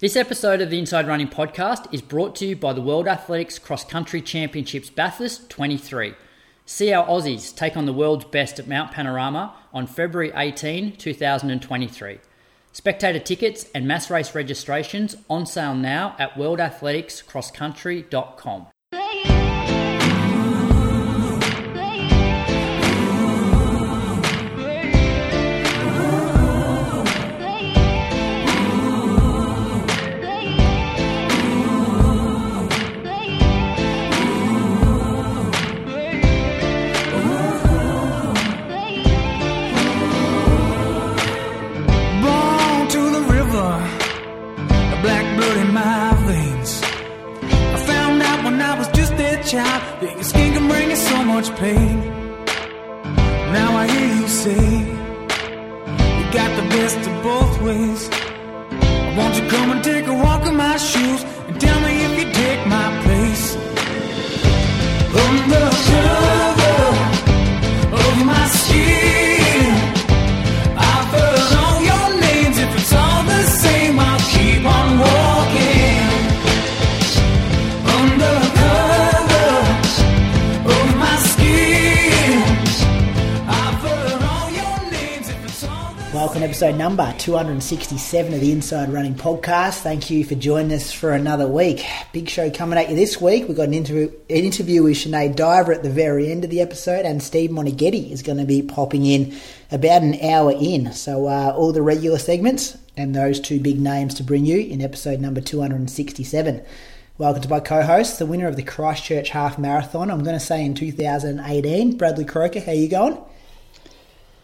This episode of the Inside Running podcast is brought to you by the World Athletics Cross Country Championships Bathurst 23. See our Aussies take on the world's best at Mount Panorama on February 18, 2023. Spectator tickets and mass race registrations on sale now at worldathleticscrosscountry.com. 267 of the Inside Running Podcast. Thank you for joining us for another week. Big show coming at you this week. We've got an interview, an interview with Sinead Diver at the very end of the episode, and Steve Moneghetti is going to be popping in about an hour in. So, uh, all the regular segments and those two big names to bring you in episode number 267. Welcome to my co-host, the winner of the Christchurch Half Marathon. I'm going to say in 2018, Bradley Croker. How are you going?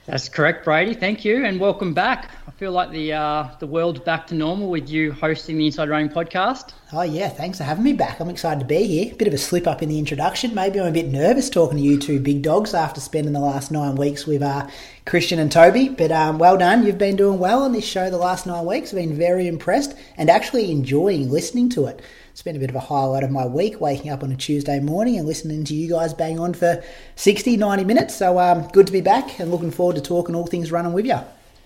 That's correct, Brady. Thank you, and welcome back. I feel like the uh, the world's back to normal with you hosting the Inside Running podcast. Oh yeah, thanks for having me back. I'm excited to be here. Bit of a slip up in the introduction. Maybe I'm a bit nervous talking to you two big dogs after spending the last nine weeks with uh, Christian and Toby. But um, well done. You've been doing well on this show the last nine weeks. I've been very impressed and actually enjoying listening to it. It's been a bit of a highlight of my week, waking up on a Tuesday morning and listening to you guys bang on for 60, 90 minutes. So um, good to be back and looking forward to talking all things running with you.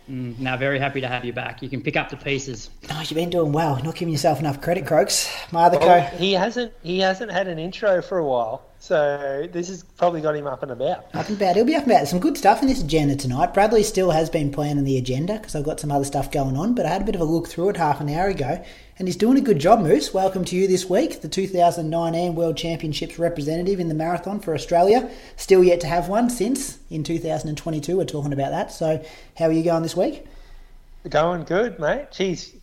Mm, now, very happy to have you back. You can pick up the pieces. Oh, you've been doing well. Not giving yourself enough credit, Croaks. My other Well, co. he hasn't he hasn't had an intro for a while, so this has probably got him up and about. Up and about. He'll be up and about. Some good stuff in this agenda tonight. Bradley still has been planning the agenda because I've got some other stuff going on, but I had a bit of a look through it half an hour ago, and he's doing a good job, Moose. Welcome to you this week, the 2019 World Championships representative in the marathon for Australia. Still yet to have one since in 2022. We're talking about that. So, how are you going this week? Going good, mate. Jeez,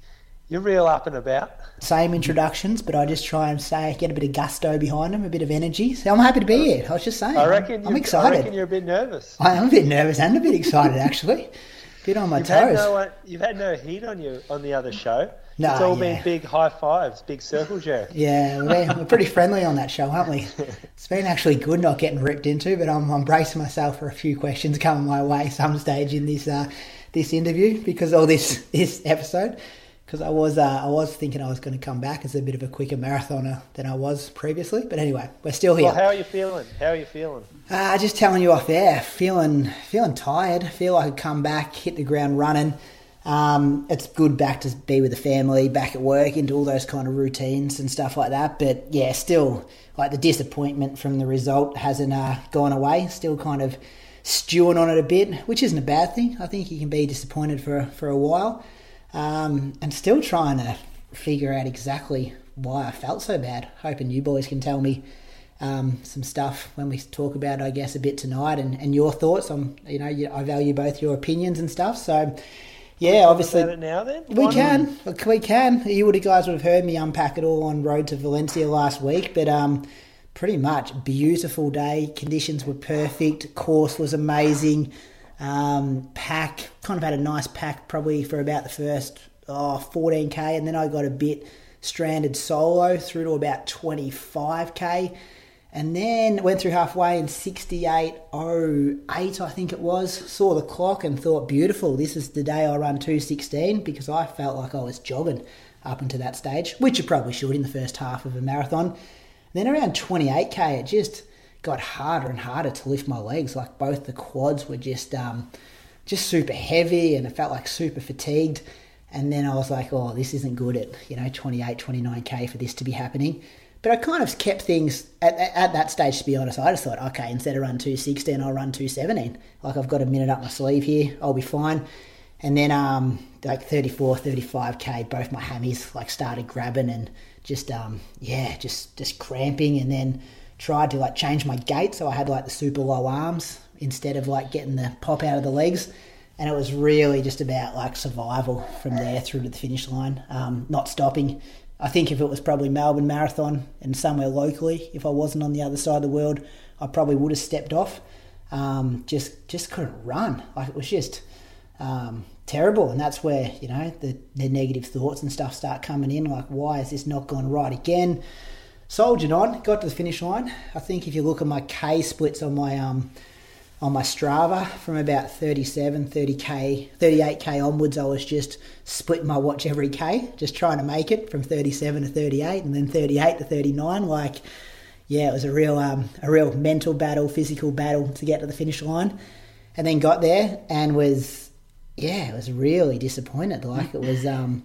you're real up and about. Same introductions, but I just try and say get a bit of gusto behind them, a bit of energy. So I'm happy to be here. I was just saying, I reckon. I'm you're, excited. I reckon you're a bit nervous. I am a bit nervous and a bit excited actually. bit on my You've had toes. no you've had no heat on you on the other show. No, it's all yeah. been big high fives, big circle jerk. Yeah, we're, we're pretty friendly on that show, aren't we? It's been actually good not getting ripped into, but I'm, I'm bracing myself for a few questions coming my way some stage in this uh, this interview because all this this episode. Because I was uh, I was thinking I was going to come back as a bit of a quicker marathoner than I was previously, but anyway, we're still here. Well, how are you feeling? How are you feeling? Uh, just telling you off air, feeling feeling tired. Feel like I could come back, hit the ground running. Um, it's good back to be with the family, back at work, into all those kind of routines and stuff like that. But yeah, still like the disappointment from the result hasn't uh, gone away. Still kind of stewing on it a bit, which isn't a bad thing. I think you can be disappointed for for a while, um, and still trying to figure out exactly why I felt so bad. Hoping you boys can tell me um, some stuff when we talk about, it, I guess, a bit tonight and, and your thoughts. on you know, you, I value both your opinions and stuff. So, yeah, obviously, now, then we Why not? can, Look, we can. You would have guys would have heard me unpack it all on road to Valencia last week, but um, pretty much beautiful day. Conditions were perfect. Course was amazing. Um, pack kind of had a nice pack probably for about the first oh, 14k, and then I got a bit stranded solo through to about 25k. And then went through halfway in 68.08, I think it was. Saw the clock and thought, beautiful, this is the day I run 216 because I felt like I was jogging up until that stage, which you probably should in the first half of a marathon. Then around 28k, it just got harder and harder to lift my legs. Like both the quads were just um, just super heavy, and it felt like super fatigued. And then I was like, oh, this isn't good at, you know, 28, 29K for this to be happening. But I kind of kept things at, at that stage, to be honest. I just thought, okay, instead of run 216, I'll run 217. Like I've got a minute up my sleeve here, I'll be fine. And then, um, like 34, 35k, both my hammies like started grabbing and just, um, yeah, just just cramping. And then tried to like change my gait, so I had like the super low arms instead of like getting the pop out of the legs. And it was really just about like survival from there through to the finish line, um, not stopping. I think if it was probably Melbourne Marathon and somewhere locally, if I wasn't on the other side of the world, I probably would have stepped off. Um, just just couldn't run. Like it was just um, terrible, and that's where you know the, the negative thoughts and stuff start coming in. Like, why has this not gone right again? Soldiered on, got to the finish line. I think if you look at my K splits on my um, on my Strava from about 37, 30k, 38k onwards, I was just splitting my watch every k, just trying to make it from 37 to 38, and then 38 to 39. Like, yeah, it was a real um, a real mental battle, physical battle to get to the finish line, and then got there and was yeah, it was really disappointed. Like it was um,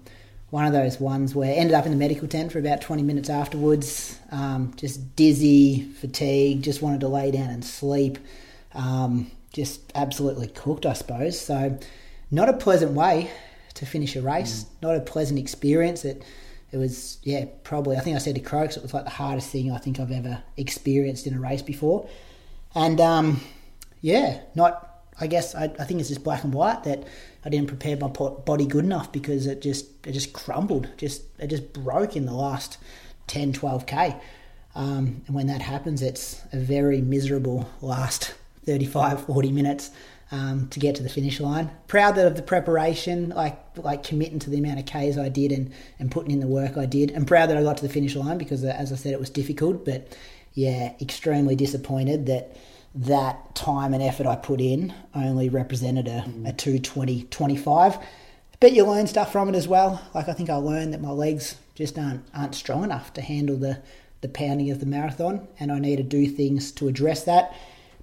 one of those ones where I ended up in the medical tent for about 20 minutes afterwards, um, just dizzy, fatigued, just wanted to lay down and sleep. Um, just absolutely cooked, I suppose. So, not a pleasant way to finish a race. Mm. Not a pleasant experience. It it was yeah probably I think I said to Croaks it was like the hardest thing I think I've ever experienced in a race before, and um, yeah, not I guess I, I think it's just black and white that I didn't prepare my body good enough because it just it just crumbled, just it just broke in the last 10, 12 k. Um, and when that happens, it's a very miserable last 35, 40 minutes um, to get to the finish line. Proud of the preparation, like like committing to the amount of Ks I did and, and putting in the work I did. And proud that I got to the finish line because, uh, as I said, it was difficult. But yeah, extremely disappointed that that time and effort I put in only represented a, mm. a 220 25. But you learn stuff from it as well. Like I think I learned that my legs just aren't aren't strong enough to handle the the pounding of the marathon, and I need to do things to address that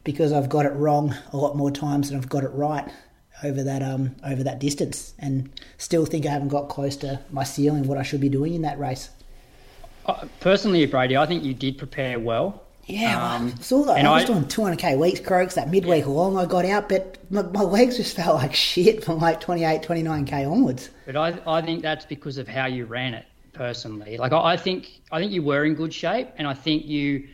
because I've got it wrong a lot more times than I've got it right over that um over that distance, and still think I haven't got close to my ceiling, what I should be doing in that race. Uh, personally, Brady, I think you did prepare well. Yeah, um, I saw that. I was I, doing 200k weeks, Croaks, that midweek yeah. long I got out, but my, my, legs just felt like shit from like 28, 29k onwards. But I, I think that's because of how you ran it personally. Like I, I think I think you were in good shape, and I think you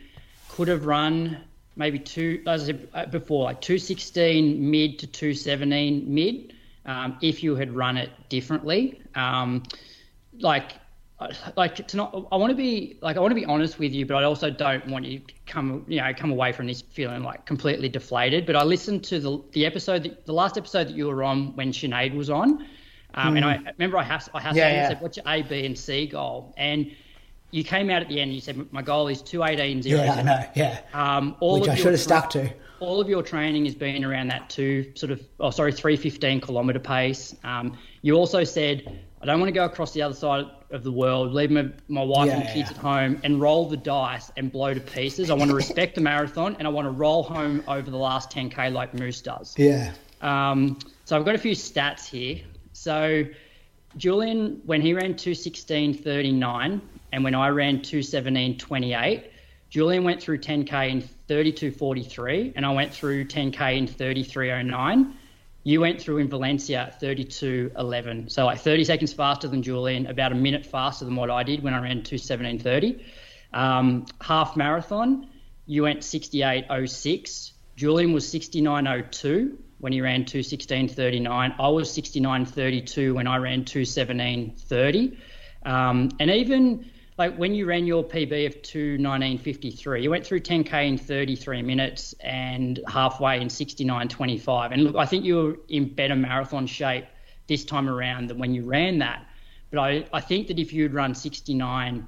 could have run maybe two, as I said uh, before, like 216 mid to 217 mid, um, if you had run it differently. Um, like, like to not, I want to be like I want to be honest with you, but I also don't want you to come, you know, come away from this feeling like completely deflated. But I listened to the the episode, that, the last episode that you were on when Sinead was on, um, mm. and I remember I has I has yeah, yeah. said, "What's your A, B, and C goal?" and you came out at the end and you said my goal is 218 yeah i know yeah um, all which i should have stuck to all of your training has been around that two sort of oh sorry 315 kilometre pace um, you also said i don't want to go across the other side of the world leave my, my wife yeah, and kids yeah. at home and roll the dice and blow to pieces i want to respect the marathon and i want to roll home over the last 10k like moose does yeah um, so i've got a few stats here so Julian, when he ran 216.39 and when I ran 217.28, Julian went through 10K in 32.43 and I went through 10K in 33.09. You went through in Valencia 32.11. So like 30 seconds faster than Julian, about a minute faster than what I did when I ran 217.30. Um, half marathon, you went 68.06. Julian was 69.02 when he ran 216.39. I was 69.32 when I ran 217.30. Um, and even like when you ran your PB of 219.53, you went through 10K in 33 minutes and halfway in 69.25. And look, I think you were in better marathon shape this time around than when you ran that. But I, I think that if you'd run 69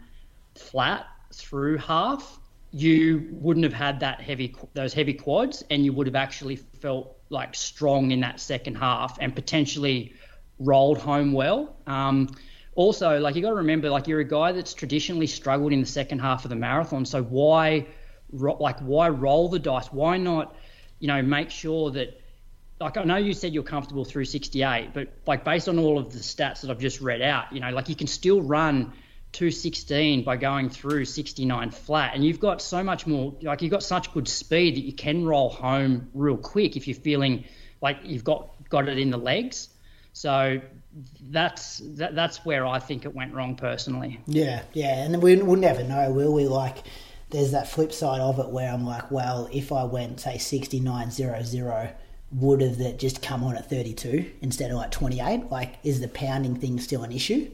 flat through half, you wouldn't have had that heavy those heavy quads and you would have actually felt like strong in that second half and potentially rolled home well. Um, also, like you got to remember, like you're a guy that's traditionally struggled in the second half of the marathon. So why, like why roll the dice? Why not, you know, make sure that like I know you said you're comfortable through 68, but like based on all of the stats that I've just read out, you know, like you can still run 216 by going through 69 flat, and you've got so much more, like you've got such good speed that you can roll home real quick if you're feeling like you've got got it in the legs. So that's that, that's where I think it went wrong personally. Yeah, yeah, and we we'll never know, will we? Like, there's that flip side of it where I'm like, well, if I went say 69.00, would have that just come on at 32 instead of like 28? Like, is the pounding thing still an issue?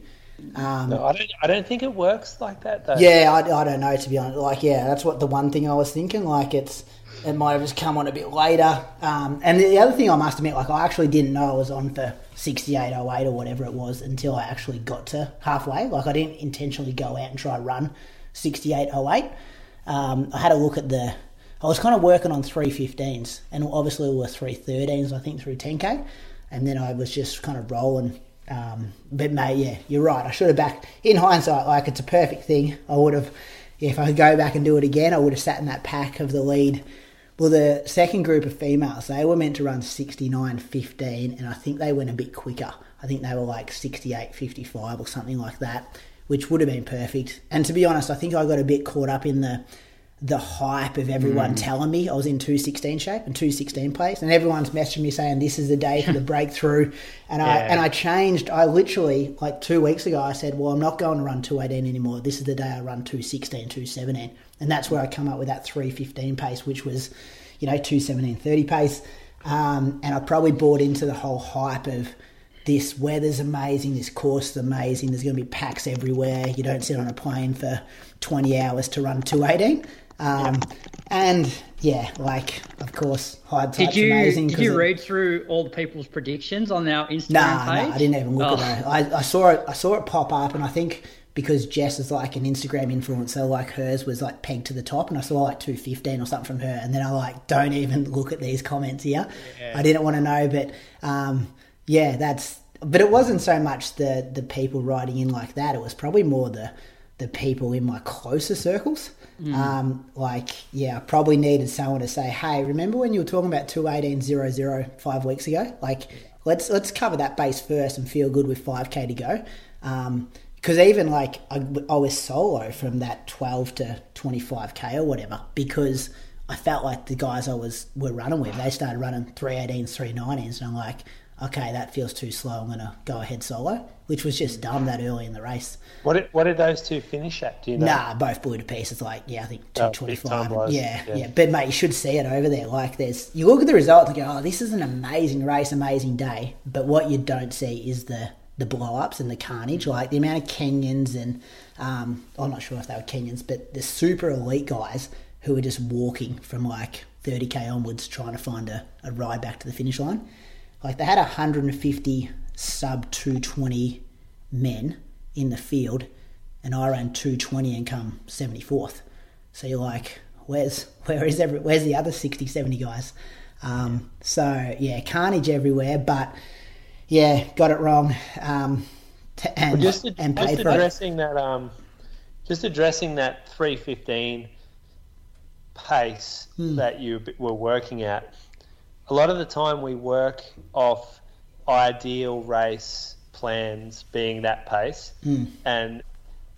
Um, no, I don't. I don't think it works like that. Though. Yeah, I, I don't know to be honest. Like, yeah, that's what the one thing I was thinking. Like, it's it might have just come on a bit later. Um, and the, the other thing I must admit, like, I actually didn't know I was on for 6808 or whatever it was until I actually got to halfway. Like, I didn't intentionally go out and try run 6808. Um, I had a look at the. I was kind of working on 315s, and obviously we were 313s, I think, through 10k. And then I was just kind of rolling um, but mate, yeah, you're right. I should have back in hindsight, like it's a perfect thing. I would have, yeah, if I could go back and do it again, I would have sat in that pack of the lead. Well, the second group of females, they were meant to run 69.15, and I think they went a bit quicker. I think they were like 68.55 or something like that, which would have been perfect. And to be honest, I think I got a bit caught up in the the hype of everyone mm. telling me I was in 216 shape and 216 place and everyone's messaging me saying this is the day for the breakthrough and yeah. I and I changed I literally like 2 weeks ago I said well I'm not going to run 218 anymore this is the day I run 216 217 and that's where I come up with that 315 pace which was you know 217 30 pace um, and I probably bought into the whole hype of this weather's amazing, this course is amazing, there's going to be packs everywhere. You don't sit on a plane for 20 hours to run 218. Um, And yeah, like of course, hindsight's did you, amazing. Did you it, read through all the people's predictions on our Instagram nah, page? Nah, I didn't even look oh. at. I, I saw it. I saw it pop up, and I think because Jess is like an Instagram influencer, like hers was like pegged to the top, and I saw like two fifteen or something from her, and then I like don't even look at these comments here. Yeah. I didn't want to know, but um, yeah, that's. But it wasn't so much the the people writing in like that. It was probably more the the people in my closer circles. Mm. Um, like, yeah, I probably needed someone to say, "Hey, remember when you were talking about two eighteen zero zero five weeks ago? Like, let's let's cover that base first and feel good with five k to go." Because even like I, I was solo from that twelve to twenty five k or whatever because I felt like the guys I was were running with they started running three eighteens, three nineteens, and I'm like, okay, that feels too slow. I'm going to go ahead solo, which was just dumb that early in the race. What did, what did those two finish at? Do you know? Nah, both blew to pieces. Like, yeah, I think 225. Oh, yeah, yeah, yeah, But, mate, you should see it over there. Like, there's, you look at the result and go, oh, this is an amazing race, amazing day. But what you don't see is the, the blow ups and the carnage. Like, the amount of Kenyans and, um, I'm not sure if they were Kenyans, but the super elite guys who were just walking from like 30k onwards trying to find a, a ride back to the finish line like they had 150 sub 220 men in the field, and I ran 220 and come 74th. So you're like, where's where is every where's the other 60, 70 guys? Um, so yeah, carnage everywhere, but yeah, got it wrong. Um, to, and, well, just, and just addressing it. that, um, just addressing that 315 pace hmm. that you were working at a lot of the time we work off ideal race plans being that pace mm. and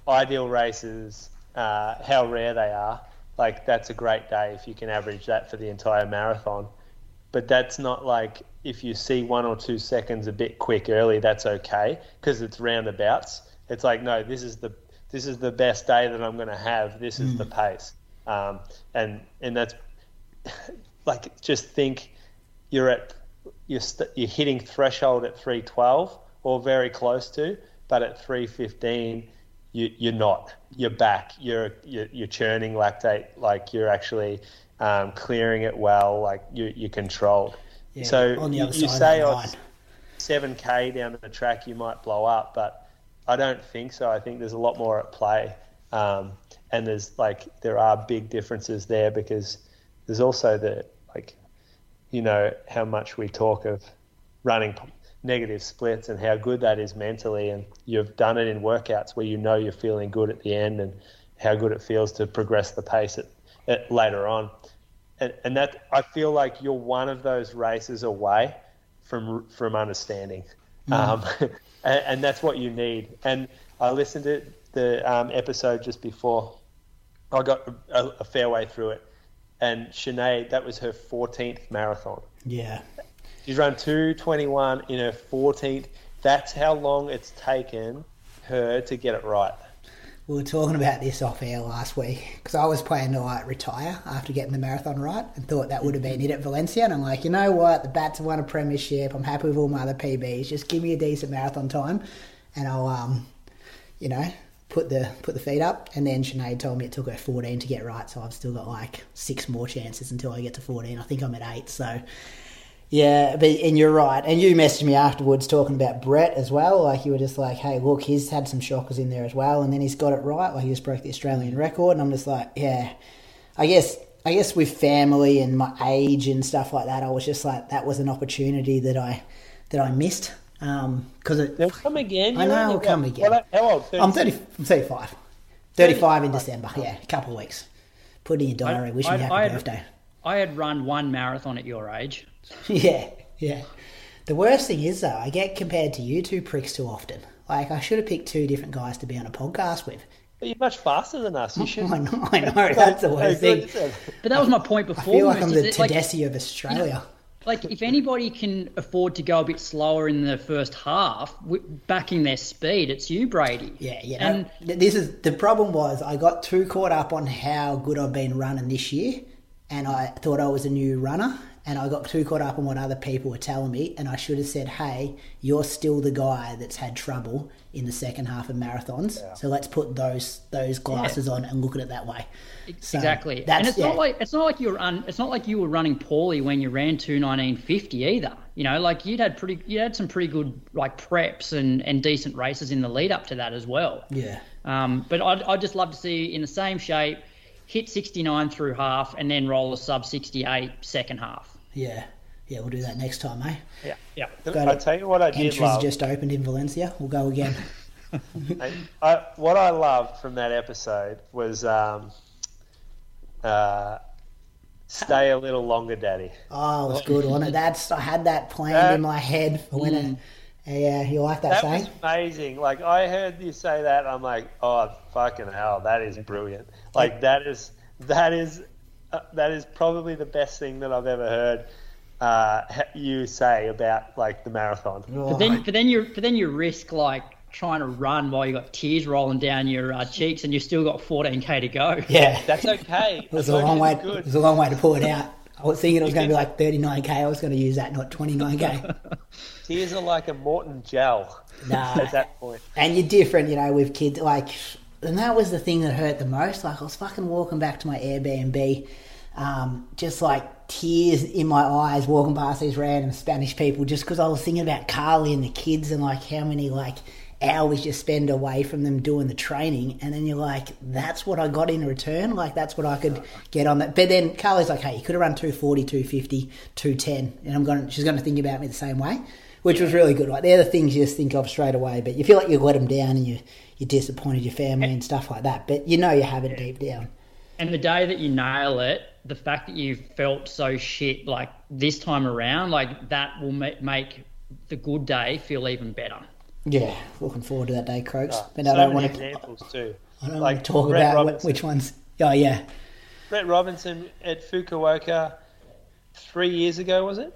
ideal races uh, how rare they are like that's a great day if you can average that for the entire marathon but that's not like if you see one or two seconds a bit quick early that's okay because it's roundabouts it's like no this is the this is the best day that i'm going to have this is mm. the pace um, and and that's like just think you're at you're, st- you're hitting threshold at 312 or very close to, but at 315 you, you're not. You're back. You're, you're, you're churning lactate like you're actually um, clearing it well. Like you, you're controlled. Yeah, so you, you say on 7k down the track you might blow up, but I don't think so. I think there's a lot more at play, um, and there's like there are big differences there because there's also the like you know how much we talk of running negative splits and how good that is mentally and you've done it in workouts where you know you're feeling good at the end and how good it feels to progress the pace at, at later on and, and that I feel like you're one of those races away from from understanding, mm. um, and, and, that's what you need. And I listened to the um, episode just before. I got a, a fair way through it, and Sinead, that was her 14th marathon. Yeah, she's run 221 in her 14th. That's how long it's taken her to get it right we were talking about this off air last week because I was planning to like retire after getting the marathon right and thought that would have been it at Valencia. And I'm like, you know what? The Bats have won a premiership. I'm happy with all my other PBs. Just give me a decent marathon time, and I'll, um, you know, put the put the feet up. And then Sinead told me it took her 14 to get right, so I've still got like six more chances until I get to 14. I think I'm at eight, so yeah, but and you're right. And you messaged me afterwards talking about Brett as well. Like you were just like, hey, look, he's had some shockers in there as well, and then he's got it right. Like he just broke the Australian record, and I'm just like, yeah. I guess I guess with family and my age and stuff like that, I was just like, that was an opportunity that I that I missed. Because um, it, they'll come again. I know, it'll come again. how old? 30? I'm 30, I'm 35. 35 in December. Yeah, a couple of weeks. Put in your diary. I, wish me happy I birthday. I had run one marathon at your age. yeah, yeah. The worst thing is though, I get compared to you two pricks too often. Like I should have picked two different guys to be on a podcast with. But you're much faster than us. You should. I know. I know that's the worst thing. But that was my point before. I feel like I'm the Tedeschi like, of Australia. You know, like if anybody can afford to go a bit slower in the first half, backing their speed, it's you, Brady. Yeah, yeah. And this is the problem was I got too caught up on how good I've been running this year, and I thought I was a new runner, and I got too caught up on what other people were telling me, and I should have said, "Hey, you're still the guy that's had trouble in the second half of marathons, yeah. so let's put those those glasses yeah. on and look at it that way." So exactly, and it's yeah. not like it's not like you're un, it's not like you were running poorly when you ran two nineteen fifty either. You know, like you'd had pretty you had some pretty good like preps and and decent races in the lead up to that as well. Yeah. Um, but I'd, I'd just love to see in the same shape hit 69 through half and then roll a sub 68 second half. Yeah. Yeah, we'll do that next time, eh? Yeah, yeah. I'll tell you what I did Entries love. just opened in Valencia. We'll go again. I, what I loved from that episode was um, uh, stay a little longer, Daddy. Oh, it was good, wasn't it? That's I had that planned that, in my head for when mm. it. Yeah, you like that, that saying? was amazing. Like I heard you say that, I'm like, oh fucking hell, that is brilliant. Like that is that is uh, that is probably the best thing that I've ever heard uh, you say about like the marathon. But then, but then you, but then you risk like trying to run while you got tears rolling down your uh, cheeks and you still got 14k to go. Yeah, that's okay. it was a long way. Good. It was a long way to pull it out. I was thinking it was going to be like 39k. I was going to use that, not 29k. Tears are like a Maurten gel. Nah. At that point. And you're different, you know, with kids. Like and that was the thing that hurt the most. Like I was fucking walking back to my Airbnb, um, just like tears in my eyes, walking past these random Spanish people, just because I was thinking about Carly and the kids and like how many like hours you spend away from them doing the training, and then you're like, that's what I got in return. Like that's what I could get on that. But then Carly's like, hey, you could have run 240, 250, 210, and I'm going. She's going to think about me the same way which was really good. Like they're the things you just think of straight away, but you feel like you let them down and you you disappointed your family and stuff like that. But you know you have it deep down. And the day that you nail it, the fact that you felt so shit like this time around, like that will make the good day feel even better. Yeah, looking forward to that day, Croaks. Oh, but so I don't want to. Examples too. I don't like want to talk Brett about Robinson. which ones. Oh yeah. Brett Robinson at Fukuoka three years ago, was it?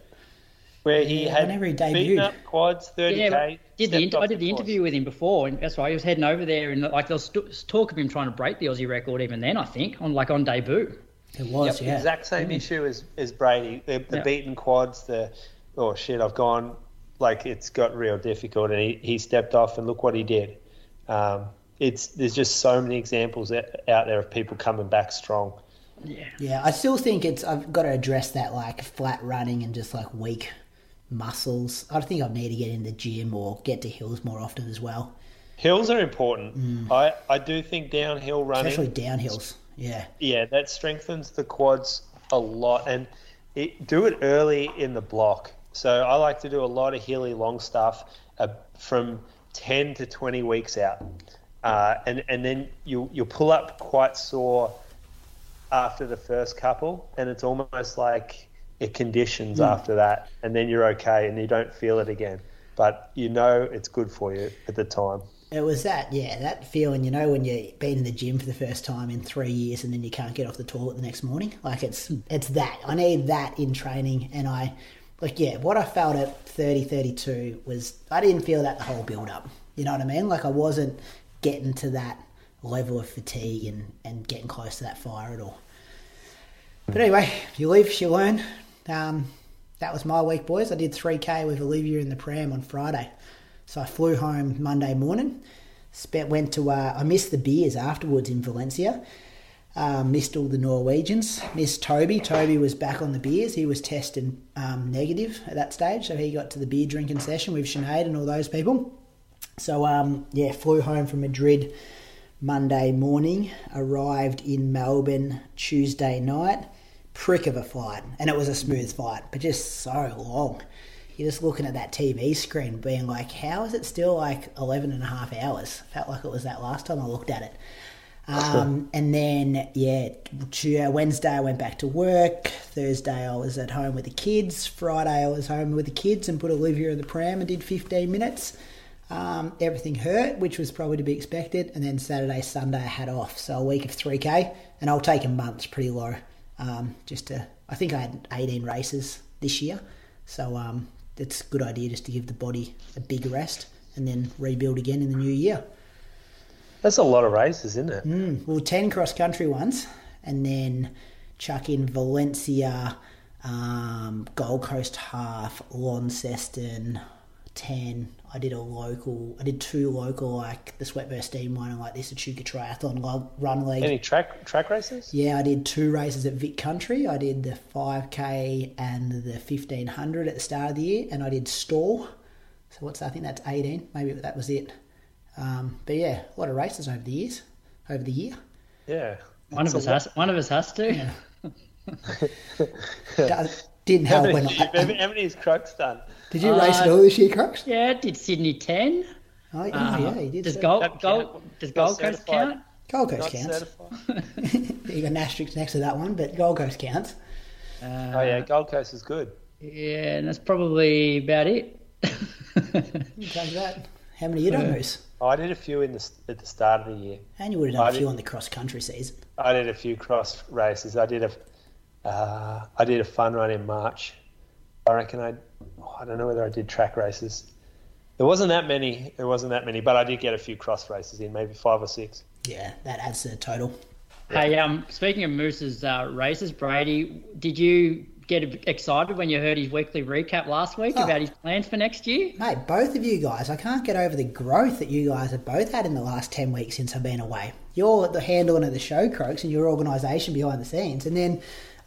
Where he yeah, had whenever he debuted. beaten up quads 30k. Yeah, did the, I did the interview with him before, and that's why he was heading over there, and like there was talk of him trying to break the Aussie record even then. I think on like on debut. It was, yep, yeah. Exact same mm. issue as, as Brady. The, the beaten quads, the oh shit, I've gone like it's got real difficult, and he, he stepped off, and look what he did. Um, it's there's just so many examples out there of people coming back strong. Yeah, yeah. I still think it's I've got to address that like flat running and just like weak muscles. I think I need to get in the gym or get to hills more often as well. Hills are important. Mm. I, I do think downhill running, especially downhills, yeah, yeah, that strengthens the quads a lot, and it, do it early in the block. So I like to do a lot of hilly long stuff uh, from ten to twenty weeks out, uh, and and then you you'll pull up quite sore after the first couple, and it's almost like it conditions mm. after that, and then you're okay and you don't feel it again. But you know it's good for you at the time. It was that, yeah, that feeling, you know, when you've been in the gym for the first time in three years and then you can't get off the toilet the next morning. Like it's it's that. I need that in training and I like yeah, what I felt at 30, 32 was I didn't feel that the whole build up. You know what I mean? Like I wasn't getting to that level of fatigue and, and getting close to that fire at all. But anyway, you live, you learn. Um, that was my week, boys. I did 3K with Olivia in the pram on Friday. So I flew home Monday morning. Spent, went to, uh, I missed the beers afterwards in Valencia. Um, missed all the Norwegians. Missed Toby. Toby was back on the beers. He was testing um, negative at that stage, so he got to the beer drinking session with Sinead and all those people. So um, yeah, flew home from Madrid Monday morning. Arrived in Melbourne Tuesday night prick of a fight, and it was a smooth fight, but just so long. You're just looking at that TV screen, being like, how is it still like 11 and a half hours? Felt like it was that last time I looked at it. Um, and then, yeah, Wednesday I went back to work. Thursday I was at home with the kids. Friday I was home with the kids and put Olivia in the pram and did 15 minutes. Um, everything hurt, which was probably to be expected. And then Saturday, Sunday I had off. So a week of 3K, and I'll take a month pretty low. Um, just to, I think I had 18 races this year, so um, it's a good idea just to give the body a big rest and then rebuild again in the new year. That's a lot of races, isn't it? Mm, well, 10 cross country ones, and then chuck in Valencia, um, Gold Coast half, Launceston, 10. I did a local, I did two local, like the Sweatburst Steam one and like this Echuca Triathlon Run League. Any track track races? Yeah, I did two races at Vic Country. I did the 5K and the 1500 at the start of the year, and I did Stawell. So what's that? I think that's 18. Maybe that was it. Um, but yeah, a lot of races over the years, over the year. Yeah. One of us has. One of us has to. Yeah. didn't help how many, when I, how many has Crux done? Did you uh, race at all this year, Crux? Yeah, did Sydney ten. Oh yeah, uh, yeah, he did. Does Gold, Gold does Gold Coast count? Gold Coast Not counts. you got an asterisk next to that one, but Gold Coast counts. Uh, oh yeah, Gold Coast is good. Yeah, and that's probably about it. Take that. How many you done, Moose? Oh, I did a few in the at the start of the year. And you would have done I a few did, on the cross country season. I did a few cross races. I did a uh, I did a fun run in March. I reckon I, oh, I don't know whether I did track races. There wasn't that many. There wasn't that many, but I did get a few cross races in, maybe five or six. Yeah, that adds to the total. Hey, um, speaking of Moose's uh, races, Brady, did you get excited when you heard his weekly recap last week oh, about his plans for next year? Mate, both of you guys, I can't get over the growth that you guys have both had in the last 10 weeks since I've been away. You're the handling of the show, Croaks, and your organisation behind the scenes. And then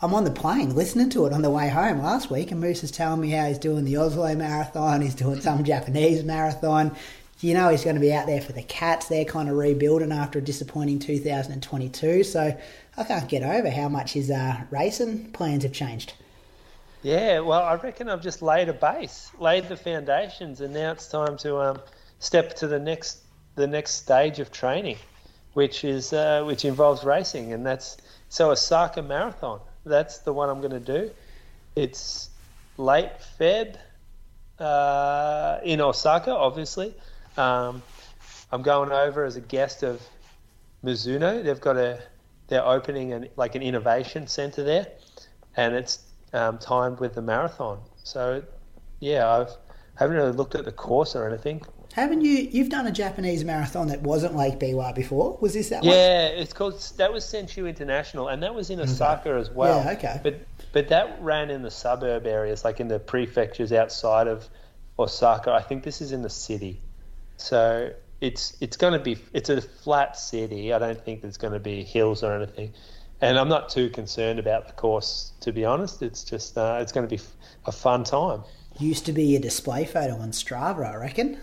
I'm on the plane listening to it on the way home last week, and Moose is telling me how he's doing the Oslo Marathon, he's doing some Japanese marathon. You know, he's going to be out there for the Cats. They're kind of rebuilding after a disappointing 2022. So I can't get over how much his uh, racing plans have changed. Yeah, well, I reckon I've just laid a base, laid the foundations, and now it's time to um, step to the next the next stage of training, which is uh, which involves racing, and that's so Osaka Marathon that's the one I'm going to do. It's late Feb uh, in Osaka, obviously. Um, I'm going over as a guest of Mizuno. They've got a they're opening an like an innovation center there, and it's um, timed with the marathon. So, yeah, I've haven't really looked at the course or anything. Haven't you? You've done a Japanese marathon that wasn't Lake Biwa before. Was this that yeah, one? Yeah, it's called. That was Senshu International, and that was in Osaka okay. as well. Yeah, okay. But but that ran in the suburb areas, like in the prefectures outside of Osaka. I think this is in the city, so it's it's going to be it's a flat city. I don't think there's going to be hills or anything, and I'm not too concerned about the course to be honest. It's just uh, it's going to be a fun time. Used to be a display photo on Strava, I reckon.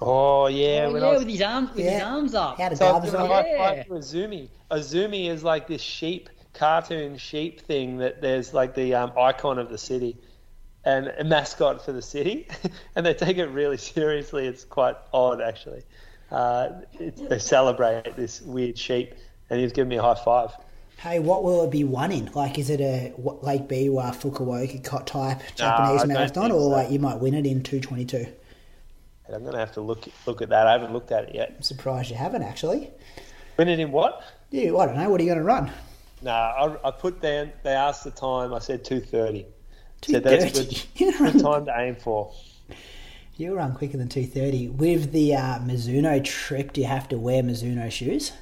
Oh yeah, oh, yeah, was, with his arms, with yeah. his arms up. Had a so I high Azumi. Azumi is like this sheep, cartoon sheep thing that there's like the um, icon of the city and a mascot for the city, and they take it really seriously. It's quite odd actually. Uh, they celebrate this weird sheep, and he's was giving me a high five. Hey, what will it be won in? Like, is it a what, Lake Biwa, Fukuoka type Japanese no, marathon, or so. like you might win it in 222? I'm going to have to look look at that. I haven't looked at it yet. I'm surprised you haven't actually. Win it in what? Yeah, I don't know. What are you going to run? No, nah, I, I, put down. They asked the time. I said two thirty. Two thirty. So that's good, good time to aim for. You'll run quicker than two thirty. With the uh, Mizuno trip, do you have to wear Mizuno shoes?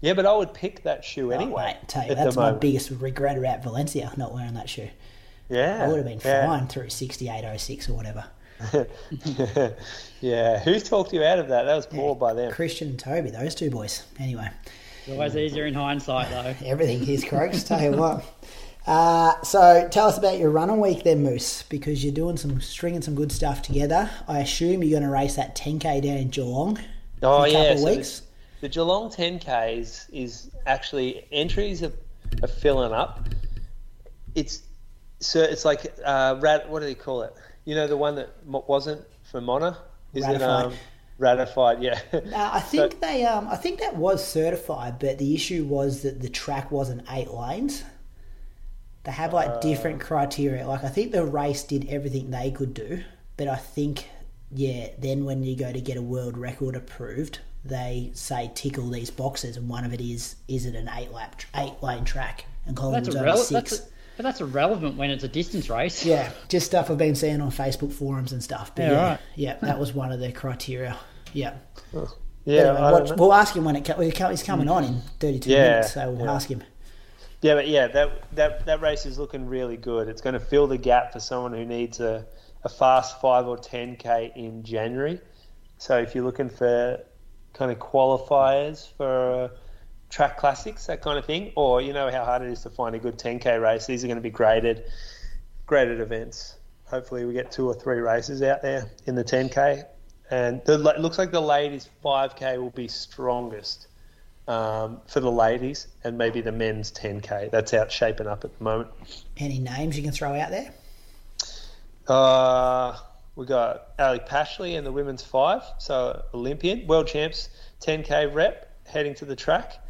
Yeah, but I would pick that shoe anyway. Oh, mate, you, that's my moment. biggest regret about Valencia not wearing that shoe. Yeah, I would have been yeah. fine through sixty eight oh six or whatever. yeah, who talked you out of that? That was poor yeah, by them. Christian and Toby, those two boys. Anyway. It's always easier in hindsight, though. Everything is Croaks, tell you what. Uh, so tell us about your run running week then, Moose, because you're doing some stringing some good stuff together. I assume you're going to race that 10k down in Geelong. Oh in a yeah, so weeks. The, the, Geelong 10ks is actually entries are, are filling up. It's so it's like uh, rat. What do they call it? You know, the one that wasn't for Mona. Is ratified. it um, ratified? Yeah. Uh, I think so, they. Um, I think that was certified, but the issue was that the track wasn't eight lanes. They have like uh, different criteria. Like I think the race did everything they could do, but I think yeah, then when you go to get a world record approved, they say tick all these boxes, and one of it is is it an eight lap eight lane track, and Collingwood's only six. That's a, but that's irrelevant when it's a distance race. Yeah, just stuff I've been seeing on Facebook forums and stuff. But yeah, yeah, right. yeah that was one of the criteria. Yeah. Yeah, anyway, watch, we'll ask him when it he's coming on in 32 yeah, minutes, so we'll yeah. ask him. Yeah, but yeah, that, that that race is looking really good. It's going to fill the gap for someone who needs a, a fast five or 10k in January. So if you're looking for kind of qualifiers for track classics, that kind of thing, or you know how hard it is to find a good 10k race. These are going to be graded, graded events. Hopefully, we get two or three races out there in the 10k, and the, it looks like the ladies 5k will be strongest um, for the ladies, and maybe the men's 10k. That's out shaping up at the moment. Any names you can throw out there? Uh, we got Ellie Pashley in the women's five, so Olympian, world champs, 10k rep, heading to the track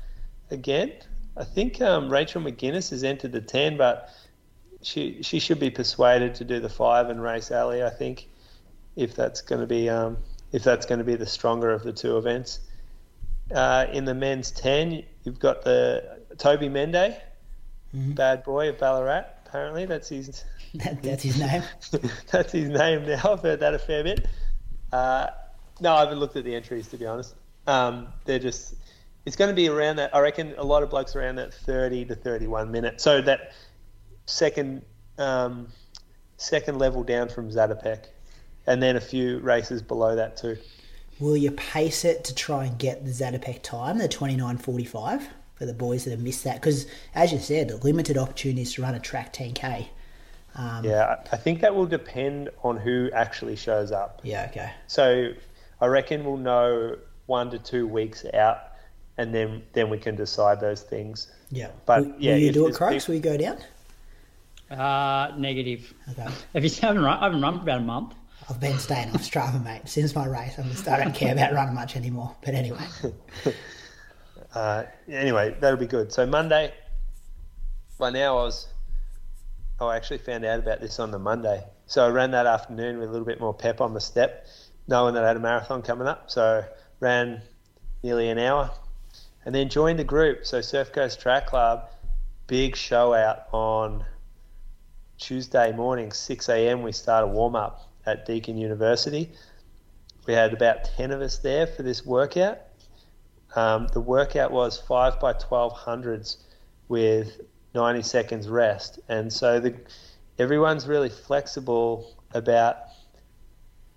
again. I think um, Rachel McGuinness has entered the 10, but she she should be persuaded to do the five and race Ellie. I think if that's going to be um, if that's going to be the stronger of the two events. Uh, in the men's 10, you've got the Toby Mende, mm-hmm. bad boy of Ballarat. Apparently, that's his. That, that's his name. that's his name now. I've heard that a fair bit. Uh, no, I haven't looked at the entries to be honest. Um, they're just it's going to be around that. I reckon a lot of blokes around that 30 to 31 minute. So that second um, second level down from Zatopek, and then a few races below that too. Will you pace it to try and get the Zatopek time, the 29.45, for the boys that have missed that? Because, as you said, limited opportunities to run a track 10k. Um, yeah, I think that will depend on who actually shows up. Yeah, okay. So I reckon we'll know one to two weeks out and then then we can decide those things. Yeah, but will, yeah, will you do it, Croaks? Will you go down? Uh, negative. Okay. Have you haven't run? I haven't run for about a month. I've been staying off Strava, mate, since my race. I'm just, I don't care about running much anymore. But anyway. uh, anyway, that'll be good. So Monday. By now, I was. Oh, I actually found out about this on the Monday. So I ran that afternoon with a little bit more pep on the step, knowing that I had a marathon coming up. So ran nearly an hour, and then joined the group. So Surf Coast Track Club, big show out on Tuesday morning, 6 a.m. We start a warm up at Deakin University. We had about 10 of us there for this workout. Um, the workout was 5 by 1200s with 90 seconds rest. And so the, everyone's really flexible about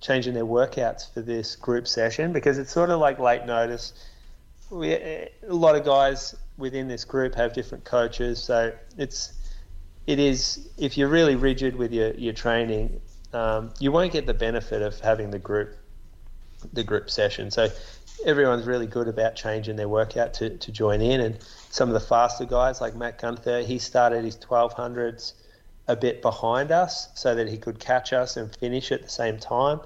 changing their workouts for this group session because it's sort of like late notice we, a lot of guys within this group have different coaches, so it's it is if you're really rigid with your your training, um, you won't get the benefit of having the group the group session. So everyone's really good about changing their workout to, to join in, and some of the faster guys like Matt Gunther, he started his 1200s a bit behind us so that he could catch us and finish at the same time.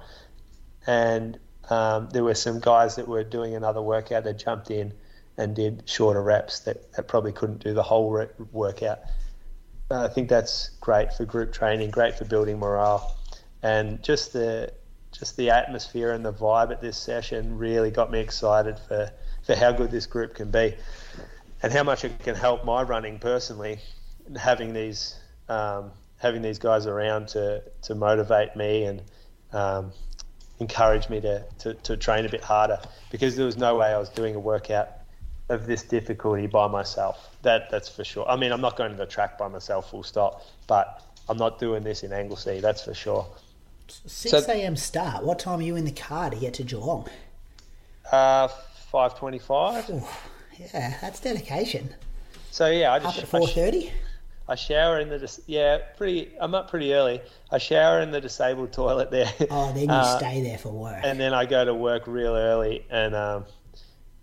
And um, there were some guys that were doing another workout that jumped in and did shorter reps that, that probably couldn't do the whole re- workout. I think that's great for group training, great for building morale, and just the just the atmosphere and the vibe at this session really got me excited for, for how good this group can be and how much it can help my running personally. Having these um, having these guys around to, to motivate me and um, encourage me to, to, to train a bit harder because there was no way I was doing a workout of this difficulty by myself. That that's for sure. I mean, I'm not going to the track by myself, full stop. But I'm not doing this in Anglesea. That's for sure. Six so, a.m. start. What time are you in the car to get to Geelong? Uh, five twenty-five. Yeah, that's dedication. So yeah, I just up at four thirty. I shower in the yeah pretty. I'm up pretty early. I shower in the disabled toilet there. Oh, then you uh, stay there for work. And then I go to work real early and um,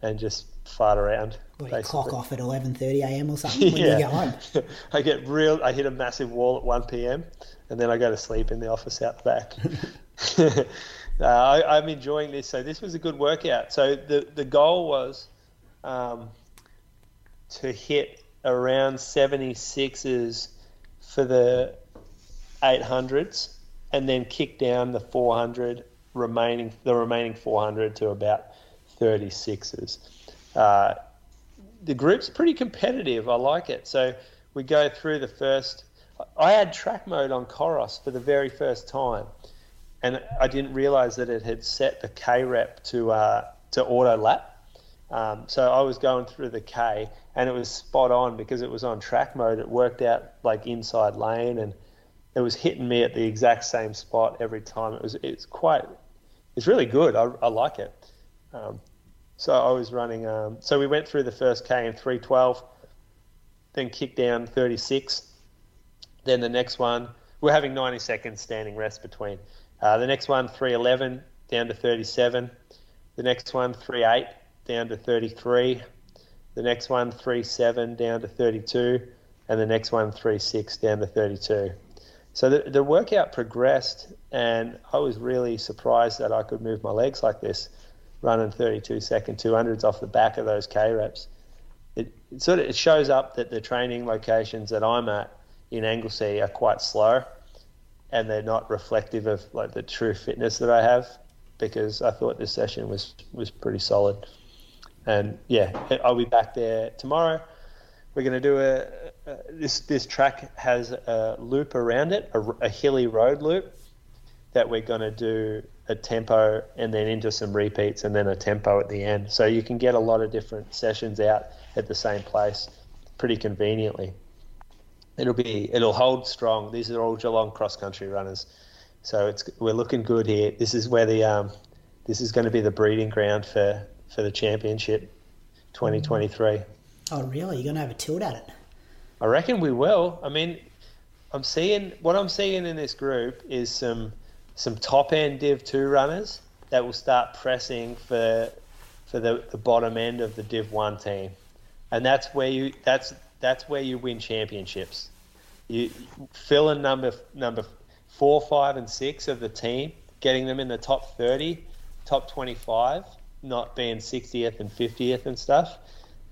and just fart around. What, you clock off at eleven thirty a.m. or something when yeah. you go home. I get real. I hit a massive wall at one p.m. and then I go to sleep in the office out the back. uh, I, am enjoying this. So this was a good workout. So the the goal was um, to hit around 76s for the 800s and then kick down the 400 remaining the remaining 400 to about 36s. Uh, the group's pretty competitive. I like it. So we go through the first. I had track mode on Coros for the very first time, and I didn't realize that it had set the K rep to uh, to auto lap. Um, so I was going through the K, and it was spot on because it was on track mode. It worked out like inside lane, and it was hitting me at the exact same spot every time. It was it's quite it's really good. I, I like it. Um, so I was running. Um, so we went through the first K in 312, then kicked down 36. Then the next one, we're having 90 seconds standing rest between. Uh, the next one, 311 down to 37. The next one, 38 down to 33. The next one, 37 down to 32. And the next one, 36 down to 32. So the, the workout progressed, and I was really surprised that I could move my legs like this running 32 second 200s off the back of those K reps. It, it, sort of it shows up that the training locations that I'm at in Anglesea are quite slow, and they're not reflective of like the true fitness that I have. Because I thought this session was was pretty solid, and yeah, I'll be back there tomorrow. We're going to do a, a this this track has a loop around it, a, a hilly road loop that we're going to do a tempo and then into some repeats and then a tempo at the end. So you can get a lot of different sessions out at the same place pretty conveniently. It'll be it'll hold strong. These are all Geelong cross country runners, so it's we're looking good here. This is where the um, this is going to be the breeding ground for for the championship, 2023. Oh really? You're going to have a tilt at it? I reckon we will. I mean, I'm seeing what I'm seeing in this group is some some top end Div two runners that will start pressing for for the, the bottom end of the Div one team, and that's where you that's that's where you win championships. You fill in number number four, five, and six of the team, getting them in the top thirty, top twenty five, not being sixtieth and fiftieth and stuff.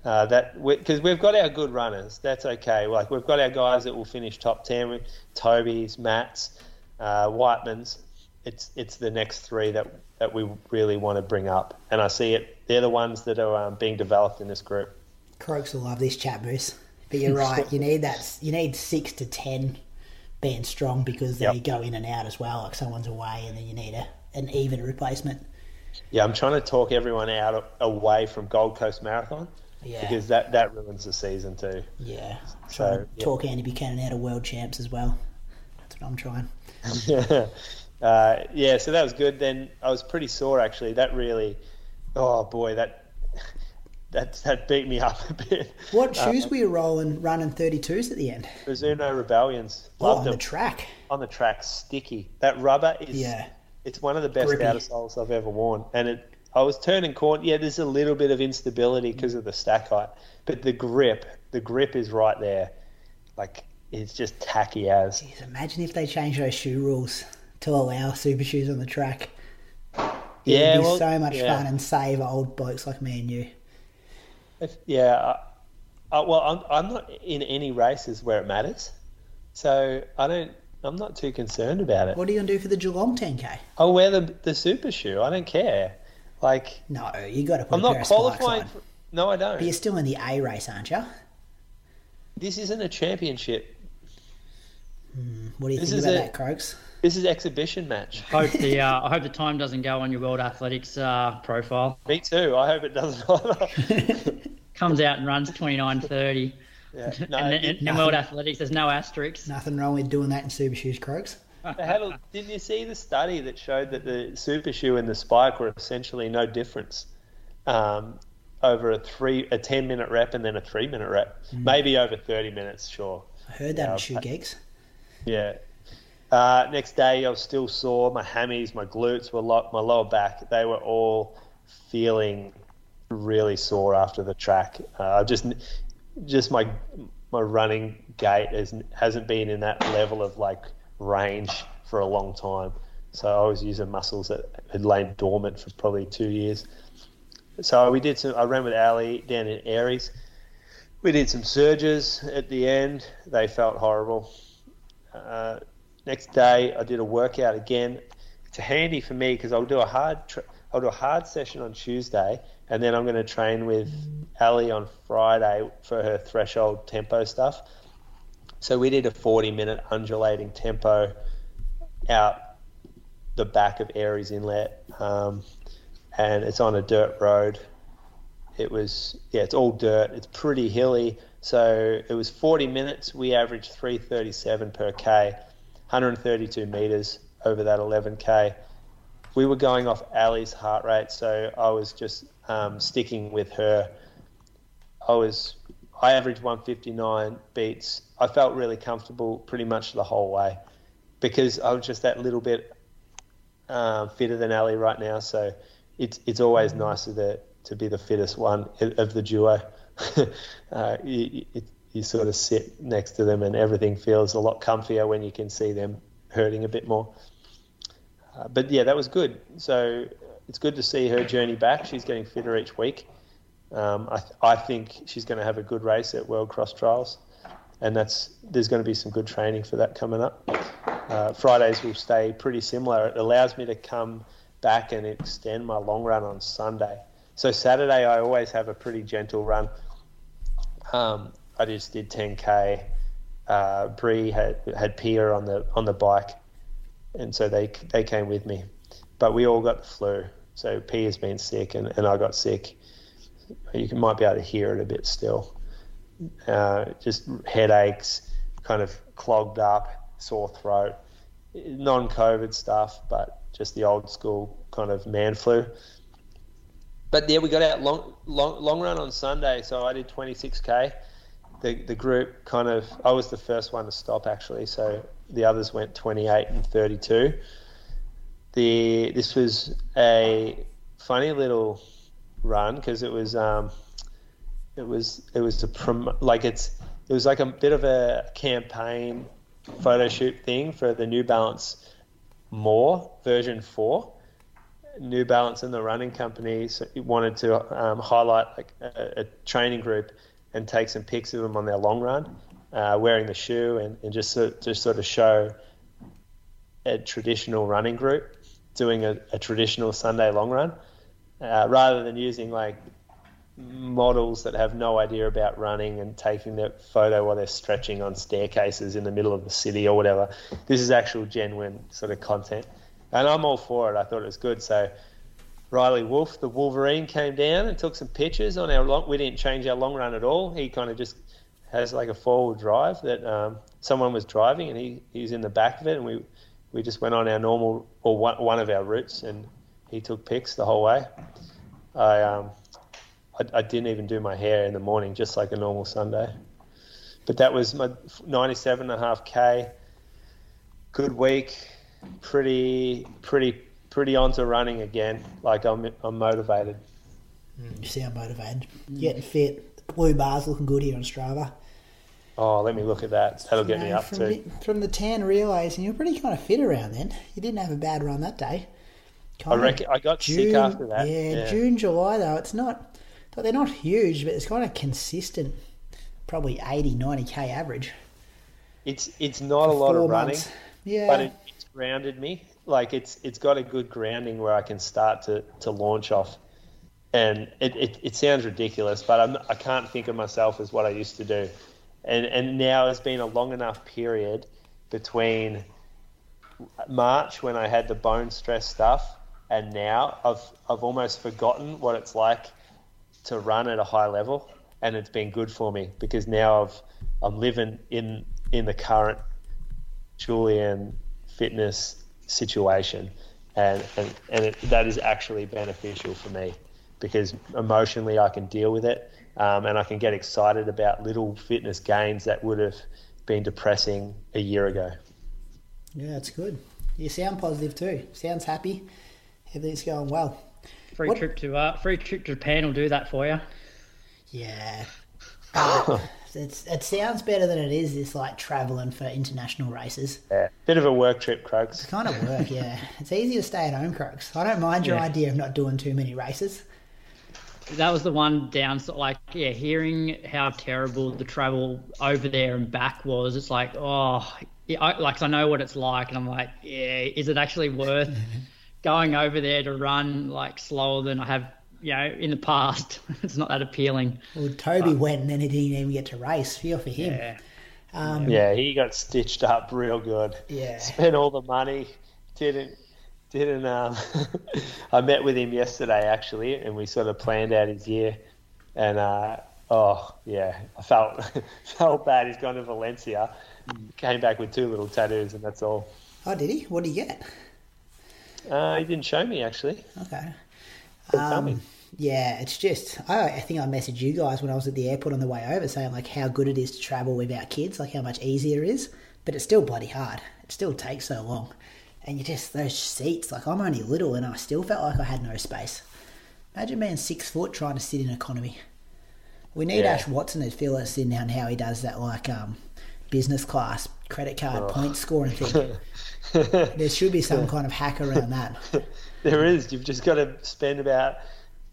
Uh, that because we, have got our good runners, that's okay. Like we've got our guys that will finish top ten, Toby's, Matt's, uh, Whiteman's, it's it's the next three that that we really want to bring up, and I see it. They're the ones that are um, being developed in this group. Croaks will love this chat, Bruce. But you're right. you need that. You need six to ten being strong because they yep. go in and out as well. Like someone's away, and then you need a, an even replacement. Yeah, I'm trying to talk everyone out away from Gold Coast Marathon. Yeah. Because that, that ruins the season too. Yeah. So yeah. talk Andy Buchanan out of world champs as well. That's what I'm trying. yeah. Uh, yeah, so that was good. Then I was pretty sore actually. That really, oh boy, that that that beat me up a bit. What uh, shoes were you rolling, running thirty twos at the end? Mizuno Rebellions. oh, on them. the track. On the track, sticky. That rubber is. Yeah. It's one of the best Grippy. outer soles I've ever worn, and it. I was turning corner. Yeah, there's a little bit of instability because of the stack height, but the grip, the grip is right there. Like it's just tacky as. Jeez, imagine if they changed those shoe rules to allow super shoes on the track. Yeah, It'd be well, so much yeah. fun and save old blokes like me and you. If, yeah. Uh, well, I'm, I'm not in any races where it matters, so I don't. I'm not too concerned about it. What are you gonna do for the Geelong 10k? I'll wear the the super shoe. I don't care. Like no, you got to put. I'm not qualifying. For, no, I don't. But you're still in the A race, aren't you? This isn't a championship. Hmm, what do you this think about a, that, Croaks? This is exhibition match. Hope the uh, I hope the time doesn't go on your World Athletics uh, profile. Me too. I hope it doesn't. Comes out and runs twenty nine thirty. Yeah, no, and, and, in World Athletics, there's no asterisks. Nothing wrong with doing that in Super Shoes, Croaks. A, didn't you see the study that showed that the Super Shoe and the Spike were essentially no difference um, over a three, a ten minute rep and then a three minute rep, mm. maybe over thirty minutes, sure. I heard that yeah, in Shoe Geeks. Yeah, uh, next day, I was still sore. My hammies, my glutes were lo- my lower back. They were all feeling really sore after the track. Uh, just, just my my running gait has, hasn't been in that level of like range for a long time. So I was using muscles that had lain dormant for probably two years. So we did some. I ran with Ellie down in Aireys. We did some surges at the end. They felt horrible. Uh, next day, I did a workout again. It's handy for me because I'll do a hard tra- I'll do a hard session on Tuesday, and then I'm going to train with Ellie on Friday for her threshold tempo stuff. So we did a 40 minute undulating tempo out the back of Aireys Inlet, um, and it's on a dirt road. It was yeah, it's all dirt. It's pretty hilly. So it was 40 minutes. We averaged 337 per k 132 meters over that 11k. We were going off Ellie's heart rate, so I was just um, sticking with her. I was I averaged 159 beats. I felt really comfortable pretty much the whole way because I was just that little bit um, fitter than Ellie right now. So it's it's always nicer to to be the fittest one of the duo. uh, it, it, you sort of sit next to them and everything feels a lot comfier when you can see them hurting a bit more. Uh, but yeah, that was good. So it's good to see her journey back. She's getting fitter each week. Um, I, th- I, think she's going to have a good race at World Cross Trials, and that's there's going to be some good training for that coming up. Uh, Fridays will stay pretty similar. It allows me to come back and extend my long run on Sunday. So Saturday I always have a pretty gentle run. Um, I just did 10k. Uh, Bree had had Pia on the on the bike, and so they they came with me, but we all got the flu. So P has been sick, and, and I got sick. You can, might be able to hear it a bit still. Uh, just headaches, kind of clogged up, sore throat, non-COVID stuff, but just the old school kind of man flu. But yeah, we got out long long long run on Sunday, so I did 26k the the group kind of I was the first one to stop actually, so the others went 28 and 32. The this was a funny little run because it was um, it was it was a prom- like it's it was like a bit of a campaign photo shoot thing for the New Balance More version four. New Balance and the running company so wanted to um, highlight like a, a, training group and take some pics of them on their long run, uh, wearing the shoe, and, and just just sort of show a traditional running group doing a, a traditional Sunday long run, uh, rather than using like models that have no idea about running and taking their photo while they're stretching on staircases in the middle of the city or whatever. This is actual genuine sort of content, and I'm all for it. I thought it was good, so Riley Wolf, the Wolverine, came down and took some pictures on our long. We didn't change our long run at all. He kind of just has like a wheel drive that um, someone was driving and he, he's in the back of it, and we we just went on our normal or one, one of our routes, and he took pics the whole way. I um I, I didn't even do my hair in the morning, just like a normal Sunday. But that was my 97 and a half k. Good week, pretty pretty pretty onto running again. Like I'm, I'm motivated. Mm, you sound motivated. Getting fit. The blue bars looking good here on Strava. Oh, let me look at that. That'll get know, me up from too. The, from the tan relays, and you're pretty kind of fit around then. You didn't have a bad run that day. Kind I reckon I got June, sick after that. Yeah, yeah, June, July though, it's not But they're not huge, but it's kind of consistent, probably 80, 90k average. It's it's not a lot of running, yeah. but it, it's grounded me. Like it's it's got a good grounding where I can start to, to launch off. And it, it, it sounds ridiculous, but I'm, I can't think of myself as what I used to do. And and now it's been a long enough period between March when I had the bone stress stuff and now I've I've almost forgotten what it's like to run at a high level and it's been good for me because now I've I'm living in in the current Julian fitness situation, and and, and it, that is actually beneficial for me because emotionally I can deal with it, um, and I can get excited about little fitness gains that would have been depressing a year ago. Yeah, that's good. You sound positive too. Sounds happy. Everything's going well. Free what? trip to uh, free trip to Japan will do that for you. Yeah. it's it sounds better than it is. This like traveling for international races. Yeah, bit of a work trip, Krugs. It's kind of work, yeah. it's easy to stay at home, Krugs. I don't mind your yeah. idea of not doing too many races. That was the one downside. Like, yeah, hearing how terrible the travel over there and back was. It's like, oh, yeah, I, like I know what it's like, and I'm like, yeah, is it actually worth going over there to run like slower than I have you know, in the past, it's not that appealing. Well, Toby but, went and then he didn't even get to race. Feel for him. Yeah. Um, yeah, he got stitched up real good. Yeah. Spent all the money. Didn't didn't um I met with him yesterday actually and we sort of planned out his year and uh oh yeah, I felt felt bad he's gone to Valencia. Came back with two little tattoos and that's all. Oh, did he? What did he get? Uh, he didn't show me actually. Okay. Um, yeah, it's just I, I think I messaged you guys when I was at the airport on the way over saying like how good it is to travel without kids, like how much easier it is. But it's still bloody hard. It still takes so long, and you just those seats. Like I'm only little, and I still felt like I had no space. Imagine being six foot trying to sit in economy. We need yeah. Ash Watson to fill us in on how he does that, like um, business class credit card oh. point scoring thing. there should be some kind of hack around that. There is. You've just got to spend about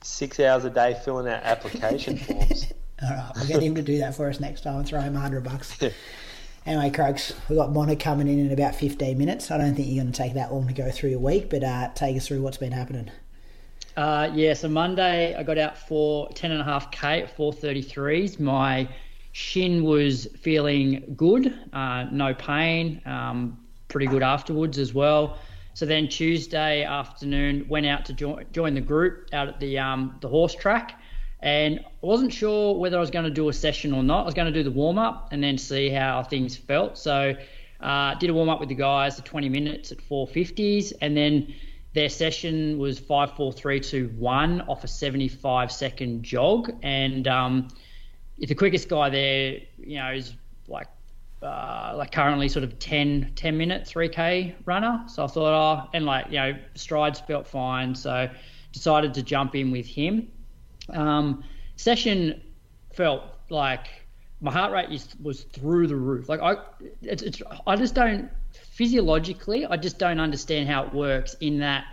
six hours a day filling out application forms. All right, we'll get him to do that for us next time and throw him a hundred bucks. anyway, Krugs, we've got Mona coming in in about 15 minutes. I don't think you're going to take that long to go through your week, but uh, take us through what's been happening. Uh, yeah, so Monday I got out for 10.5k at 433s. My shin was feeling good, uh, no pain, um, pretty good afterwards as well. So then Tuesday afternoon went out to join, join the group out at the um, the horse track, and I wasn't sure whether I was going to do a session or not. I was going to do the warm up and then see how things felt. So uh, did a warm up with the guys, the 20 minutes at 450s, and then their session was five, four, three, two, one off a 75 second jog, and um, the quickest guy there, you know, is like uh, like currently sort of 10, 10 minute 3K runner. So I thought, oh, and like, you know, strides felt fine. So decided to jump in with him. Um, session felt like my heart rate is, was through the roof. Like I, it's, it's, I just don't physiologically, I just don't understand how it works in that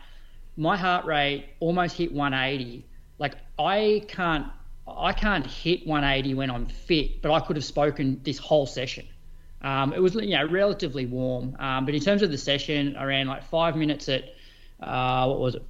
my heart rate almost hit 180. Like I can't, I can't hit 180 when I'm fit, but I could have spoken this whole session. Um, it was you know relatively warm, um, but in terms of the session, I ran like five minutes at uh, what was it?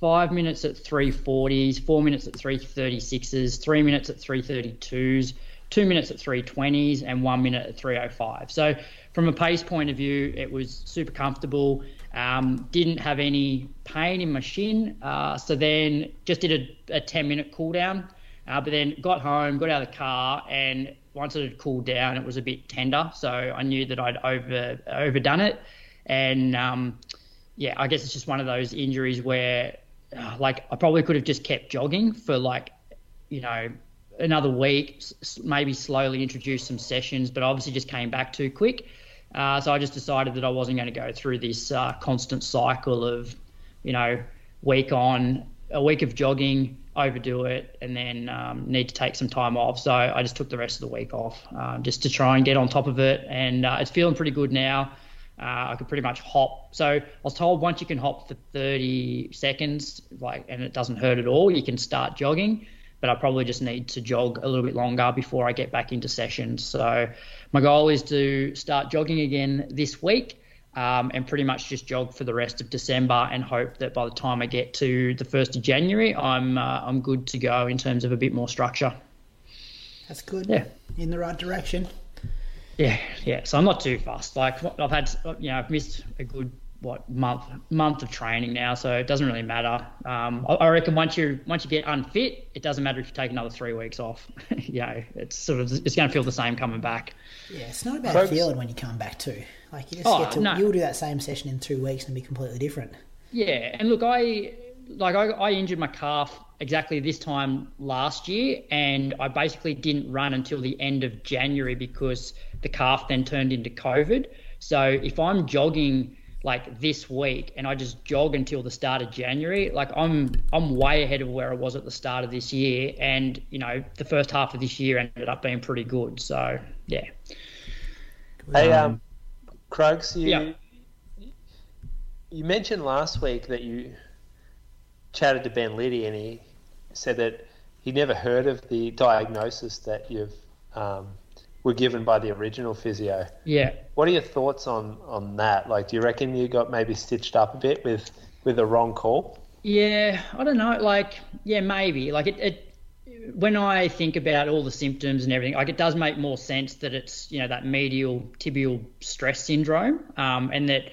Five minutes at 340s, four minutes at 336s, three minutes at 332s, two minutes at 320s, and one minute at 305. So from a pace point of view, it was super comfortable. Um, didn't have any pain in my shin. Uh, so then just did a, a 10 minute cool down. Uh, but then got home, got out of the car, and once it had cooled down, it was a bit tender. So I knew that I'd over overdone it, and um, yeah, I guess it's just one of those injuries where, uh, like, I probably could have just kept jogging for like, you know, another week, maybe slowly introduce some sessions, but obviously just came back too quick. Uh, so I just decided that I wasn't going to go through this uh, constant cycle of, you know, week on a week of jogging, overdo it, and then um, need to take some time off. So I just took the rest of the week off um, just to try and get on top of it. And uh, it's feeling pretty good now. Uh, I could pretty much hop. So I was told once you can hop for 30 seconds, like, and it doesn't hurt at all, you can start jogging. but I probably just need to jog a little bit longer before I get back into sessions. So my goal is to start jogging again this week. Um, and pretty much just jog for the rest of December and hope that by the time I get to the first of January, I'm uh, I'm good to go in terms of a bit more structure. That's good. Yeah, in the right direction. Yeah, yeah. So I'm not too fast. Like I've had, you know, I've missed a good what month month of training now, so it doesn't really matter. Um, I, I, reckon once you once you get unfit, it doesn't matter if you take another three weeks off. you know, it's sort of it's going to feel the same coming back. Yeah, it's not about Folks, feeling when you come back too. Like you just oh, get to no. you'll do that same session in two weeks and be completely different. Yeah, and look, I like I, I injured my calf exactly this time last year, and I basically didn't run until the end of January because the calf then turned into COVID. So if I'm jogging like this week and I just jog until the start of January, like I'm I'm way ahead of where I was at the start of this year, and you know the first half of this year ended up being pretty good. So yeah. Hey, um, Krugs, you yeah. you mentioned last week that you chatted to Ben Liddy and he said that he never heard of the diagnosis that you've um, were given by the original physio. Yeah. What are your thoughts on on that? Like, do you reckon you got maybe stitched up a bit with with a wrong call? Yeah, I don't know. Like, yeah, maybe. Like it, it when I think about all the symptoms and everything, like it does make more sense that it's you know that medial tibial stress syndrome, um, and that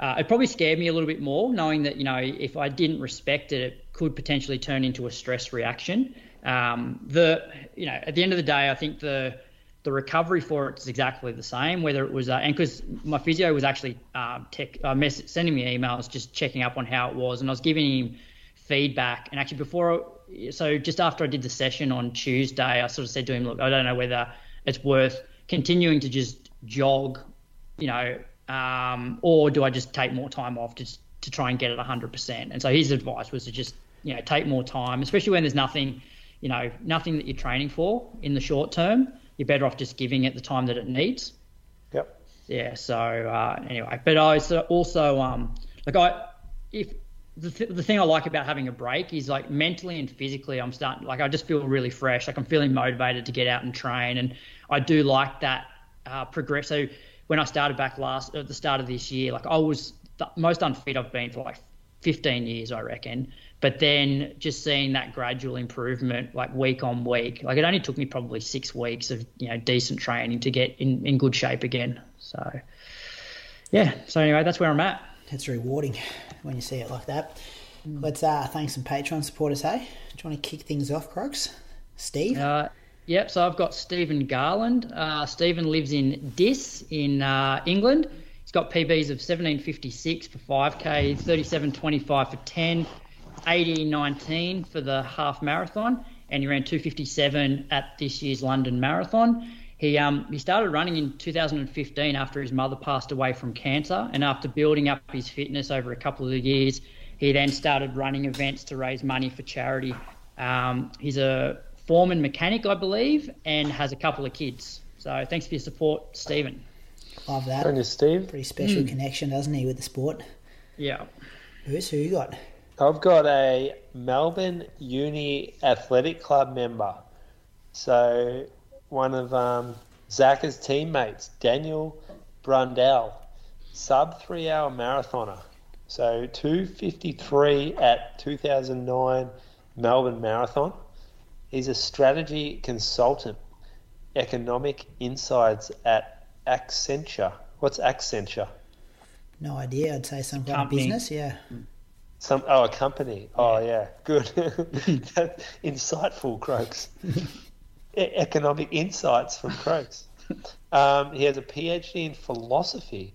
uh, it probably scared me a little bit more knowing that you know if I didn't respect it, it could potentially turn into a stress reaction. Um, the you know at the end of the day, I think the the recovery for it is exactly the same. Whether it was uh, and because my physio was actually uh, tech, mess- sending me emails just checking up on how it was, and I was giving him feedback. And actually before, so just after I did the session on Tuesday, I sort of said to him, look, I don't know whether it's worth continuing to just jog, you know, um, or do I just take more time off to to try and get it 100%? And so his advice was to just you know take more time, especially when there's nothing, you know, nothing that you're training for in the short term you're better off just giving it the time that it needs. Yep. Yeah. So uh, anyway, but I also um like I if the, th- the thing I like about having a break is like mentally and physically I'm starting like I just feel really fresh. Like I'm feeling motivated to get out and train, and I do like that uh, progress. So when I started back last at the start of this year, like I was the most unfit I've been for like 15 years, I reckon. But then just seeing that gradual improvement, like week on week, like it only took me probably six weeks of you know decent training to get in, in good shape again. So yeah, so anyway, that's where I'm at. It's rewarding when you see it like that. Mm. Let's uh, thank some Patreon supporters. Hey, do you want to kick things off, Crocs? Steve. Uh, Yep, so I've got Stephen Garland. Uh, Stephen lives in Diss in uh, England. He's got PBs of 1756 for 5K, 3725 for 10, 80.19 for the half marathon, and he ran 257 at this year's London Marathon. He um, he started running in 2015 after his mother passed away from cancer, and after building up his fitness over a couple of years, he then started running events to raise money for charity. Um, he's a foreman mechanic, I believe, and has a couple of kids. So thanks for your support, Stephen. Love that. Thank you, Steve. Pretty special mm. connection, doesn't he, with the sport? Yeah. Who's who you got? I've got a Melbourne Uni Athletic Club member. So one of um, Zach's teammates, Daniel Brundell, sub three hour marathoner. So 253 at 2009 Melbourne Marathon. He's a strategy consultant, economic insights at Accenture. What's Accenture? No idea. I'd say some kind of business. Yeah. Some oh a company. Oh yeah, good. insightful, Croaks. Economic insights from Croaks. Um, he has a PhD in philosophy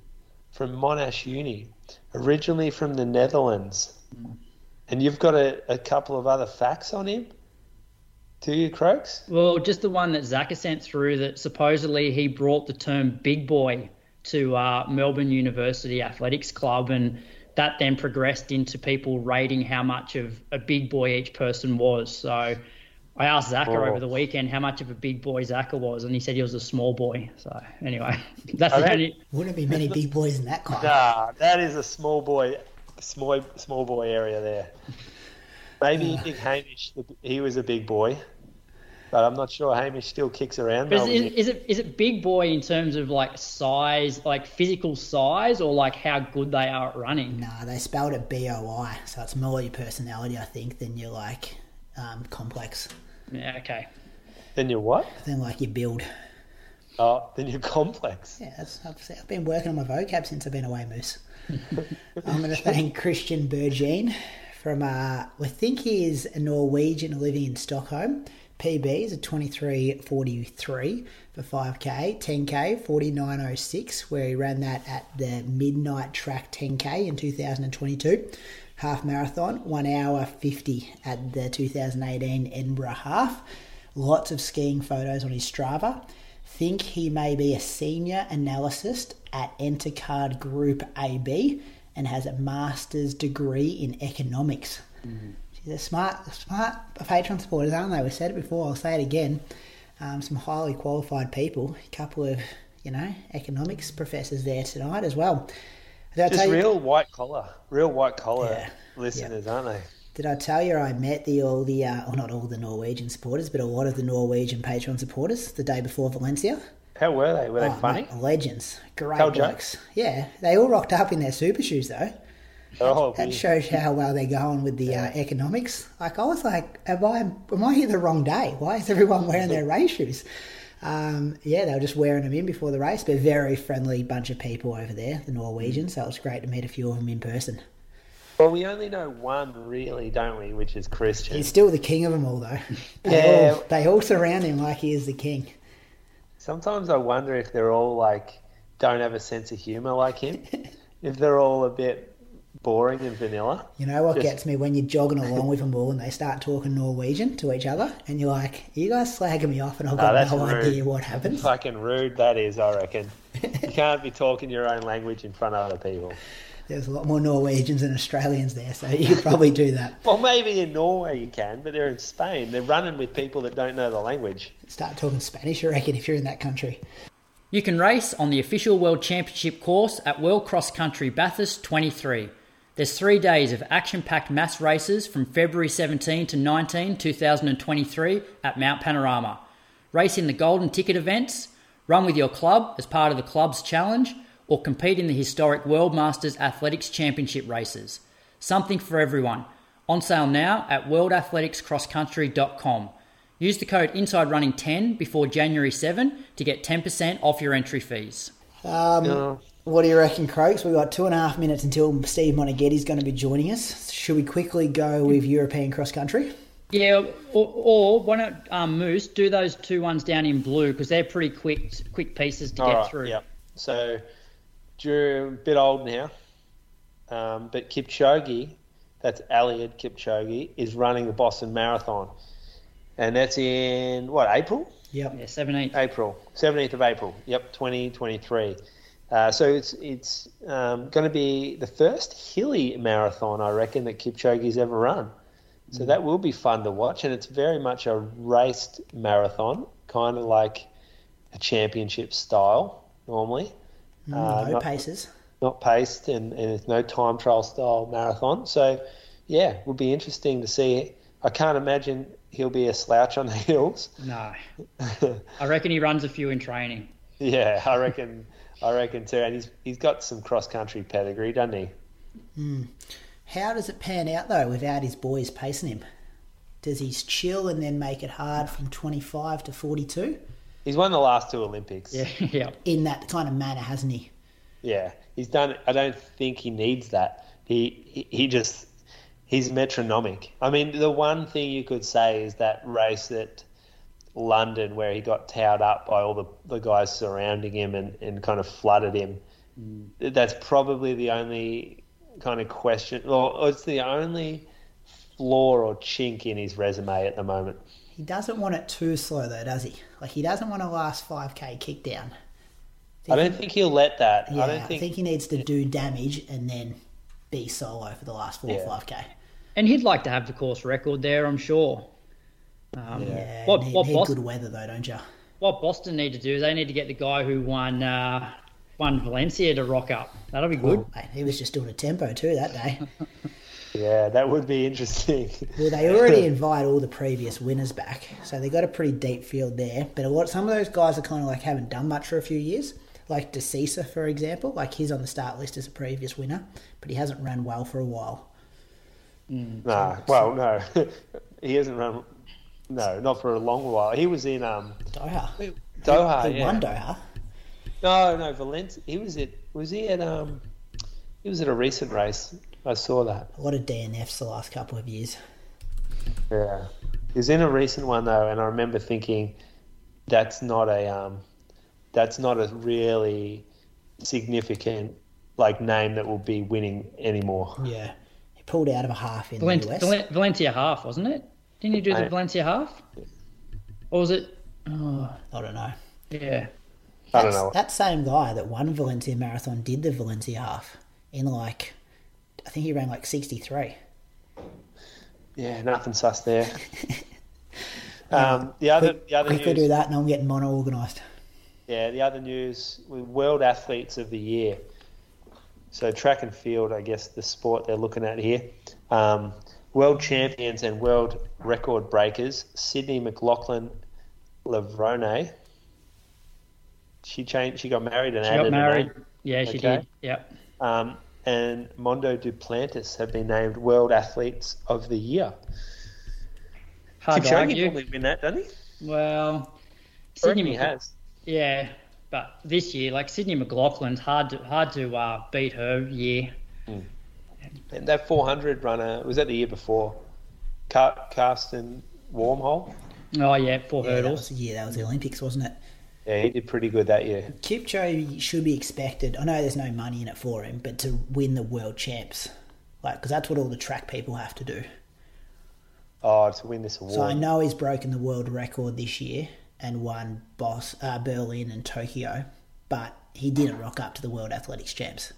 from Monash Uni, originally from the Netherlands. And you've got a, a couple of other facts on him. Do you, Croaks? Well, just the one that Zaka sent through that supposedly he brought the term big boy to uh, Melbourne University Athletics Club and that then progressed into people rating how much of a big boy each person was. So I asked Zaka oh. over the weekend how much of a big boy Zaka was, and he said he was a small boy. So anyway, that's the only. Wouldn't be many big boys in that car. Nah, that is a small boy, small small boy area there. Maybe uh, Big Hamish, he was a big boy, but I'm not sure Hamish still kicks around. Is, is, is, it is it big boy in terms of like size, like physical size, or like how good they are at running? Nah, they spelled it B O I, so it's more your personality, I think, than your like um, complex. Yeah. Okay. Then your what? Then like your build. Oh, then you're complex. Yeah, I've, I've been working on my vocab since I've been away, Moose. I'm going to thank Christian Bergin from, uh, I think he is a Norwegian living in Stockholm. PB is a 23.43 for 5k, 10k 49.06, where he ran that at the Midnight Track 10k in 2022. Half marathon, 1 hour 50 at the 2018 Edinburgh Half. Lots of skiing photos on his Strava. Think he may be a senior analyst at Entercard Group AB and has a master's degree in economics. Mm-hmm. She's a smart, smart Patreon supporters, aren't they? We said it before. I'll say it again. Um, some highly qualified people. A couple of, you know, economics professors there tonight as well. Just real you, white collar, real white collar yeah, listeners, aren't they? Did I tell you I met the all the, uh, well, not all the Norwegian supporters, but a lot of the Norwegian Patreon supporters the day before Valencia? How were they? Were they oh, funny? Mate, legends. Great Tell blokes. Jokes. Yeah, they all rocked up in their super shoes though. Oh, that shows how well they're going with the yeah. uh, economics. Like I was like, am I am I here the wrong day? Why is everyone wearing their race shoes? Um, yeah, they were just wearing them in before the race, but very friendly bunch of people over there, the Norwegians. So it was great to meet a few of them in person. Well, we only know one really, don't we? Which is Christian. He's still the king of them all, though. They yeah, all, they all surround him like he is the king. Sometimes I wonder if they're all like don't have a sense of humor like him. if they're all a bit boring and vanilla. You know what Just... gets me when you're jogging along with them all and they start talking Norwegian to each other, and you're like, "You guys slagging me off," and I've got no, no idea what happens. Fucking rude that is, I reckon. you can't be talking your own language in front of other people. There's a lot more Norwegians than Australians there, so you could probably do that. well, maybe in Norway you can, but they're in Spain. They're running with people that don't know the language. Start talking Spanish, I reckon, if you're in that country. You can race on the official World Championship course at World Cross Country Bathurst 23. There's three days of action packed mass races from February 17 to 19, 2023 at Mount Panorama. Race in the Golden Ticket events, run with your club as part of the club's challenge, or compete in the historic World Masters Athletics Championship races. Something for everyone. On sale now at worldathleticscrosscountry.com. Use the code INSIDERUNNING10 before January 7 to get 10% off your entry fees. Um, no. What do you reckon, Croaks? We've got two and a half minutes until Steve Moneghetti's going to be joining us. Should we quickly go with European cross country? Yeah, or, or why not um, Moose do those two ones down in blue because they're pretty quick quick pieces to All get right, through. Yeah. So Drew, a bit old now, um, but Kipchoge, that's Eliud Kipchoge, is running the Boston Marathon, and that's in what April? Yep. Yeah, seventeenth. April, seventeenth of April. Yep, twenty twenty three. Uh, so it's it's um, going to be the first hilly marathon I reckon that Kipchoge's ever run. So that will be fun to watch, and it's very much a raced marathon, kind of like a championship style normally. Mm, uh, no not, paces. Not paced, and, and it's no time trial style marathon. So, yeah, it would be interesting to see. I can't imagine he'll be a slouch on the hills. No. I reckon he runs a few in training. Yeah, I reckon. I reckon too, and he's he's got some cross country pedigree, doesn't he? Mm. How does it pan out though without his boys pacing him? Does he chill and then make it hard from twenty five to forty two? He's won the last two Olympics. Yeah, yeah. In that kind of manner, hasn't he? Yeah, he's done. I don't think he needs that. He he, he just he's metronomic. I mean, the one thing you could say is that race at London where he got towed up by all the, the guys surrounding him and, and kind of flooded him. Mm. That's probably the only kind of question, or it's the only flaw or chink in his resume at the moment. He doesn't want it too slow though, does he? Like he doesn't want a last five k kick down. I don't think he'll let that. Yeah, I don't think... I think he needs to do damage and then be solo for the last four five k. And he'd like to have the course record there, I'm sure. Um, yeah, what, need, what need Boston, good weather though, don't you? What Boston need to do is they need to get the guy who won uh, won Valencia to rock up. That'll be good. mate, he was just doing a tempo too that day. Yeah, that would be interesting. well, they already invite all the previous winners back, so they got a pretty deep field there. But a lot, some of those guys are kind of like haven't done much for a few years. Like Desisa, for example, like he's on the start list as a previous winner, but he hasn't run well for a while. Mm. Nah, well, no, he hasn't run. No, not for a long while. He was in um, Doha. Doha, he, he yeah. won Doha. No, no, Valencia. He was at. Was he at um? He was at a recent race. I saw that. A lot of DNFs the last couple of years. Yeah, he was in a recent one though, and I remember thinking, that's not a um, that's not a really significant like name that will be winning anymore. Yeah, he pulled out of a half in Valent- the US. Val- Valencia half, wasn't it? Didn't you do the I, Valencia half? Or was it? Oh, I don't know. Yeah. I don't know. That same guy that won Valencia Marathon did the Valencia half in like, I think he ran like 63. Yeah, nothing sus there. um, the other, quick, the other quickly news, do that, and I'm getting Mona organised. Yeah, the other news: World Athletes of the Year. So track and field, I guess, the sport they're looking at here. Um, world champions and world record breakers: Sydney McLaughlin Levrone she changed. She got married and she added got married. Yeah, she okay. did. Yep. Um, and Mondo Duplantis have been named World Athletes of the Year. Hard to argue. probably win that, doesn't he? Well, Sydney has. Yeah, but this year, like Sydney McLaughlin's hard to hard to uh, beat her year. Mm. And that 400 runner was that the year before? Car- Karsten Warholm. Oh yeah, four yeah, hurdles. That was, yeah, that was the Olympics, wasn't it? Yeah, he did pretty good that year. Kipchoge should be expected. I know there's no money in it for him, but to win the world champs, like because that's what all the track people have to do. Oh, to win this award. So I know he's broken the world record this year and won Boss uh, Berlin and Tokyo, but he didn't rock up to the World Athletics Champs.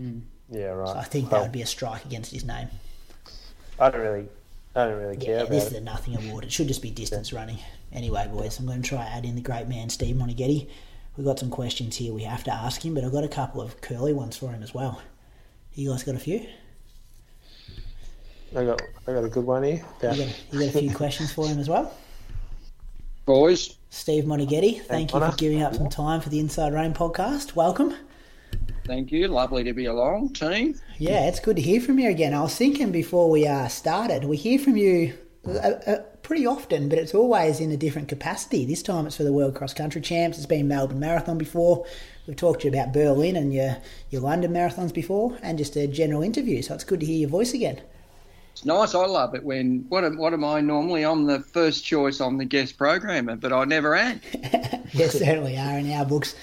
Mm. Yeah, right. So I think well, that would be a strike against his name. I don't really, I don't really care. Yeah, about this it. is a nothing award. It should just be distance yeah. running. Anyway, boys, I'm going to try add in the great man Steve Moneghetti. We've got some questions here we have to ask him, but I've got a couple of curly ones for him as well. You guys got a few? I got, I got a good one here. Yeah. You, got, you got a few questions for him as well? Boys. Steve Moneghetti, thank you for giving up some time for the Inside Running podcast. Welcome. Thank you. Lovely to be along, team. Yeah, it's good to hear from you again. I was thinking before we uh, started, we hear from you uh, uh, pretty often, but it's always in a different capacity. This time it's for the World Cross Country Champs. It's been Melbourne Marathon before. We've talked to you about Berlin and your, your London marathons before, and just a general interview. So it's good to hear your voice again. It's nice. I love it when what am, what am I normally? I'm the first choice. I'm the guest programmer, but I never am. you certainly are in our books.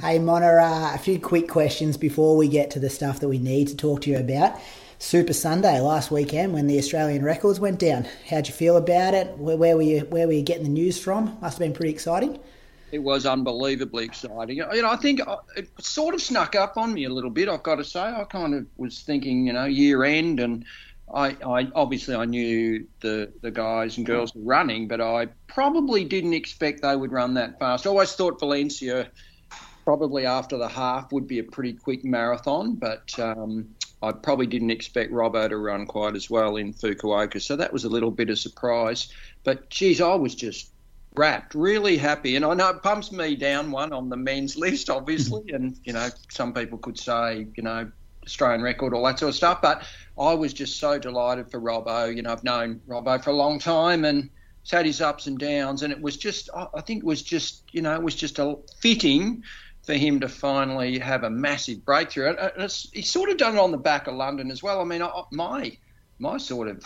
hey, Mona, uh, a few quick questions before we get to the stuff that we need to talk to you about. Super Sunday last weekend when the Australian records went down. How'd you feel about it? Where, where, were you? Where were you getting the news from? Must have been pretty exciting. It was unbelievably exciting. You know, I think uh, it sort of snuck up on me a little bit. I've got to say, I kind of was thinking, you know, year end, and I, I obviously I knew the the guys and girls were running, but I probably didn't expect they would run that fast. I always thought Valencia probably after the half would be a pretty quick marathon, but um, I probably didn't expect Robbo to run quite as well in Fukuoka, so that was a little bit of surprise. But geez, I was just rapt, really happy, and I know it pumps me down one on the men's list, obviously, and you know some people could say you know Australian record, all that sort of stuff, but I was just so delighted for Robbo. You know, I've known Robbo for a long time and. He's had his ups and downs, and it was just, I think it was just, you know, it was just a fitting for him to finally have a massive breakthrough. And he's sort of done it on the back of London as well. I mean, my my sort of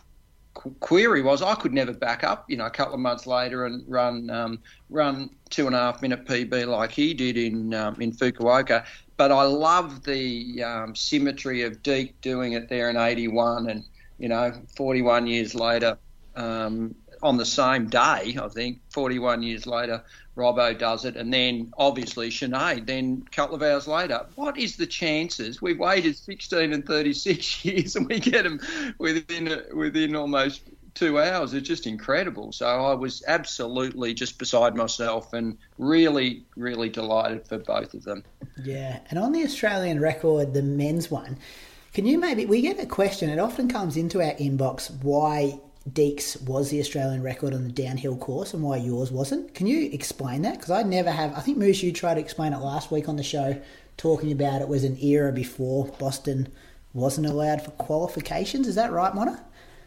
query was I could never back up, you know, a couple of months later and run um, run two and a half minute PB like he did in um, in Fukuoka. But I love the um, symmetry of Deek doing it there in '81, and you know, 41 years later, um, on the same day, I think, 41 years later, Robbo does it, and then obviously Sinead. Then a couple of hours later, what is the chances? We've waited 16 and 36 years, and we get them within within almost two hours. It's just incredible. So I was absolutely just beside myself, and really, really delighted for both of them. Yeah, and on the Australian record, the men's one. Can you maybe, we get a question, it often comes into our inbox why Deeks was the Australian record on the downhill course and why yours wasn't. Can you explain that? Because I never have. I think Moose, you tried to explain it last week on the show, talking about it was an era before Boston wasn't allowed for qualifications. Is that right, Mona?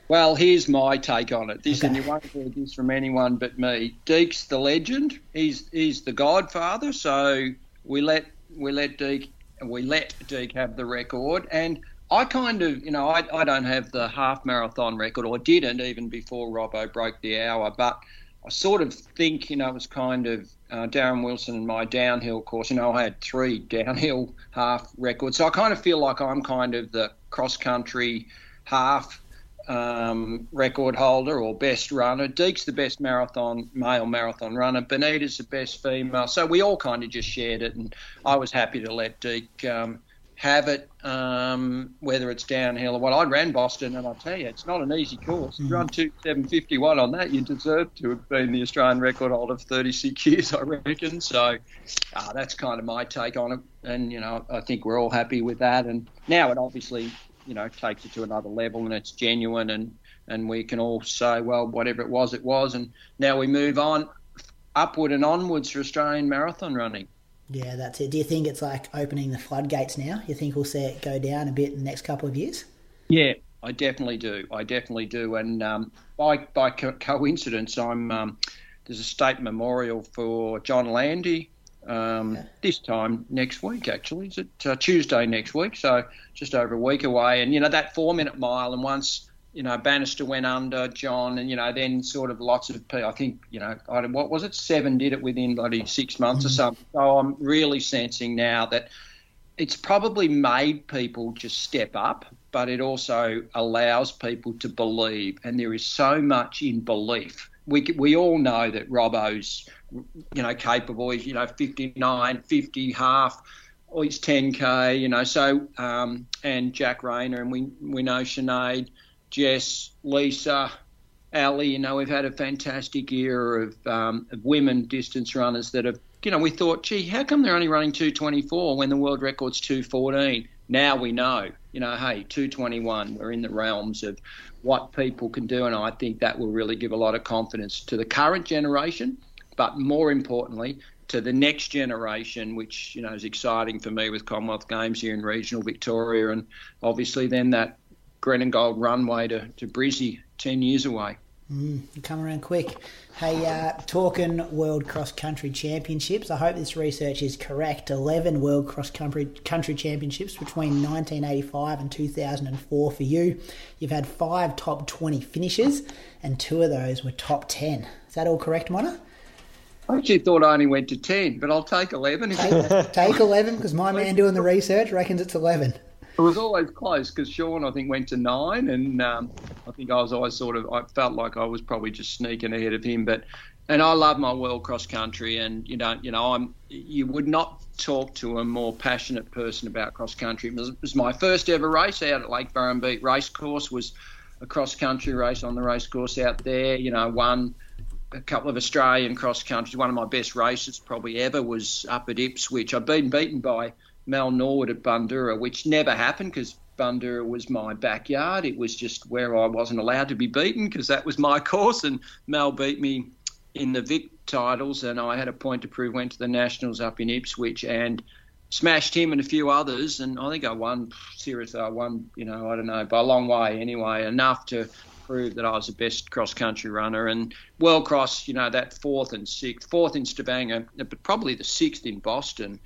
Well, here's my take on it. This, okay. and you won't hear this from anyone but me. Deeks, the legend, he's he's the godfather. So we let we let Deek we let Deek have the record, and I kind of, you know, I, I don't have the half marathon record, or didn't even before Robbo broke the hour, but I sort of think, you know, it was kind of uh, Darren Wilson and my downhill course. You know, I had three downhill half records. So I kind of feel like I'm kind of the cross country half um, record holder or best runner. Deke's the best marathon, male marathon runner. Benita's the best female. So we all kind of just shared it. And I was happy to let Deke um, have it, um, whether it's downhill or what. I ran Boston, and I tell you, it's not an easy course. You run two seven fifty one on that, you deserve to have been the Australian record holder for thirty six years, I reckon. So uh, that's kind of my take on it, and you know, I think we're all happy with that. And now it obviously, you know, takes it to another level, and it's genuine, and and we can all say, well, whatever it was, it was, and now we move on upward and onwards for Australian marathon running. Yeah, that's it. Do you think it's like opening the floodgates now? You think we'll see it go down a bit in the next couple of years? Yeah, I definitely do. I definitely do. And um, by by co- coincidence, I'm um, there's a state memorial for John Landy um, this time next week. Actually, is it uh, Tuesday next week? So just over a week away. And you know that four minute mile, and once you know, Bannister went under, John, and you know, then sort of lots of people. I think you know, I don't, what was it? Seven did it within bloody six months mm-hmm. or something. So I'm really sensing now that it's probably made people just step up, but it also allows people to believe, and there is so much in belief. We we all know that Robbo's, you know, capable. He's you know 59, 50, half or he's 10k, you know. So um, and Jack Rayner, and we we know Sinead Jess, Lisa, Ali. You know, we've had a fantastic year of, um, of women distance runners that have, you know, we thought, gee, how come they're only running 224 when the world record's 214? Now we know, you know, hey, 221, we're in the realms of what people can do. And I think that will really give a lot of confidence to the current generation, but more importantly, to the next generation, which you know is exciting for me with Commonwealth Games here in regional Victoria, and obviously then that green and gold runway to, to Brizzy 10 years away. Mm, come around quick. Hey, uh, talking World Cross Country Championships, I hope this research is correct. 11 World Cross Country, country Championships between 1985 and 2004 for you. You've had five top 20 finishes, and two of those were top 10. Is that all correct, Mona? I actually thought I only went to 10, but I'll take 11. Take, take 11 because my man doing the research reckons it's 11. It was always close because Sean, I think, went to nine, and um, I think I was always sort of, I felt like I was probably just sneaking ahead of him. But and I love my world cross country, and you know, you know, I'm you would not talk to a more passionate person about cross country. It was, it was my first ever race out at Lake Burrumbeet Racecourse. Was a cross country race on the racecourse out there. You know, won a couple of Australian cross countries. One of my best races probably ever was up at Ipswich. I've been beaten by Mal Norwood at Bundoora, which never happened because Bundoora was my backyard. It was just where I wasn't allowed to be beaten because that was my course. And Mal beat me in the Vic titles, and I had a point to prove. Went to the Nationals up in Ipswich and smashed him and a few others. And I think I won. Seriously, I won. You know, I don't know by a long way anyway. Enough to prove that I was the best cross country runner. And World Cross, you know, that fourth and sixth, fourth in Stavanger, but probably the sixth in Boston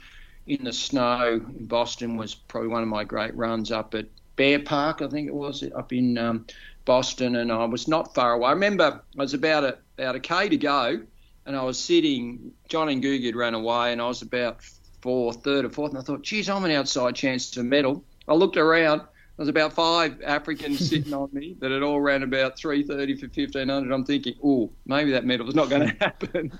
in the snow in Boston was probably one of my great runs up at Bear Park, I think it was, up in um, Boston, and I was not far away. I remember I was about a, about a K to go, and I was sitting, John and Ngugi had ran away, and I was about fourth, third or fourth, and I thought, geez, I'm an outside chance to medal. I looked around, there was about five Africans sitting on me that had all ran about 330 for 1500. I'm thinking, oh, maybe that medal was not going to happen.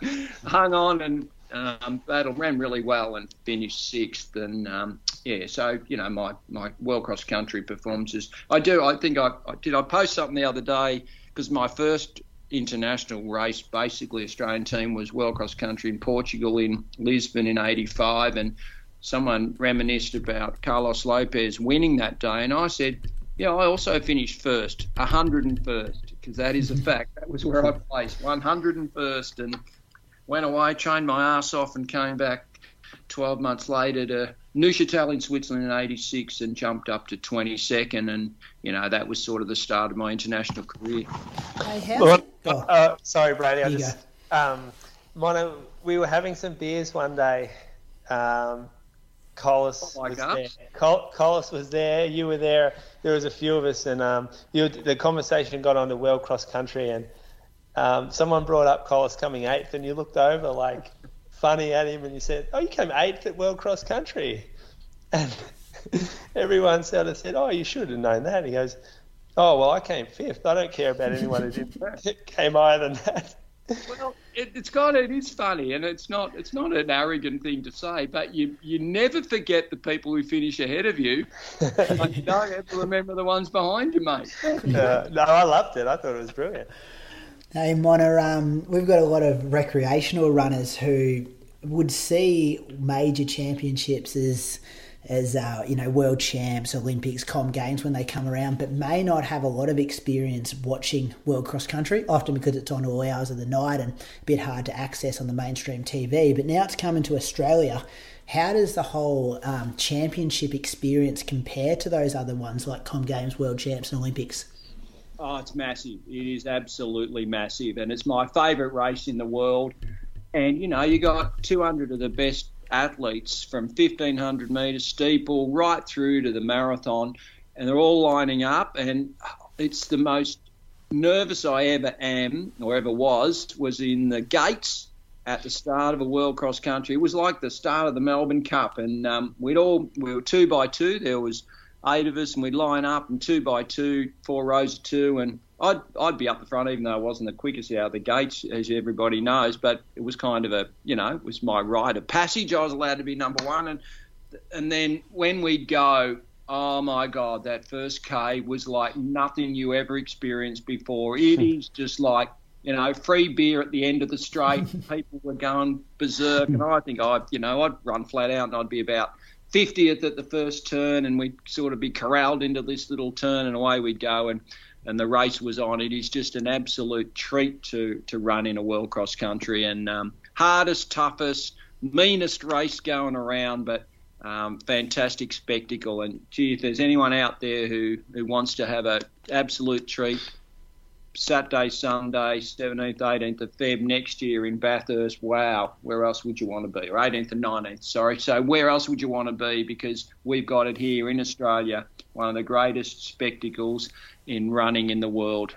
Hung on and um, battle ran really well and finished sixth. And um, yeah, so you know my my world cross country performances. I do. I think I, I did. I post something the other day because my first international race, basically Australian team, was world cross country in Portugal in Lisbon in '85, and someone reminisced about Carlos Lopes winning that day, and I said, yeah, I also finished first, 101st, because that is a fact. That was where I placed, 101st, and went away, trained my ass off, and came back 12 months later to Neuchâtel in Switzerland in 86 and jumped up to 22nd. And, you know, that was sort of the start of my international career. Hey, well, oh. uh, sorry, Brady. I just, um, Mona, we were having some beers one day. Um, Collis oh was there. Col- Collis was there. You were there. There was a few of us, and um, you, the conversation got on to world cross country, and um, someone brought up Collis coming eighth, and you looked over like funny at him and you said, "Oh, you came eighth at World Cross Country," and everyone sort of said, "Oh, you should have known that." And He goes, "Oh, well, I came fifth. I don't care about anyone who didn't came higher than that." Well, it, it's kind of it is funny, and it's not it's not an arrogant thing to say, but you you never forget the people who finish ahead of you. like you don't have to remember the ones behind you, mate. Uh, no, I loved it. I thought it was brilliant. Hey, Mona, um, we've got a lot of recreational runners who would see major championships as as uh, you know world champs, Olympics, Com Games when they come around, but may not have a lot of experience watching world cross country. Often because it's on all hours of the night and a bit hard to access on the mainstream TV. But now it's coming to Australia. How does the whole um, championship experience compare to those other ones like Com Games, World Champs, and Olympics? Oh, it's massive. It is absolutely massive, and it's my favourite race in the world. And you know, you got 200 of the best athletes from 1500 metres steeple right through to the marathon, and they're all lining up, and it's the most nervous I ever am or ever was was in the gates at the start of a World Cross Country. It was like the start of the Melbourne Cup, and um, we'd all we were two by two. There was eight of us, and we'd line up and two by two, four rows of two, and I'd I'd be up the front, even though I wasn't the quickest out of the gates, as everybody knows. But it was kind of a, you know, it was my rite of passage. I was allowed to be number one, and and then when we'd go, oh my god, that first K was like nothing you ever experienced before. It hmm. is just like you know, free beer at the end of the straight. People were going berserk, and I think I, you know, I'd run flat out, and I'd be about 50th at the first turn, and we'd sort of be corralled into this little turn, and away we'd go. And and the race was on. It is just an absolute treat to to run in a world cross country, and um, hardest, toughest, meanest race going around, but um, fantastic spectacle. And gee, if there's anyone out there who who wants to have a absolute treat, Saturday, Sunday, 17th, 18th of Feb next year in Bathurst. Wow, where else would you want to be? Or 18th and 19th, sorry. So where else would you want to be? Because we've got it here in Australia, one of the greatest spectacles in running in the world.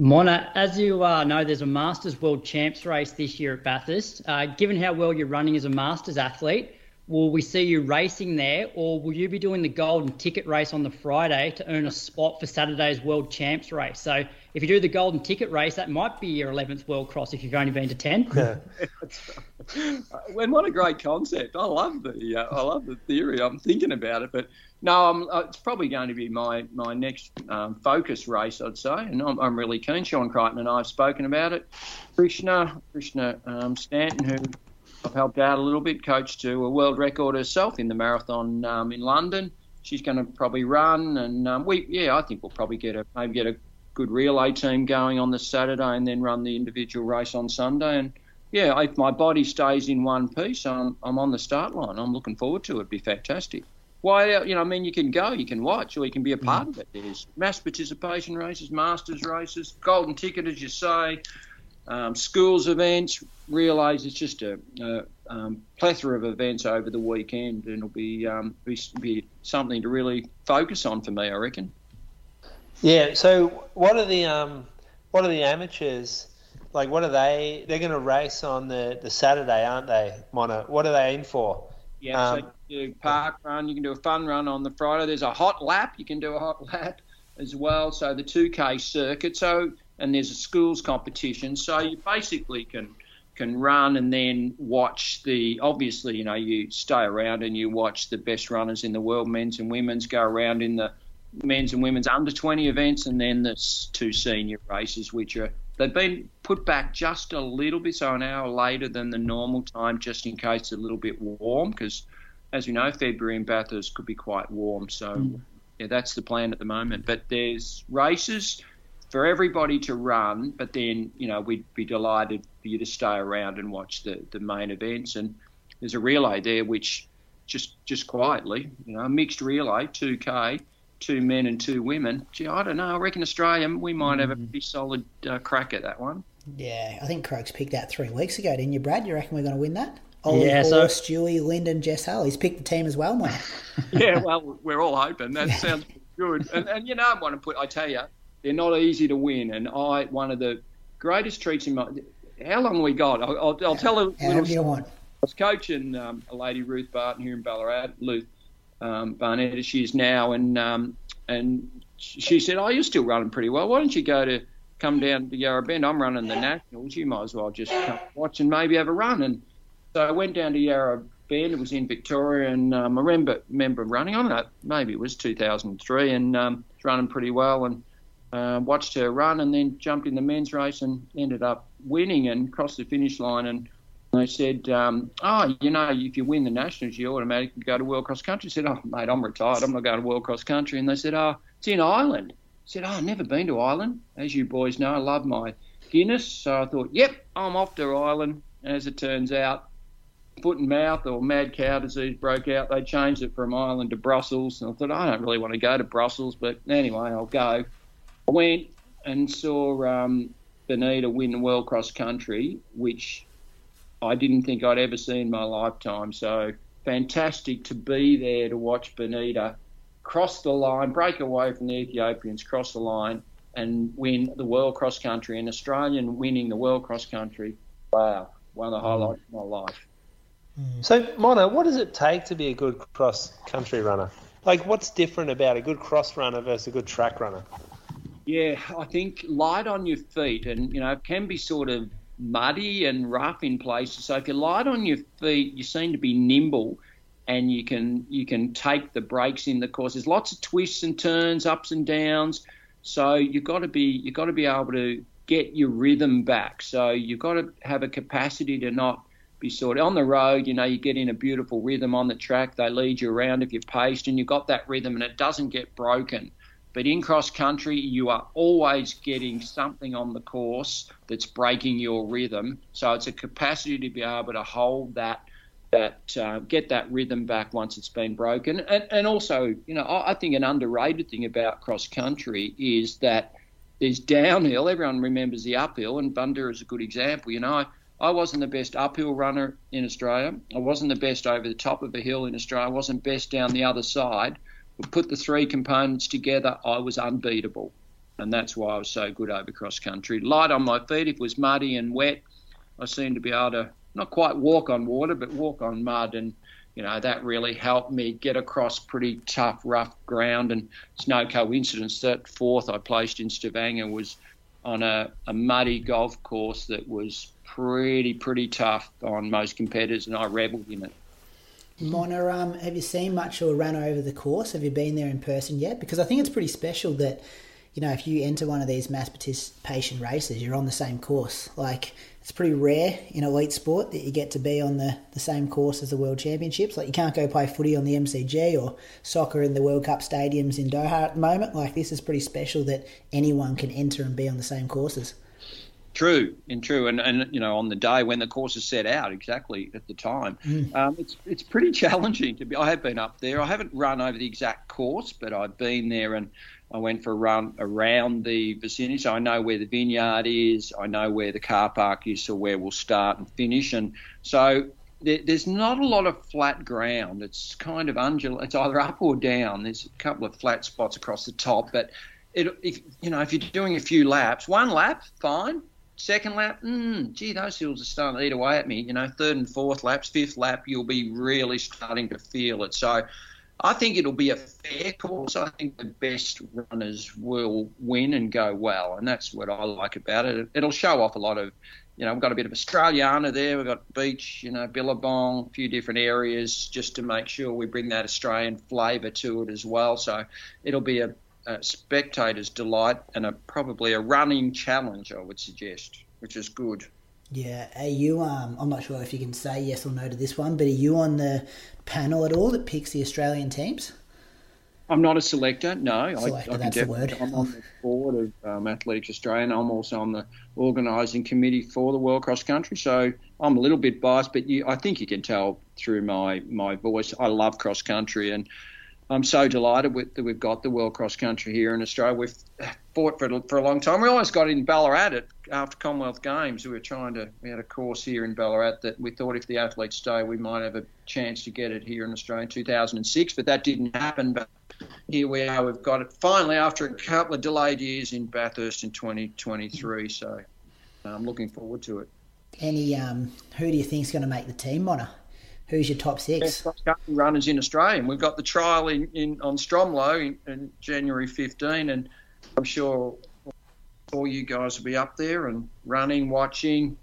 Mona, as you uh, know, there's a Masters World Champs race this year at Bathurst. Uh, given how well you're running as a Masters athlete, will we see you racing there, or will you be doing the golden ticket race on the Friday to earn a spot for Saturday's World Champs race? So if you do the golden ticket race, that might be your 11th World Cross if you've only been to 10. Yeah. well, what a great concept! I love the uh, I love the theory. I'm thinking about it, but no, I'm, uh, it's probably going to be my my next um, focus race, I'd say, and I'm, I'm, really keen. Shaun Creighton and I have spoken about it. Krishna Krishna um, Stanton, who I've helped out a little bit, coached to a world record herself in the marathon um, in London. She's going to probably run, and um, we, yeah, I think we'll probably get a maybe get a good relay team going on the Saturday, and then run the individual race on Sunday. And yeah, if my body stays in one piece, I'm, I'm on the start line. I'm looking forward to it. It'd be fantastic. Why, you know, I mean, you can go, you can watch, or you can be a part mm. of it. There's mass participation races, masters races, golden ticket, as you say um, schools events. Realise it's just a, a um, plethora of events over the weekend, and it'll be, um, be, be something to really focus on for me, I reckon. Yeah. So, what are the um, what are the amateurs like? What are they? They're going to race on the, the Saturday, aren't they, Mona? What are they in for? Yeah. so um, you do park run. You can do a fun run on the Friday. There's a hot lap. You can do a hot lap as well. So the 2K circuit. So and there's a schools competition. So you basically can can run and then watch the obviously you know you stay around and you watch the best runners in the world men's and women's go around in the men's and women's under 20 events and then the two senior races which are they've been put back just a little bit so an hour later than the normal time just in case it's a little bit warm because as we know, February in Bathurst could be quite warm. So, mm. yeah, that's the plan at the moment. But there's races for everybody to run, but then, you know, we'd be delighted for you to stay around and watch the, the main events. And there's a relay there which just just quietly, you know, a mixed relay, 2K, two men and two women. Gee, I don't know. I reckon Australia, we might have a pretty solid uh, crack at that one. Yeah, I think Croaks picked out three weeks ago, didn't you, Brad? You reckon we're going to win that? Ollie yeah, so Stewie, Lyndon, Jess Hull. He's picked the team as well, mate. yeah, well, we're all hoping. That sounds good. And, and you know, I want to put. I tell you, they're not easy to win. And I, one of the greatest treats in my. How long we got? I'll, I'll, I'll tell a little. you want? I was coaching um, a lady, Ruth Barton, here in Ballarat. Ruth um, Barnett, as she is now, and um, and she said, "Oh, you're still running pretty well. Why don't you go to come down to Yarra Bend? I'm running the nationals. You might as well just come watch and maybe have a run." And so I went down to Yarra Bend. It was in Victoria, and um, I remember remember running. I don't know, maybe it was 2003, and um, running pretty well. And uh, watched her run, and then jumped in the men's race and ended up winning and crossed the finish line. And they said, um, "Oh, you know, if you win the nationals, you automatically go to world cross country." I said, "Oh, mate, I'm retired. I'm not going to world cross country." And they said, "Oh, it's in Ireland." I said, "Oh, I've never been to Ireland. As you boys know, I love my Guinness." So I thought, "Yep, I'm off to Ireland." As it turns out, foot and mouth or mad cow disease broke out. They changed it from Ireland to Brussels. And I thought, I don't really want to go to Brussels, but anyway, I'll go. I went and saw um, Benita win the World Cross Country, which I didn't think I'd ever see in my lifetime. So fantastic to be there to watch Benita cross the line, break away from the Ethiopians, cross the line, and win the World Cross Country. An Australian winning the World Cross Country. Wow, one of the highlights of my life. Mm. So, Mona, what does it take to be a good cross country runner? Like, what's different about a good cross runner versus a good track runner? Yeah, I think light on your feet, and you know, it can be sort of muddy and rough in places. So if you're light on your feet, you seem to be nimble, and you can you can take the breaks in the course. There's lots of twists and turns, ups and downs. So you've got to be you've got to be able to get your rhythm back. So you've got to have a capacity to not be sort of on the road, you know, you get in a beautiful rhythm on the track. They lead you around if you're paced and you've got that rhythm and it doesn't get broken. But in cross country, you are always getting something on the course that's breaking your rhythm. So it's a capacity to be able to hold that, that uh, get that rhythm back once it's been broken. And, and also, you know, I, think an underrated thing about cross country is that there's downhill. Everyone remembers the uphill, and Bundoora is a good example. You know, I, I wasn't the best uphill runner in Australia. I wasn't the best over the top of a hill in Australia. I wasn't best down the other side. Put the three components together, I was unbeatable. And that's why I was so good over cross country. Light on my feet. If it was muddy and wet, I seemed to be able to not quite walk on water, but walk on mud. And, you know, that really helped me get across pretty tough, rough ground. And it's no coincidence that fourth I placed in Stavanger was on a, a muddy golf course that was pretty, pretty tough on most competitors, and I revelled in it. Mona, um, have you seen much or run over the course? Have you been there in person yet? Because I think it's pretty special that, you know, if you enter one of these mass participation races, you're on the same course. Like, it's pretty rare in elite sport that you get to be on the, the same course as the World Championships. Like, you can't go play footy on the MCG or soccer in the World Cup stadiums in Doha at the moment. Like, this is pretty special that anyone can enter and be on the same courses. True, and true, and and you know on the day when the course is set out exactly at the time, mm. um, it's it's pretty challenging to be. I have been up there. I haven't run over the exact course, but I've been there and I went for a run around the vicinity. So I know where the vineyard is. I know where the car park is, so where we'll start and finish. And so there, there's not a lot of flat ground. It's kind of undul. It's either up or down. There's a couple of flat spots across the top, but it, if you know if you're doing a few laps, one lap, fine Second lap, mm, gee, those hills are starting to eat away at me. You know, third and fourth laps, fifth lap, you'll be really starting to feel it. So I think it'll be a fair course. I think the best runners will win and go well, and that's what I like about it. It'll show off a lot of, you know, we've got a bit of Australiana there. We've got beach, you know, Billabong, a few different areas, just to make sure we bring that Australian flavour to it as well. So it'll be a, a spectator's delight and a, probably a running challenge, I would suggest, which is good. Yeah, are you? Um, I'm not sure if you can say yes or no to this one, but are you on the panel at all that picks the Australian teams? I'm not a selector. No, selector, I, I that's the word. I'm on the board of um, Athletics Australia. And I'm also on the organising committee for the World Cross Country. So I'm a little bit biased, but you, I think you can tell through my my voice. I love cross country, and I'm so delighted with, that we've got the World Cross Country here in Australia. We've fought for, it for a long time. We almost got in Ballarat at, after Commonwealth Games. We were trying to. We had a course here in Ballarat that we thought if the athletes stay, we might have a chance to get it here in Australia in 2006, but that didn't happen. But here we are. We've got it finally after a couple of delayed years in Bathurst in 2023. So I'm looking forward to it. Any um, who do you think is going to make the team, Mona? Who's your top six? Best runners in Australia. We've got the trial in, in on Stromlo in, in, January 15, and I'm sure all you guys will be up there and running, watching,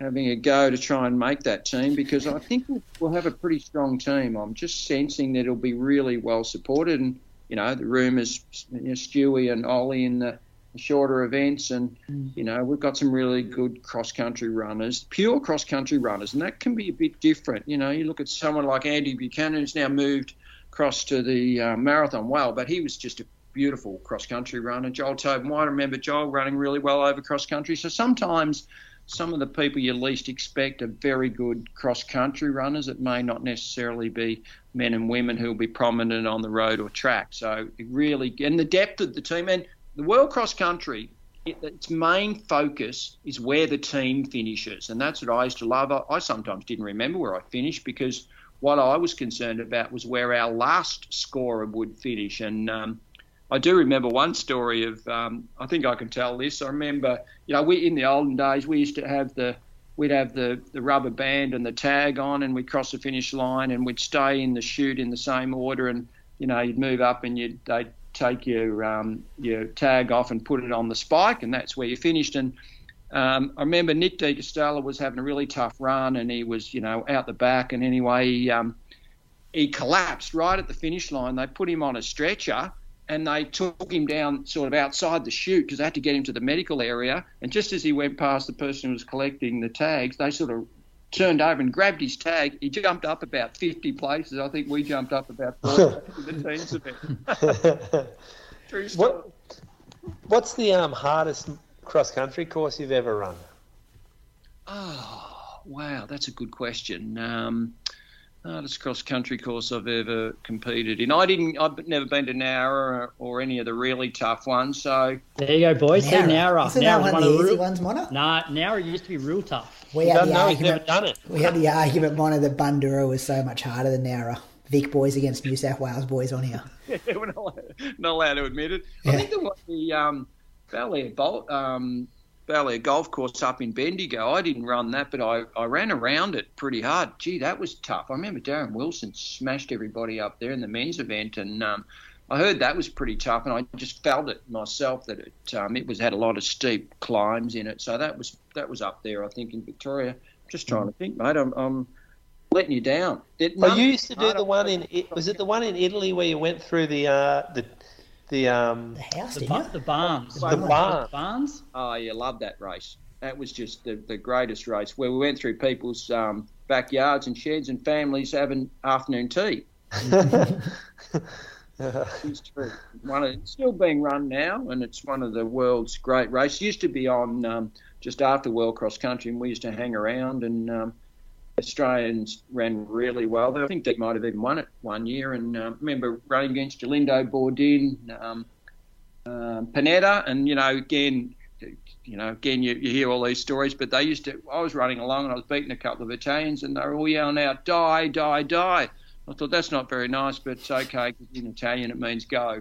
having a go to try and make that team because I think we'll have a pretty strong team. I'm just sensing that it'll be really well supported, and you know the rumours, you know, Stewie and Ollie in the shorter events, and mm. you know we've got some really good cross country runners, pure cross country runners, and that can be a bit different. You know, you look at someone like Andy Buchanan, who's now moved across to the uh, marathon well, but he was just a beautiful cross country runner. Joel Tobin, I remember Joel running really well over cross country. So sometimes some of the people you least expect are very good cross country runners. It may not necessarily be men and women who will be prominent on the road or track. So really, and the depth of the team, and the World Cross Country, it, its main focus is where the team finishes, and that's what I used to love. I, I sometimes didn't remember where I finished because what I was concerned about was where our last scorer would finish, and um, I do remember one story of um, I think I can tell this. I remember, you know, we in the olden days we used to have the we'd have the, the rubber band and the tag on, and we'd cross the finish line, and we'd stay in the chute in the same order, and you know you'd move up and you'd they'd take your um, your tag off and put it on the spike, and that's where you finished. And um, I remember Nick De Castella was having a really tough run, and he was you know out the back, and anyway um, he collapsed right at the finish line. They put him on a stretcher. And they took him down sort of outside the chute because they had to get him to the medical area. And just as he went past the person who was collecting the tags, they sort of turned over and grabbed his tag. He jumped up about 50 places. I think we jumped up about 40 the teams event. True story. What, what's the um, hardest cross country course you've ever run? Oh, wow, that's a good question. Um, hardest cross country course I've ever competed in. I didn't. I've never been to Nowra or, or any of the really tough ones. So there you go, boys. Nowra. See Nowra. Isn't Nowra's that one of the easy real, ones, Mona? Nah, Nowra used to be real tough. We had the argument. Done it. We had the argument. One of the Bundoora was so much harder than Nowra. Vic boys against New South Wales boys on here. yeah, we're not allowed, not allowed to admit it. Yeah. I think the the um, Valley Bolt um, Valley Golf Course up in Bendigo. I didn't run that, but I, I ran around it pretty hard. Gee, that was tough. I remember Darren Wilson smashed everybody up there in the men's event, and um, I heard that was pretty tough, and I just felt it myself that it um, it was had a lot of steep climbs in it. So that was that was up there, I think, in Victoria. Just trying to think, mate. I'm, I'm letting you down. It, well, you used to do the one in was it the one in Italy where you went through the uh, the the um the house, the, ba- the barns, the, the barns. barns. Oh, you love that race. That was just the, the greatest race where we went through people's um, backyards and sheds and families having afternoon tea. it's true. One of, it's still being run now, and it's one of the world's great races. Used to be on um, just after World Cross Country, and we used to hang around. And um, Australians ran really well. I think they might have even won it one year. And uh, remember running against Galindo, Bourdin, um, uh, Panetta, and you know again. You know, again, you, you hear all these stories, but they used to. I was running along and I was beating a couple of Italians, and they were all yelling out, "Die, die, die!" I thought that's not very nice, but it's okay because in Italian it means go.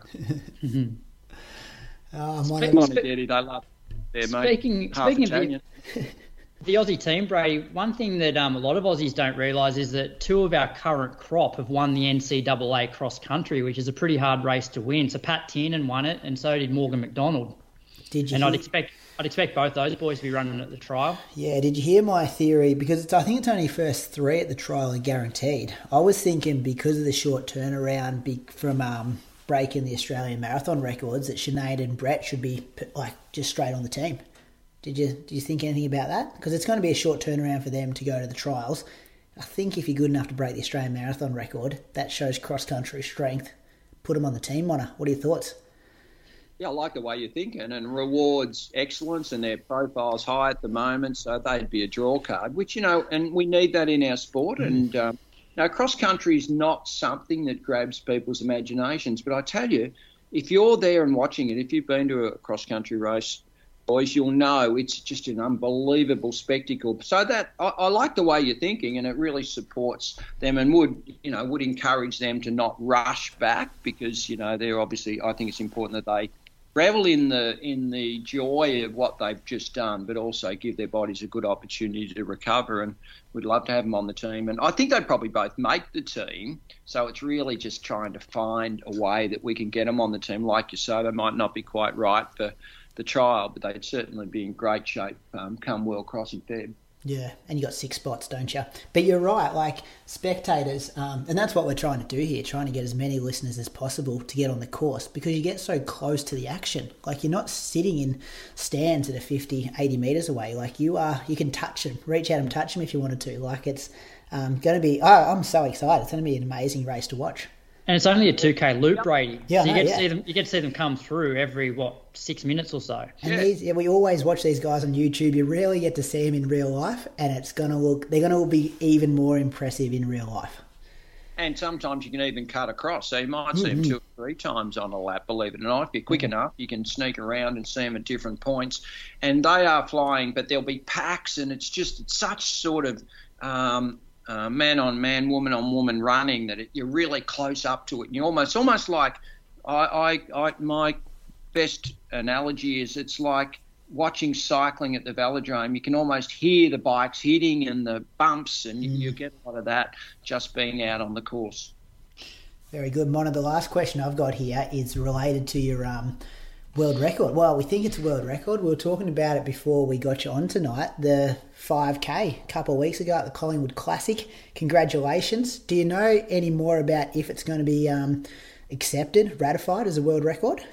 oh, Speaking, of Daddy, they love their speaking, mate. Half speaking Italian. of the, the Aussie team, Bray, one thing that um, a lot of Aussies don't realise is that two of our current crop have won the NCAA cross country, which is a pretty hard race to win. So Pat Tiernan won it, and so did Morgan McDonald. Did you? And. I'd expect I'd expect both those boys to be running at the trial. Yeah, did you hear my theory? Because I think it's only first three at the trial are guaranteed. I was thinking because of the short turnaround big from um, breaking the Australian marathon records that Sinead and Brett should be like just straight on the team. Did you did you think anything about that? Because it's going to be a short turnaround for them to go to the trials. I think if you're good enough to break the Australian marathon record, that shows cross country strength. Put them on the team, Mona. What are your thoughts? Yeah, I like the way you're thinking, and rewards excellence, and their profile's high at the moment, so they'd be a draw card. Which you know, and we need that in our sport. Mm. And um, now, cross country is not something that grabs people's imaginations, but I tell you, if you're there and watching it, if you've been to a cross country race, boys, you'll know it's just an unbelievable spectacle. So that I, I, like the way you're thinking, and it really supports them, and would you know would encourage them to not rush back because you know they're obviously. I think it's important that they revel in the in the joy of what they've just done, but also give their bodies a good opportunity to recover. And we'd love to have them on the team. And I think they'd probably both make the team. So it's really just trying to find a way that we can get them on the team. Like you say, they might not be quite right for the trial, but they'd certainly be in great shape um, come World Cross in Feb. Yeah, and you got six spots, don't you? But you're right, like spectators, um, and that's what we're trying to do here, trying to get as many listeners as possible to get on the course because you get so close to the action. Like you're not sitting in stands that are 50, 80 metres away. Like you are, you can touch them, reach out and touch them if you wanted to. Like it's um, going to be, oh, I'm so excited. It's going to be an amazing race to watch. And it's only a 2K loop, Brady. Yeah, so you get to see them. You get to see them come through every what six minutes or so. And yeah. these, yeah, we always watch these guys on YouTube. You rarely get to see them in real life, and it's gonna look. They're gonna be even more impressive in real life. And sometimes you can even cut across. So you might see mm-hmm. them two or three times on a lap. Believe it or not, if you're quick mm-hmm. enough, you can sneak around and see them at different points. And they are flying, but there'll be packs, and it's just it's such sort of um, uh, man on man, woman on woman running that it, you're really close up to it. And you almost almost like I, I, I my best analogy is it's like watching cycling at the velodrome. You can almost hear the bikes hitting and the bumps, and you, mm. you get a lot of that just being out on the course. Very good, Mona. The last question I've got here is related to your um, world record. Well, we think it's a world record. We were talking about it before we got you on tonight. The 5K a couple of weeks ago at the Collingwood Classic. Congratulations. Do you know any more about if it's going to be um, accepted, ratified as a world record?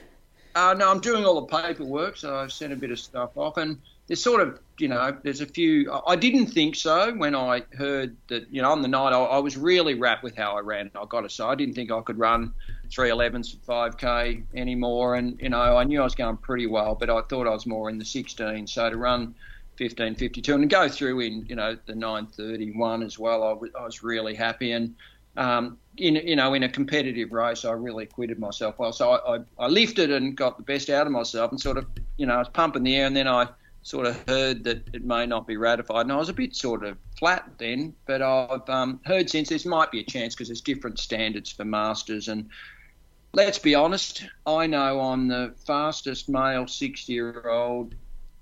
Uh, no, I'm doing all the paperwork, so I've sent a bit of stuff off, and there's sort of, you know, there's a few. I didn't think so when I heard that, you know, on the night I, I was really rapt with how I ran. I got to say, I didn't think I could run 311s at 5k anymore, and you know, I knew I was going pretty well, but I thought I was more in the 16. So to run 15:52 and go through in, you know, the 9:31 as well, I was, really happy and. Um, in you know in a competitive race, I really acquitted myself well. So I, I, I, lifted and got the best out of myself, and sort of you know I was pumping the air, and then I sort of heard that it may not be ratified, and I was a bit sort of flat then. But I've um, heard since there might be a chance because there's different standards for masters, and let's be honest, I know I'm the fastest male 60 year old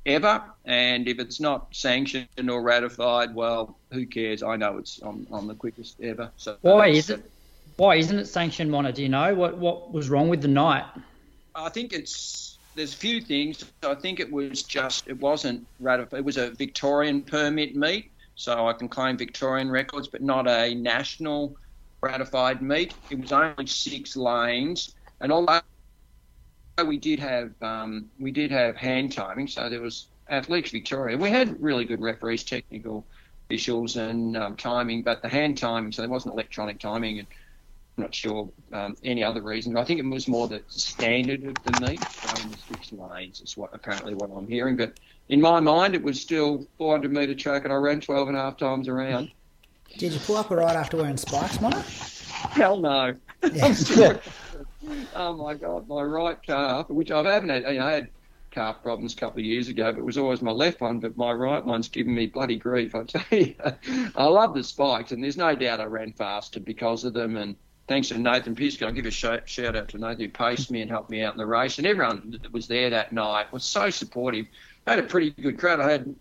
ever, and if it's not sanctioned or ratified, well, who cares? I know it's I'm, I'm the quickest ever. So why is it? Why isn't it sanctioned, Mona? Do you know what what was wrong with the night? I think it's there's a few things. I think it was just it wasn't ratified. It was a Victorian permit meet, so I can claim Victorian records, but not a national ratified meet. It was only six lanes, and although we did have um, we did have hand timing, so there was Athletics Victoria. We had really good referees, technical officials, and um, timing, but the hand timing, so there wasn't electronic timing and I'm not sure um, any other reason. I think it was more the standard of the meet, um, the six lanes is what apparently what I'm hearing. But in my mind, it was still 400 metre track, and I ran 12 and a half times around. Did you pull up a ride after wearing spikes, Mona? Hell no. Yeah. oh my god, my right calf, which I haven't had, you know, I had calf problems a couple of years ago, but it was always my left one, but my right one's giving me bloody grief. I tell you, I love the spikes, and there's no doubt I ran faster because of them, and thanks to Nathan Piskin. I'll give a shout, shout out to Nathan who paced me and helped me out in the race. And everyone that was there that night was so supportive. I had a pretty good crowd. I had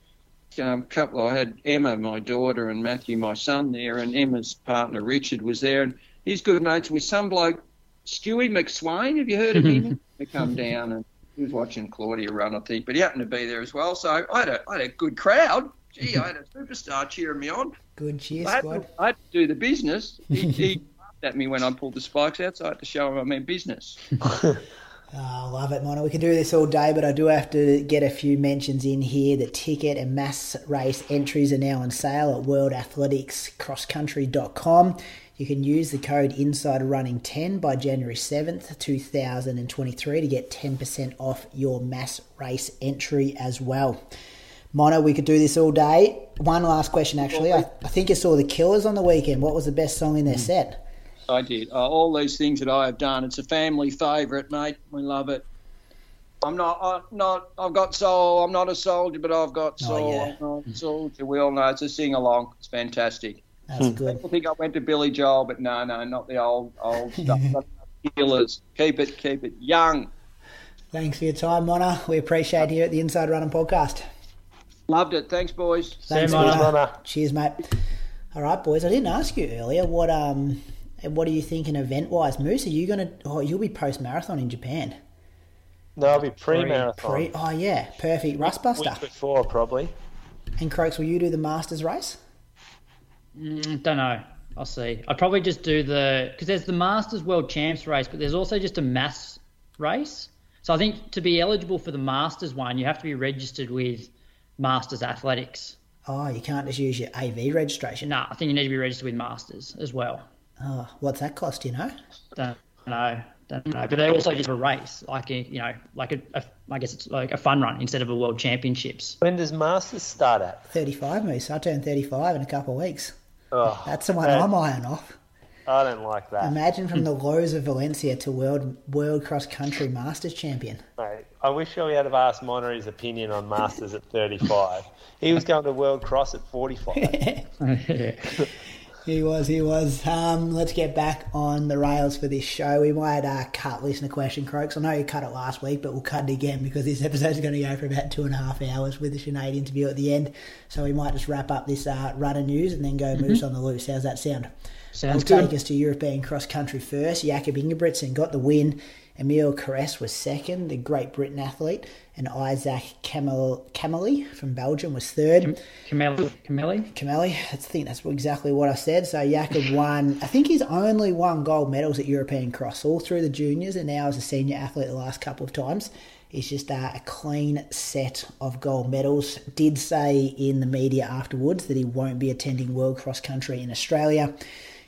um, couple. I had Emma, my daughter, and Matthew, my son, there, and Emma's partner Richard was there, and he's good mates with some bloke, Stewie McSweyn. Have you heard of him? he come down and he was watching Claudia run, I think, but he happened to be there as well. So I had a, I had a good crowd. Gee, I had a superstar cheering me on. Good cheer I squad. To, I had to do the business. He, he at me when I pulled the spikes out, so I had to show him I meant business. Oh, love it, Mona. We can do this all day, but I do have to get a few mentions in here. The ticket and mass race entries are now on sale at worldathleticscrosscountry.com. You can use the code Inside Running 10 by January 7th, 2023 to get 10% off your mass race entry as well. Mona, we could do this all day. One last question, actually. I, I think you saw the Killers on the weekend. What was the best song in their hmm. set? I did. Uh, all these things that I have done. It's a family favourite, mate. We love it. I'm not. I'm not. I've got soul. I'm not a soldier, but I've got soul. Oh, yeah. I'm not a soldier. We all know it's a sing along. It's fantastic. That's good. People think I went to Billy Joel, but no, no, not the old old stuff. Killers. Keep it, keep it young. Thanks for your time, Mona. We appreciate you at the Inside Running podcast. Loved it. Thanks, boys. Thanks, Mona. Mona. Cheers, mate. All right, boys. I didn't ask you earlier what um what are you thinking event wise, Moose? Are you gonna? Oh, you'll be post marathon in Japan. No, I'll be pre marathon. Pre, oh yeah, perfect. Rustbuster. Week before probably. And Croaks, will you do the Masters race? Mm, don't know. I'll see. I'd probably just do the because there's the Masters World Champs race, but there's also just a mass race. So I think to be eligible for the Masters one, you have to be registered with Masters Athletics. Oh, you can't just use your AV registration. No, I think you need to be registered with Masters as well. Oh, what's that cost? You know? Don't know. Don't know. But they also just a race, like a, you know, like a, a, I guess it's like a fun run instead of a World Championships. When does Masters start at? Thirty-five, Moose. I turn thirty-five in a couple of weeks. Oh, That's the one I'm eyeing off. I don't like that. Imagine from the lows of Valencia to world world cross country Masters champion. Mate, I wish we had asked Mona his opinion on Masters at 35. he was going to world cross at 45. He was, he was. Um, let's get back on the rails for this show. We might uh, cut listener question, Croaks. I know you cut it last week, but we'll cut it again because this episode is going to go for about two and a half hours with the Sinead interview at the end. So we might just wrap up this uh, runner news and then go mm-hmm. moose on the loose. How's that sound? Sounds We'll good. take us to European cross country first. Jakob Ingebrigtsen got the win. Emile Cairess was second, the Great Britain athlete, and Isaac Kimeli from Belgium was third. Kimeli, Kimeli, Kimeli. I think that's exactly what I said. So Jakob won. I think he's only won gold medals at European Cross all through the juniors, and now as a senior athlete the last couple of times. It's just uh, a clean set of gold medals. Did say in the media afterwards that he won't be attending World Cross Country in Australia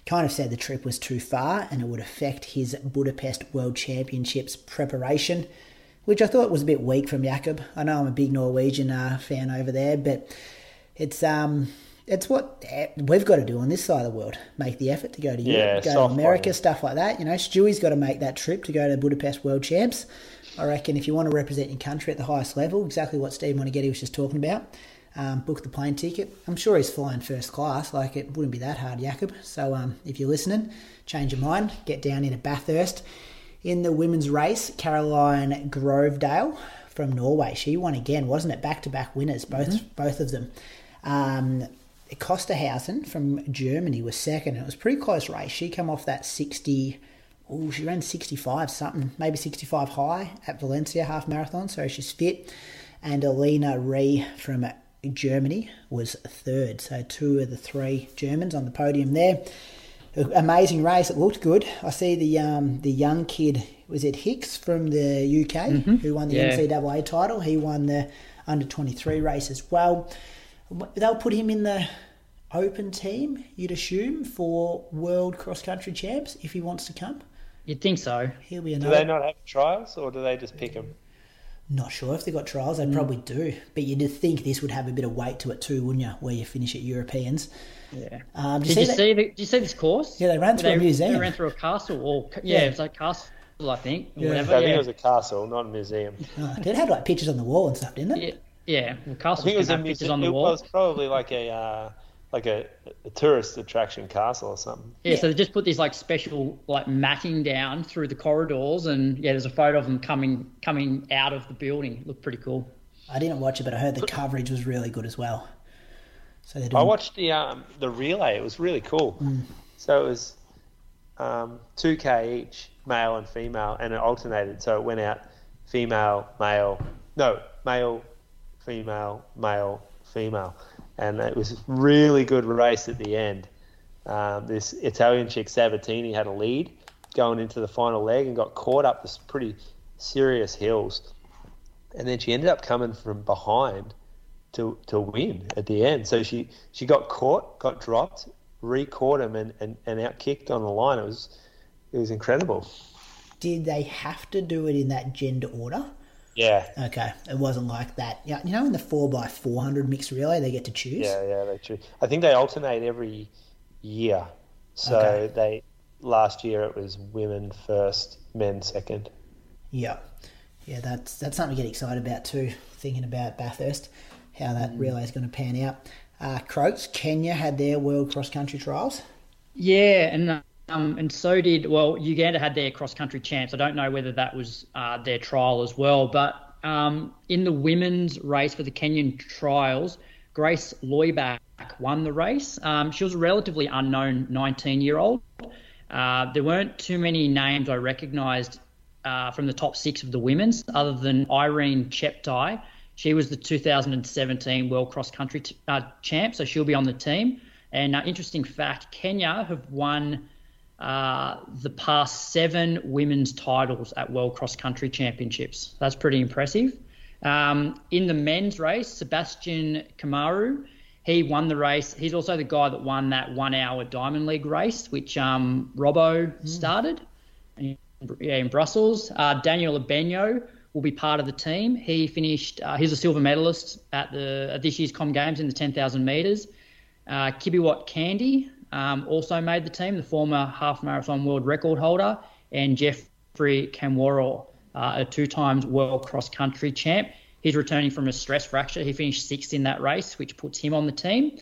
kind of said the trip was too far and it would affect his Budapest World Championships preparation, which I thought was a bit weak from Jakob. I know I'm a big Norwegian uh, fan over there, but it's um it's what we've got to do on this side of the world. Make the effort to go to Europe, go to America, stuff like that. You know, Stewie's got to make that trip to go to Budapest World Champs. I reckon if you want to represent your country at the highest level, exactly what Steve Moneghetti was just talking about, um, book the plane ticket. I'm sure he's flying first class. Like it wouldn't be that hard, Jakob. So um, if you're listening, change your mind. Get down into Bathurst. In the women's race, Karoline Grøvdal from Norway. She won again, wasn't it? Back to back winners, both mm-hmm. both of them. Um, Klosterhalfen from Germany was second. It was a pretty close race. She came off that 60. Oh, she ran 65 something, maybe 65 high at Valencia half marathon, so she's fit. And Alina Reh from Germany was third. So two of the three Germans on the podium there. Amazing race. It looked good. I see the um, the young kid was it Hicks from the UK mm-hmm. who won the yeah. NCAA title. He won the under twenty three race as well. They'll put him in the open team. You'd assume for World Cross Country Champs if he wants to come. You'd think so. He'll be another. Do they not have trials, or do they just pick him? Not sure if they've got trials. They mm. probably do. But you'd think this would have a bit of weight to it too, wouldn't you? Where you finish at Europeans. Yeah. Um, did, you, did see, you see the, Did you see this course? Yeah, they ran through they, a museum. They ran through a castle, or yeah, yeah. it was like castle, I think. Yeah. Whatever. I think yeah. it was a castle, not a museum. Oh, it had like pictures on the wall and stuff, didn't it? Yeah. Yeah. Well, castle. I think it was a museum. on the wall. It was probably like a. Uh, like a, a, tourist attraction castle or something. Yeah, yeah, so they just put this like special like matting down through the corridors, and yeah, there's a photo of them coming coming out of the building. It looked pretty cool. I didn't watch it, but I heard the coverage was really good as well. So doing... I watched the um, the relay. It was really cool. Mm. So it was um, 2k each, male and female, and it alternated. So it went out female, male, no, male, female, male, female and it was a really good race at the end. Um, this Italian chick Sabatini had a lead going into the final leg and got caught up this pretty serious hills, and then she ended up coming from behind to to win at the end. So she she got caught, got dropped, re-caught him, and, and, and out kicked on the line. It was it was incredible. Did they have to do it in that gender order? Yeah. Okay, it wasn't like that. Yeah, you know, in the four x four hundred mixed relay, they get to choose. Yeah, yeah, they choose. I think they alternate every year. So okay. they last year it was women first, men second. Yeah, yeah, that's that's something to get excited about too. Thinking about Bathurst, how that mm. relay is going to pan out. Uh, Croaks, Kenya had their world cross country trials. Yeah, and um, and so did well. Uganda had their cross country champs. I don't know whether that was uh, their trial as well, but um, in the women's race for the Kenyan trials, Grace Loibach won the race. Um, she was a relatively unknown 19 year old. Uh, there weren't too many names I recognised uh, from the top six of the women's, other than Irene Cheptai. She was the 2017 World Cross Country t- uh, champ, so she'll be on the team. And uh, interesting fact Kenya have won uh, the past seven women's titles at World Cross Country Championships. That's pretty impressive. Um, in the men's race, Sebastian Kamaru, he won the race. He's also the guy that won that one hour Diamond League race, which um, Robbo mm. started in, yeah, in Brussels. Uh, Daniel Ebenyo will be part of the team. He finished, uh, he's a silver medalist at, the, at this year's Com Games in the 10,000 metres. Uh, Kibiwott Kandie, um, also made the team, the former half marathon world record holder, and Geoffrey Kamworor, uh, a two times world cross country champ. He's returning from a stress fracture. He finished sixth in that race, which puts him on the team.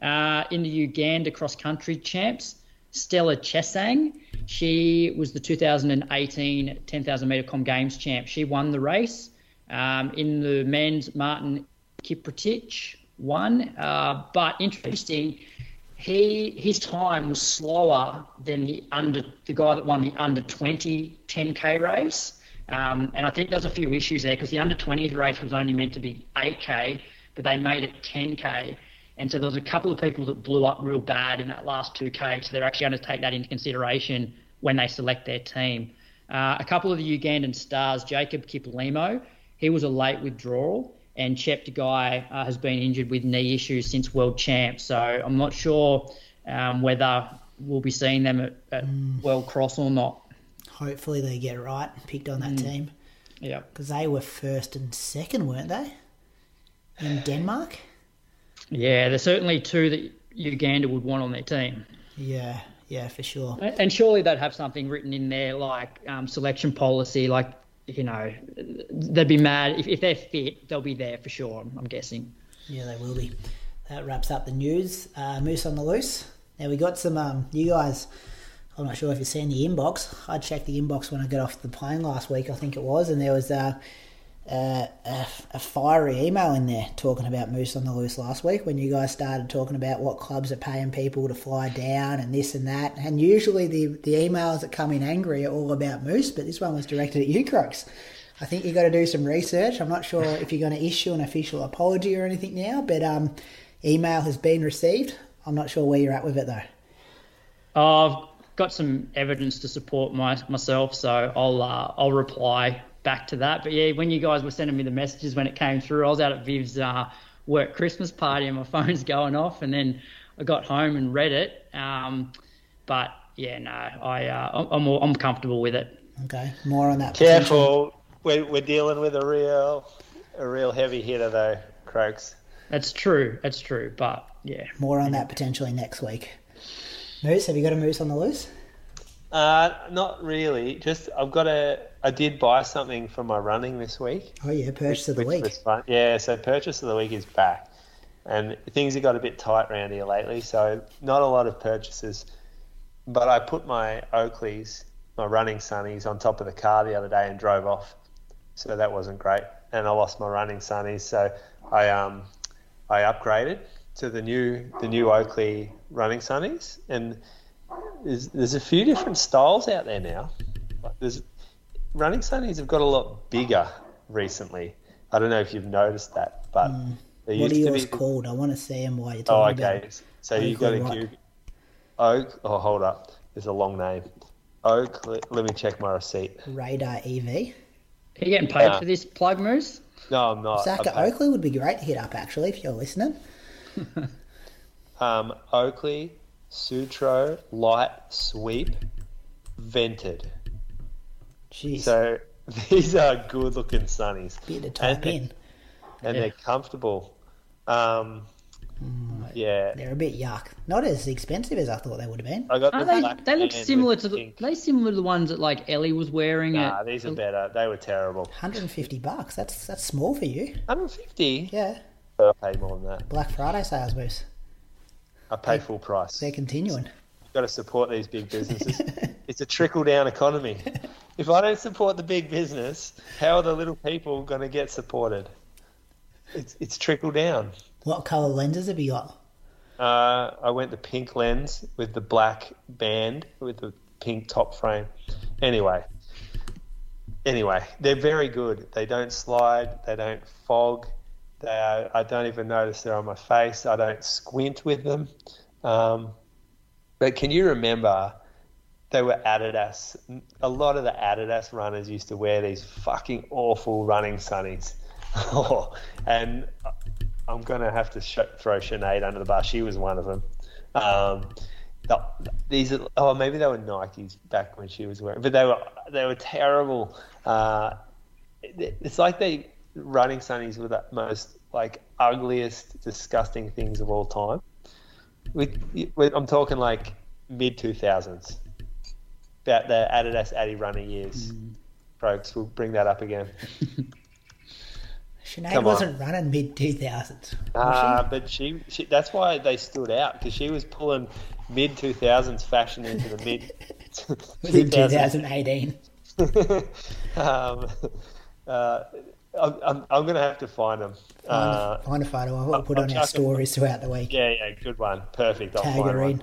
Uh, in the Uganda cross country champs, Stella Chesang, she was the 2018 10,000 metre Com Games champ. She won the race. Um, in the men's, Martin Kiprotich won. Uh, but interesting, he his time was slower than the under the guy that won the under 20 10k race. Um, and I think there's a few issues there because the under 20s race was only meant to be 8k, but they made it 10k. And so there was a couple of people that blew up real bad in that last 2k. So they're actually going to take that into consideration when they select their team. Uh, a couple of the Ugandan stars, Jacob Kiplimo, he was a late withdrawal and Cheptegei uh, has been injured with knee issues since World Champ. So I'm not sure um, whether we'll be seeing them at, at mm. World Cross or not. Hopefully they get right, picked on that mm. team. Yeah, because they were first and second, weren't they? In Denmark. Yeah, there's certainly two that Uganda would want on their team. Yeah, yeah, for sure. And surely they'd have something written in there like um, selection policy, like you know, they'd be mad if, if they're fit. They'll be there for sure. I'm, I'm guessing. Yeah, they will be. That wraps up the news. Uh, Moose on the loose. Now we got some. Um, you guys, I'm not sure if you've seen the inbox. I checked the inbox when I got off the plane last week. I think it was, and there was uh, a, a, fiery email in there talking about Moose on the Loose last week when you guys started talking about what clubs are paying people to fly down and this and that. And usually the, the emails that come in angry are all about Moose, but this one was directed at you, Croaks. I think you got to do some research. I'm not sure if you're going to issue an official apology or anything now, but um, email has been received. I'm not sure where you're at with it though. I've got some evidence to support my, myself, so I'll uh, I'll reply back to that. But yeah, when you guys were sending me the messages when it came through, I was out at Viv's uh, work Christmas party and my phone's going off, and then I got home and read it. Um, but yeah, no, I uh, I'm I'm comfortable with it. Okay, more on that. Careful, we're we're dealing with a real a real heavy hitter though, Croaks. That's true. That's true. But yeah, more on that potentially next week. Moose, have you got a moose on the loose? Uh, not really. Just I've got a. I did buy something for my running this week. Oh yeah, purchase of the week. Yeah, so purchase of the week is back, and things have got a bit tight around here lately. So not a lot of purchases, but I put my Oakleys, my running sunnies, on top of the car the other day and drove off. So that wasn't great, and I lost my running sunnies. So I um I upgraded to the new the new Oakley running sunnies and there's, there's a few different styles out there now. There's running sunnies have got a lot bigger recently. I don't know if you've noticed that, but mm. what are yours be... called? I want to see them while you're talking oh, okay. About so you've got to right. Oak. Oh, hold up. There's a long name. Oak. Let, let me check my receipt. Radar EV. Are you getting paid for this plug, Moose? No, I'm not. Zaka I'm- Oakley would be great to hit up actually if you're listening. um, Oakley, Sutro, light sweep, vented. Jeez, So these are good looking sunnies. bit to type they- in. and Yeah. they're comfortable. Um, yeah, They're a bit yuck. Not as expensive as I thought they would have been. I got the they, black they look similar to the. pink. They similar to the ones that like Ellie was wearing? Nah, at, these are better. They were terrible. 150 bucks. That's that's small for you. 150. Yeah. I'll pay more than that. Black Friday sales boost. I pay full price. They're continuing. You've got to support these big businesses. it's a trickle down economy. If I don't support the big business, how are the little people going to get supported? It's it's trickle down. What colour lenses have you got? Uh, I went the pink lens with the black band with the pink top frame. Anyway, anyway, they're very good. They don't slide. They don't fog. They are, I don't even notice they're on my face. I don't squint with them. Um, but can you remember? They were Adidas. A lot of the Adidas runners used to wear these fucking awful running sunnies. and I'm going to have to sh- throw Sinead under the bus. She was one of them. Um, the, these are, oh maybe they were Nikes back when she was wearing, but they were they were terrible. Uh, it- it's like they running sunnies were the most like ugliest, disgusting things of all time. With, with I'm talking like mid two thousands, about the Adidas Addy runner years. Folks, we'll bring that up again. Sinead Come wasn't running mid 2000s. Uh, but she, she, that's why they stood out because she was pulling mid 2000s fashion into the mid was in 2000s. 2018. um, uh, I'm, I'm, I'm going to have to find them. Uh, Find a photo it. We'll put I'll on our stories throughout the week. yeah, yeah, good one. Perfect. I'll Tag her in.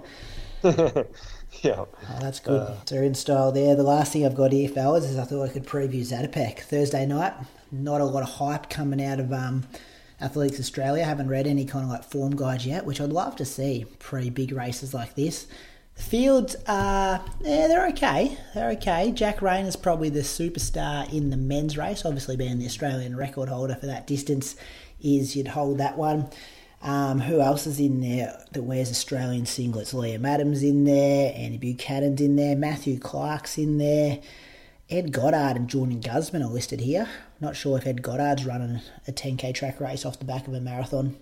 yeah. Oh, that's good. Uh, so in style there. The last thing I've got here, fellas, is I thought I could preview Zatopek Thursday night. Not a lot of hype coming out of um, Athletics Australia. Haven't read any kind of like form guides yet, which I'd love to see pre big races like this. Fields are, yeah, they're okay. They're okay. Jack Rayner is probably the superstar in the men's race, obviously being the Australian record holder for that distance. Is you'd hold that one. Um, who else is in there that wears Australian singlets? Liam Adams in there, Andy Buchanan's in there, Matthew Clark's in there, Ed Goddard and Jordan Gusman are listed here. Not sure if Ed Goddard's running a 10k track race off the back of a marathon.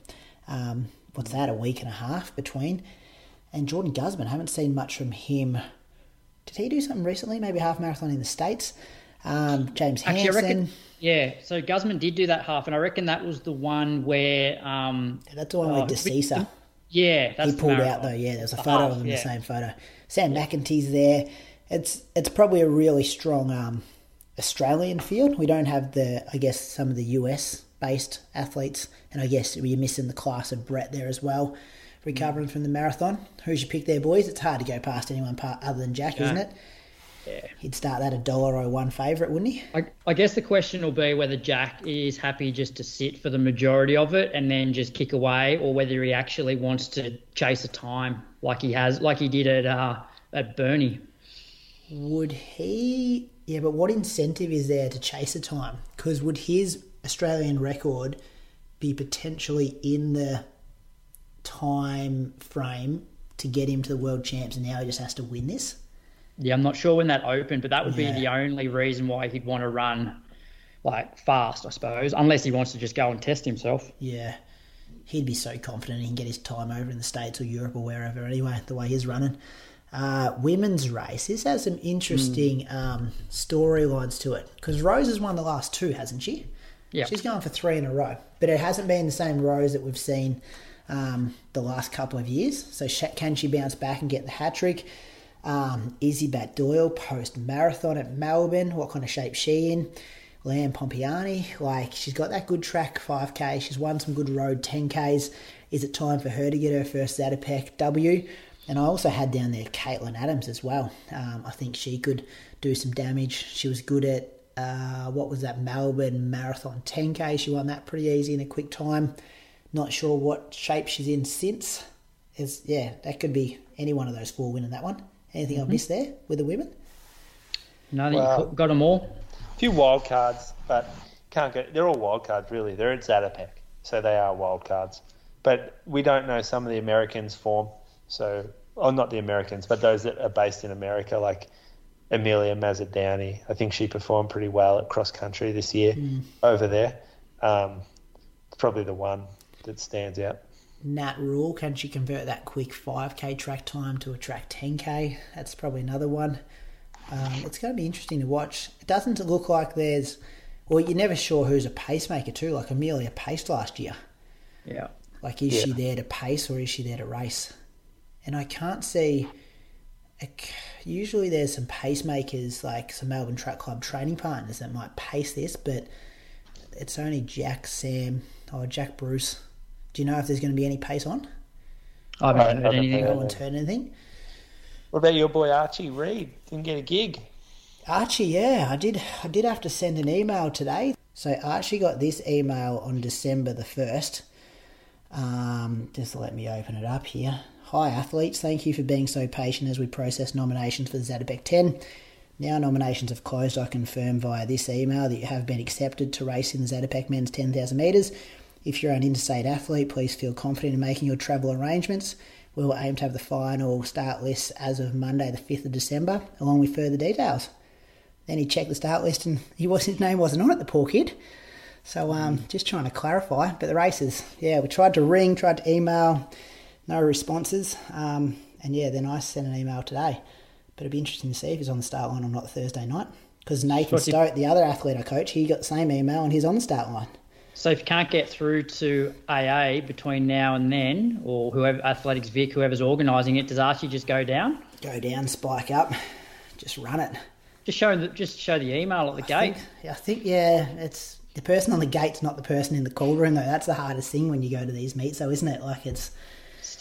Um, what's that, a week and a half between? And Jordan Gusman, haven't seen much from him. Did he do something recently? Maybe half marathon in the States? Um, James Actually, I Hansen. reckon. Yeah, so Gusman did do that half, and I reckon that was the one where. Um, That's the one Oh, with Desisa. yeah, that's he pulled out though. Yeah, there's a The photo half, of him yeah. the same photo. Sam McEntee's there. It's it's probably a really strong um, Australian field. We don't have the I guess some of the US based athletes, and I guess you're missing the class of Brett there as well, recovering from the marathon. Who's your pick there, boys? It's hard to go past anyone part other than Jack, isn't it? Yeah. He'd start that a dollar oh one favourite, wouldn't he? I, I guess the question will be whether Jack is happy just to sit for the majority of it and then just kick away, or whether he actually wants to chase a time like he has, like he did at uh, at Burnie. Would he? Yeah, but what incentive is there to chase a time? Because would his Australian record be potentially in the time frame to get him to the world champs, and now he just has to win this? Yeah, I'm not sure when that opened, but that would Yeah. be the only reason why he'd want to run like fast, I suppose, unless he wants to just go and test himself. Yeah, he'd be so confident he can get his time over in the States or Europe or wherever anyway, the way he's running. Uh, women's race, this has some interesting um, storylines to it because Rose has won the last two, hasn't she? Yeah. She's going for three in a row, but it hasn't been the same Rose that we've seen um, the last couple of years. So can she bounce back and get the hat trick? Um, Izzi Batt-Doyle post marathon at Melbourne. What kind of shape she in? Lamb Pompeani, like she's got that good track 5k. She's won some good road 10ks. Is it time for her to get her first Zatopek W? And I also had down there Caitlin Adams as well. Um, I think she could do some damage. She was good at uh, what was that Melbourne Marathon 10k. She won that pretty easy in a quick time. Not sure what shape she's in since. Is yeah, that could be any one of those four winning that one. Anything I've missed there with the women? No, I think you got them all. A few wild cards, but can't get. They're all wild cards, really. They're at Zatopek, so they are wild cards. But we don't know some of the Americans' form. So, oh, not the Americans, but those that are based in America, like Amelia Mazza-Downie. I think she performed pretty well at cross country this year mm. over there. Um, probably the one that stands out. Nat Rule, can she convert that quick 5k track time to a track 10k? That's probably another one. Um, it's going to be interesting to watch. It doesn't look like there's, well, you're never sure who's a pacemaker too. Like Amelia paced last year. Yeah. Like, is yeah. she there to pace or is she there to race? And I can't see. Usually, there's some pacemakers, like some Melbourne Track Club training partners that might pace this, but it's only Jack, Sam, or Jack Bruce do you know if there's going to be any pace on? I haven't heard anything. No one's heard anything. What about your boy Archie Reed? Didn't get a gig. Archie, yeah, I did. I did have to send an email today. So Archie got this email on December the first. Um, just let me open it up here. Hi athletes, thank you for being so patient as we process nominations for the Zatopek 10. Now nominations have closed, I confirm via this email that you have been accepted to race in the Zatopek men's 10,000 metres. If you're an interstate athlete, please feel confident in making your travel arrangements. We will aim to have the final start list as of Monday, the 5th of December, along with further details. Then he checked the start list and he was, his name wasn't on it, the poor kid. So um, just trying to clarify. But the races, yeah, we tried to ring, tried to email, no responses. Um, and yeah, then I sent an email today. But it'd be interesting to see if he's on the start line or not Thursday night. Because Nathan Stote, the other athlete I coach, he got the same email and he's on the start line. So if you can't get through to AA between now and then, or whoever Athletics Vic, whoever's organising it, does Archie just go down? Go down, spike up, just run it. Just show the just show the email at the I gate. Think, I think yeah, it's the person on the gate's not the person in the call room though. That's the hardest thing when you go to these meets, though, isn't it? Like it's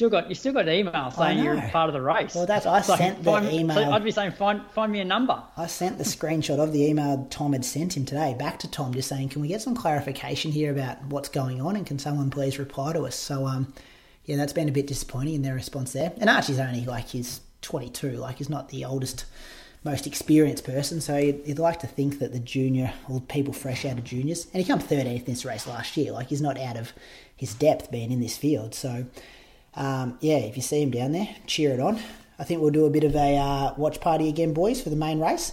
still got you still got an email saying you're part of the race. Well, that's I it's sent the email. So I'd be saying find find me a number. I sent the screenshot of the email Tom had sent him today back to Tom, just saying, can we get some clarification here about what's going on, and can someone please reply to us? So um, yeah, that's been a bit disappointing in their response there. And Archie's only like he's 22, like he's not the oldest. Most experienced person, so you'd, you'd like to think that the junior or people fresh out of juniors, and he came 13th in this race last year, like he's not out of his depth being in this field. So um, yeah, if you see him down there, cheer it on. I think we'll do a bit of a uh, watch party again, boys, for the main race.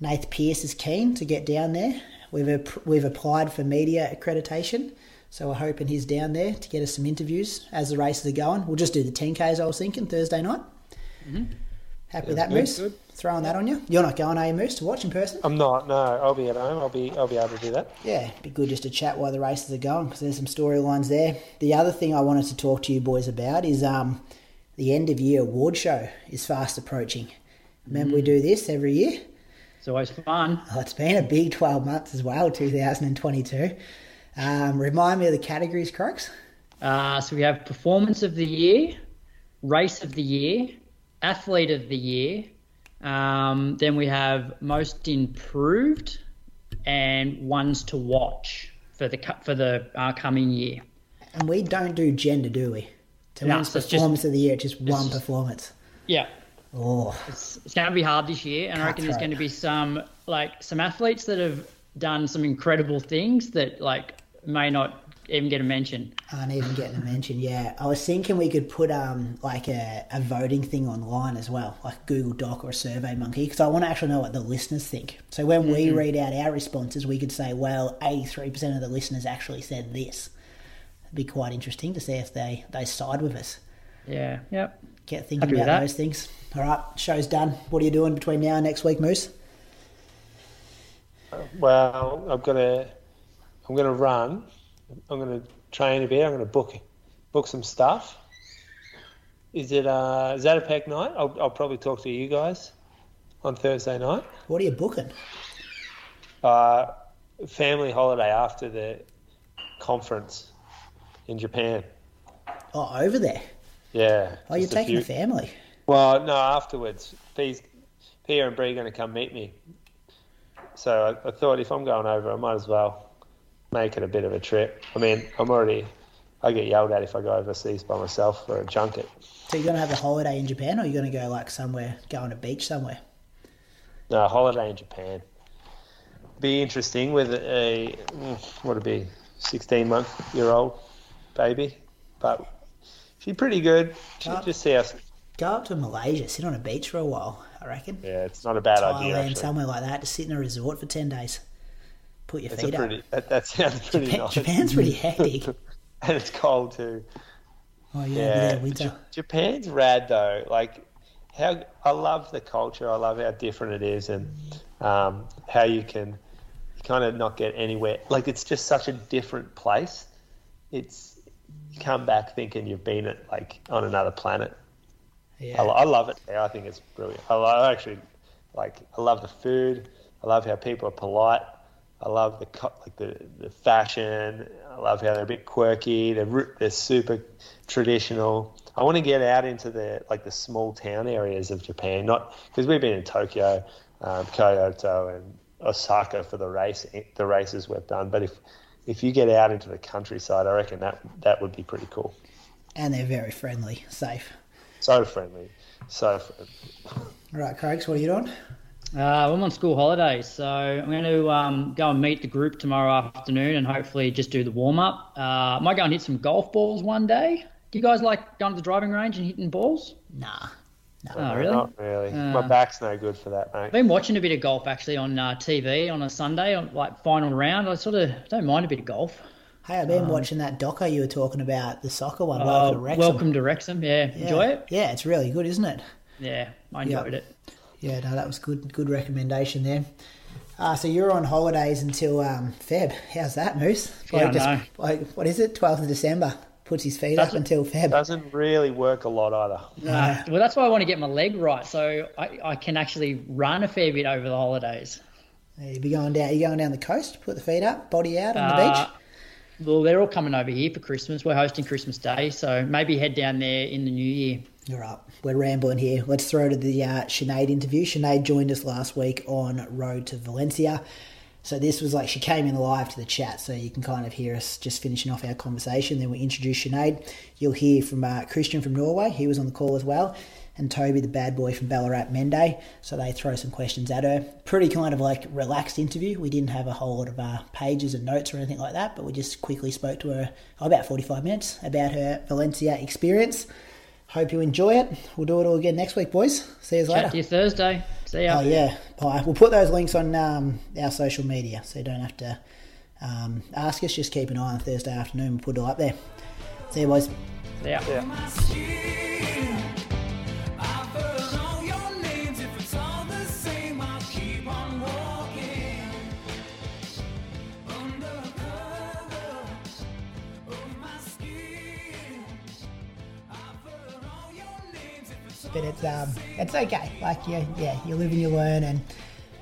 Nath Pierce is keen to get down there. We've we've applied for media accreditation, so we're hoping he's down there to get us some interviews as the races are going. We'll just do the 10Ks, I was thinking, Thursday night. Mm-hmm. Happy with that, good, Moose? Good. Throwing that on you. You're not going, are you, Moose, to watch in person? I'm not. No, I'll be at home. I'll be. I'll be able to do that. Yeah, it'd be good just to chat while the races are going because there's some storylines there. The other thing I wanted to talk to you boys about is um, the end of year award show is fast approaching. Remember, mm. we do this every year. It's always fun. Oh, it's been a big 12 months as well, 2022. Um, remind me of the categories, Crocs. Uh, so we have performance of the year, race of the year, athlete of the year. Um, then we have most improved and ones to watch for the for the uh, coming year. And we don't do gender, do we? To no, so performance just, of the year, just one just, performance. Yeah. Oh. It's, it's, going to be hard this year, and I reckon there's going to be some like some athletes that have done some incredible things that like may not even get a mention. Aren't even getting a mention. Yeah, I was thinking we could put um like a, a voting thing online as well, like Google Doc or a Survey Monkey, because I want to actually know what the listeners think. So when mm-hmm. we read out our responses, we could say, well, eighty three percent of the listeners actually said this. It'd be quite interesting to see if they they side with us. Yeah. Yep. Get thinking Happy about those things. All right, show's done. What are you doing between now and next week, Moose? Well, I've got to. I'm going to run I'm going to train a bit. I'm going to book book some stuff. Is it uh, is that a pack night? I'll, I'll probably talk to you guys on Thursday night. What are you booking? Uh, family holiday after the conference in Japan. Oh, over there. Yeah. Oh, you're taking few... the family. Well, no, afterwards. P's, Pia and Bree are going to come meet me. So I, I thought if I'm going over, I might as well make it a bit of a trip. I mean, I'm already, I get yelled at if I go overseas by myself for a junket. So you're going to have a holiday in Japan or you're going to go like somewhere, go on a beach somewhere? No, holiday in Japan. be interesting with a what would it be, sixteen month year old baby, but she's pretty good. She just see us go up to Malaysia, sit on a beach for a while. I reckon. Yeah, it's not a bad Thailand, idea. Thailand, somewhere like that, to sit in a resort for ten days. Put your it's feet pretty, up. That, that sounds pretty Japan, nice. Japan's pretty hectic. and it's cold too. Oh yeah, yeah. winter. Japan's rad though. Like how I love the culture. I love how different it is, and um, how you can kind of not get anywhere. Like it's just such a different place. It's you come back thinking you've been at like on another planet. Yeah. I, I love it. I think it's brilliant. I, I actually like. I love the food. I love how people are polite. I love the like the, the fashion. I love how they're a bit quirky. They're they're super traditional. I want to get out into the like the small town areas of Japan, not because we've been in Tokyo, um, Kyoto, and Osaka for the race the races we've done. But if if you get out into the countryside, I reckon that that would be pretty cool. And they're very friendly, safe. So friendly, so friendly. All right, Craig, what are you doing? Uh, I'm on school holidays, so I'm going to um, go and meet the group tomorrow afternoon and hopefully just do the warm up. Uh, I might go and hit some golf balls one day. Do you guys like going to the driving range and hitting balls? Nah. No. Oh, really? Not really. Uh, My back's no good for that, mate. I've been watching a bit of golf actually on uh, TV on a Sunday, on like final round. I sort of don't mind a bit of golf. Hey, I've been um, watching that doco you were talking about, the soccer one. Uh, welcome to Wrexham. Welcome to Wrexham. Yeah. yeah. enjoy it. Yeah, it's really good, isn't it? Yeah, I enjoyed yep. it. Yeah, no, that was good. Good recommendation there. Uh, so you're on holidays until um, Feb. How's that, Moose? Yeah, just, like, what is it? 12th of December. Puts his feet doesn't, up until Feb. Doesn't really work a lot either. No. Uh, well, that's why I want to get my leg right, so I, I can actually run a fair bit over the holidays. You be going down. You going down the coast? Put the feet up, body out on the uh, beach. Well, they're all coming over here for Christmas. We're hosting Christmas Day, so maybe head down there in the new year. All right, we're rambling here. Let's throw to the uh, Sinead interview. Sinead joined us last week on Road to Valencia. So this was like she came in live to the chat, so you can kind of hear us just finishing off our conversation. Then we introduce Sinead. You'll hear from uh, Christian from Norway. He was on the call as well. And Toby, the bad boy from Ballarat Mende. So they throw some questions at her. Pretty kind of like relaxed interview. We didn't have a whole lot of uh, pages and notes or anything like that, but we just quickly spoke to her oh, about 45 minutes about her Valencia experience. Hope you enjoy it. We'll do it all again next week, boys. See you later. Chat to you Thursday. See ya. Oh yeah, bye. We'll put those links on um, our social media, so you don't have to um, ask us. Just keep an eye on Thursday afternoon. We'll put it all up there. See you, boys. See ya. Yeah. But it's um it's okay. Like yeah, yeah, you live and you learn, and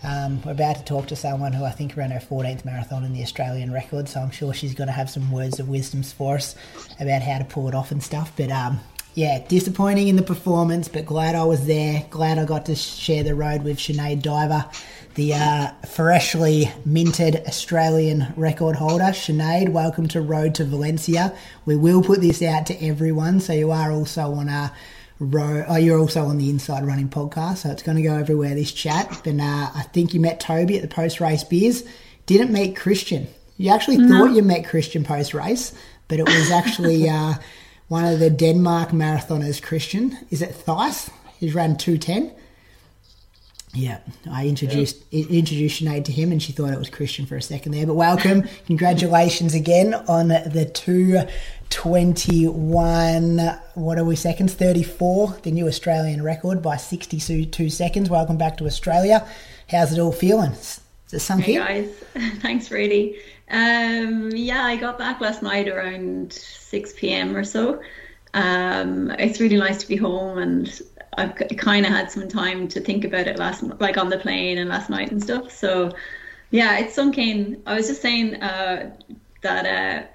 um, we're about to talk to someone who I think ran her 14th marathon in the Australian record, so I'm sure she's going to have some words of wisdom for us about how to pull it off and stuff. But um, yeah, disappointing in the performance, but glad I was there. Glad I got to share the road with Sinead Diver, the uh, freshly minted Australian record holder. Sinead, welcome to Road to Valencia. We will put this out to everyone, so you are also on our row. Oh, you're also on the Inside Running podcast, so it's going to go everywhere. This chat, but uh, I think you met Toby at the post race beers. Didn't meet Christian. You actually no. thought you met Christian post race, but it was actually uh, one of the Denmark marathoners. Christian, is it Theiss? He's ran two ten. Yeah, I introduced yeah. introduced Sinead to him, and she thought it was Christian for a second there. But welcome, congratulations again on the two 21, what are we, seconds? 34, the new Australian record by 62 seconds. Welcome back to Australia. How's it all feeling? Is it sunk hey guys, thanks, Brady. Um, yeah, I got back last night around 6 p.m. or so. Um, it's really nice to be home and I've kind of had some time to think about it last, like on the plane and last night and stuff. So, yeah, it's sunk in. I was just saying uh, that uh,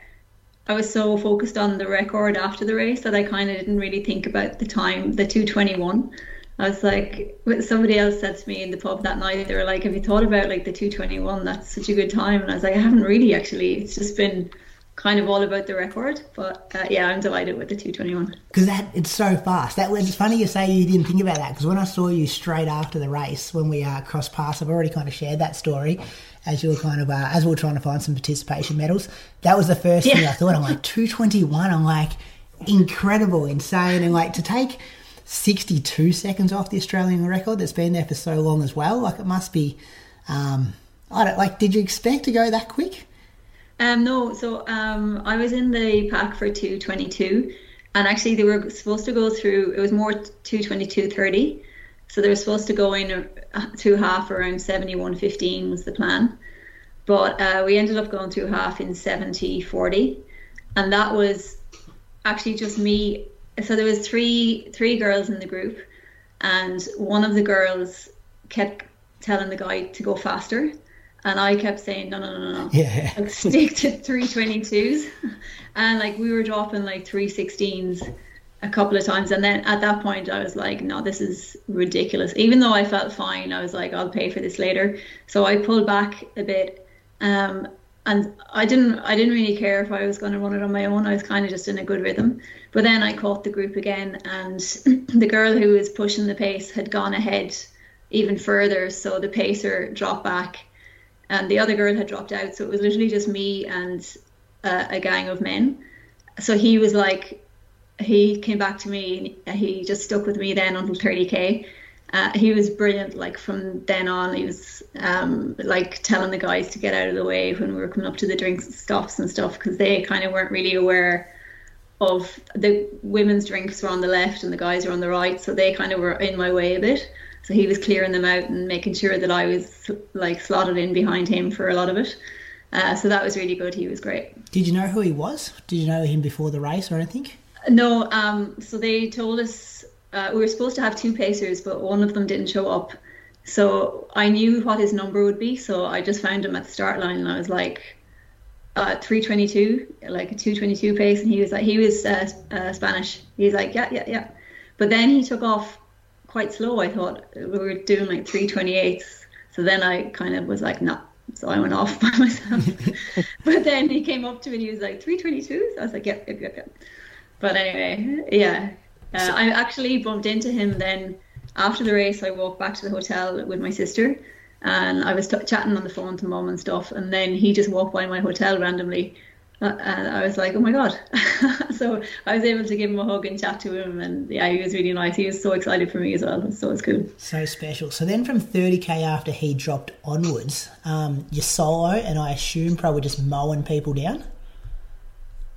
I was so focused on the record after the race that I kind of didn't really think about the time, the 221. I was like, somebody else said to me in the pub that night, they were like, Have you thought about like the 221? That's such a good time. And I was like, I haven't really actually. It's just been kind of all about the record. But uh, yeah, I'm delighted with the 221. Because that it's so fast. That was it's funny you say you didn't think about that because when I saw you straight after the race when we uh, crossed paths, I've already kind of shared that story as you were kind of uh, as we were trying to find some participation medals. That was the first yeah. thing I thought. I'm like 221. I'm like incredible, insane, and like to take 62 seconds off the Australian record that's been there for so long as well. Like it must be. Um, I don't like. Did you expect to go that quick? Um, no. So um, I was in the pack for 222, and actually they were supposed to go through. It was more 222.30, so they were supposed to go in uh, through half around 71.15 was the plan, but uh, we ended up going through half in 70.40, and that was actually just me. So there was three three girls in the group, and one of the girls kept telling the guy to go faster and I kept saying, no, no, no, no, yeah. like, stick to 322s. and like we were dropping like 316s a couple of times. And then at that point, I was like, no, this is ridiculous. Even though I felt fine, I was like, I'll pay for this later. So I pulled back a bit. Um, and I didn't, I didn't really care if I was going to run it on my own. I was kind of just in a good rhythm. But then I caught the group again, and the girl who was pushing the pace had gone ahead even further. So the pacer dropped back and the other girl had dropped out. So it was literally just me and uh, a gang of men. So he was like, he came back to me. And he just stuck with me then until 30k. Uh, he was brilliant. Like from then on, he was um, like telling the guys to get out of the way when we were coming up to the drinks stops and stuff because they kind of weren't really aware of the women's drinks were on the left and the guys were on the right, so they kind of were in my way a bit. So he was clearing them out and making sure that I was like slotted in behind him for a lot of it. Uh, so that was really good. He was great. Did you know who he was? Did you know him before the race or anything? No. Um, so they told us uh, we were supposed to have two pacers, but one of them didn't show up. So I knew what his number would be. So I just found him at the start line, and I was like, uh, 322, like a 222 pace, and he was like, he was uh, uh, Spanish. He was like, yeah, yeah, yeah. But then he took off quite slow. I thought we were doing like 328. So then I kind of was like, no. Nah. So I went off by myself. but then he came up to me and he was like, 322? So I was like, yep, yep, yep, yep. But anyway, yeah. Uh, I actually bumped into him then after the race. I walked back to the hotel with my sister and I was t- chatting on the phone to mom and stuff. And then he just walked by my hotel randomly Uh, and I was like, oh my god! so I was able to give him a hug and chat to him, and yeah, he was really nice. He was so excited for me as well, so it's cool. So special. So then, from 30k after he dropped onwards, um, you're solo, and I assume probably just mowing people down.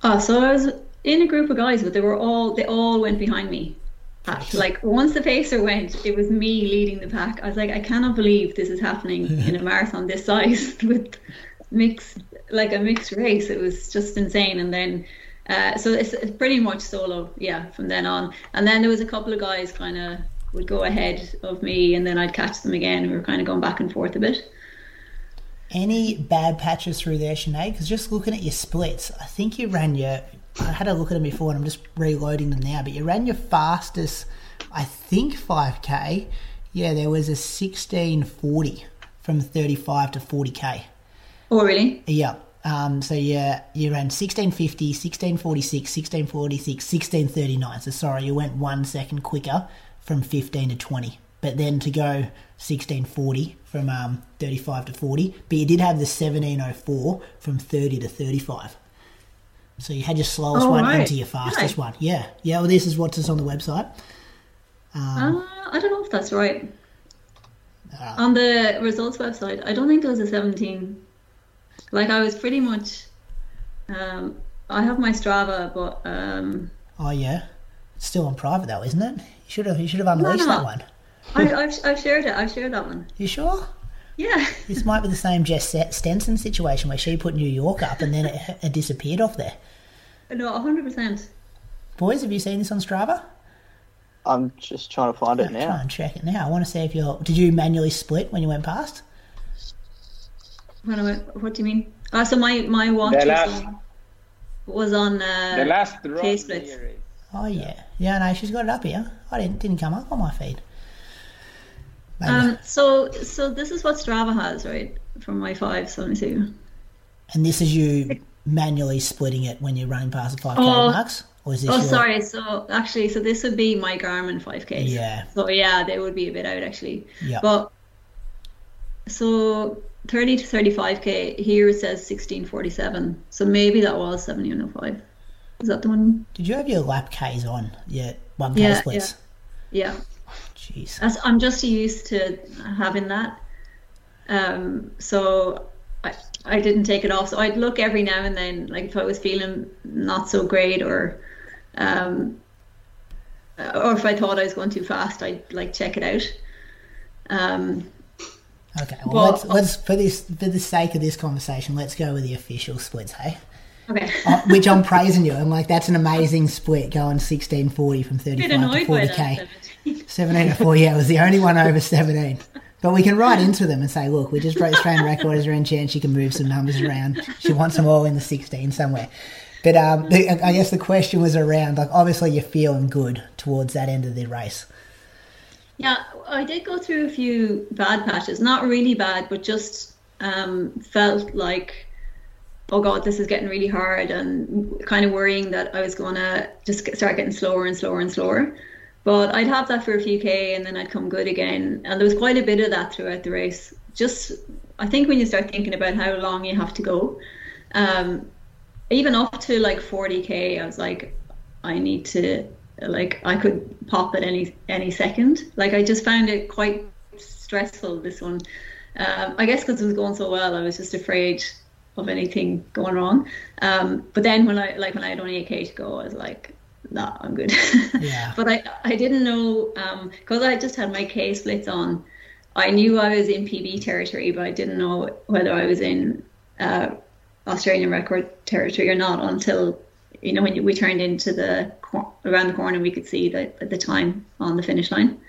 Oh, so I was in a group of guys, but they were all they all went behind me. Uh, like once the pacer went, it was me leading the pack. I was like, I cannot believe this is happening in a marathon this size with mixed like a mixed race. It was just insane. And then uh, so it's, pretty much solo, yeah, from then on. And then there was a couple of guys kind of would go ahead of me, and then I'd catch them again. We were kind of going back and forth a bit. Any bad patches through there, Sinead? Because just looking at your splits, I think you ran your. I had a look at them before, and I'm just reloading them now. But you ran your fastest, I think, 5k. Yeah, there was a 1640 from 35 to 40k. Oh, really? Yeah. Um, so yeah, you ran 1650, 1646, 1646, 1639. So sorry, you went one second quicker from 15 to 20. But then to go 1640 from um, 35 to 40. But you did have the 1704 from 30 to 35. So you had your slowest oh, one right. into your fastest one. Yeah. Yeah, well, this is what's on the website. Um, uh, I don't know if that's right. Uh, on the results website, I don't think there was a 17 like I was pretty much. Um, I have my Strava, but. Um, oh yeah, it's still on private though, isn't it? You should have. You should have unleashed that one. I, have I've shared it. I've shared that one. You sure? Yeah. This might be the same Jess Stenson situation where she put New York up and then it, it disappeared off there. No, hundred percent. Boys, have you seen this on Strava? I'm just trying to find it now. Try and check it now. I want to see if you're. Did you manually split when you went past? When I went, what do you mean? Oh, so my my watch was on, was on uh, the last splits. Oh yeah, yeah. No, she's got it up here. I didn't didn't come up on my feed. Maybe. Um. So so this is what Strava has, right? From my five. So let me see. And this is you manually splitting it when you're running past the 5k Oh. marks? Or is this Oh, your- sorry. So actually, so this would be my Garmin 5K. Yeah. So yeah, they would be a bit out actually. Yeah. But so 30 to 35k here it says 1647. So maybe that was 1705. Is that the one? Did you have your lap Ks on? Yeah, 1k Yeah, splits. Yeah. Jeez. That's, I'm just used to having that. Um, so I, I didn't take it off. So I'd look every now and then, like if I was feeling not so great or, um, or if I thought I was going too fast, I'd like check it out. Um, Okay, well, Well- let's, let's for this for the sake of this conversation, let's go with the official splits, hey? okay. Uh, which I'm praising you. I'm like, that's an amazing split going 1640 from a bit 35 to annoyed by 40k. that. 17 to 4, yeah, it was the only one over 17. But we can write into them and say, look, we just broke Australian record. Is there any chance she can move some numbers around? She wants them all in the 16 somewhere. But um, the, I guess the question was around, like, obviously you're feeling good towards that end of the race. Yeah, I did go through a few bad patches. Not really bad, but just um, felt like, oh god, this is getting really hard, and kind of worrying that I was going to just start getting slower and slower and slower. But I'd have that for a few k, and then I'd come good again. And there was quite a bit of that throughout the race. Just, I think when you start thinking about how long you have to go, um, even up to like 40k, I was like, I need to like I could pop at any any second. Like I just found it quite stressful. This one, um, I guess because it was going so well, I was just afraid of anything going wrong. Um, but then when I like when I had only a k to go, I was like, nah, I'm good. Yeah. but I I didn't know because I just had my k splits on. I knew I was in PB territory, but I didn't know whether I was in uh, Australian record territory or not until you know when we turned into the around the corner, we could see the the time on the finish line.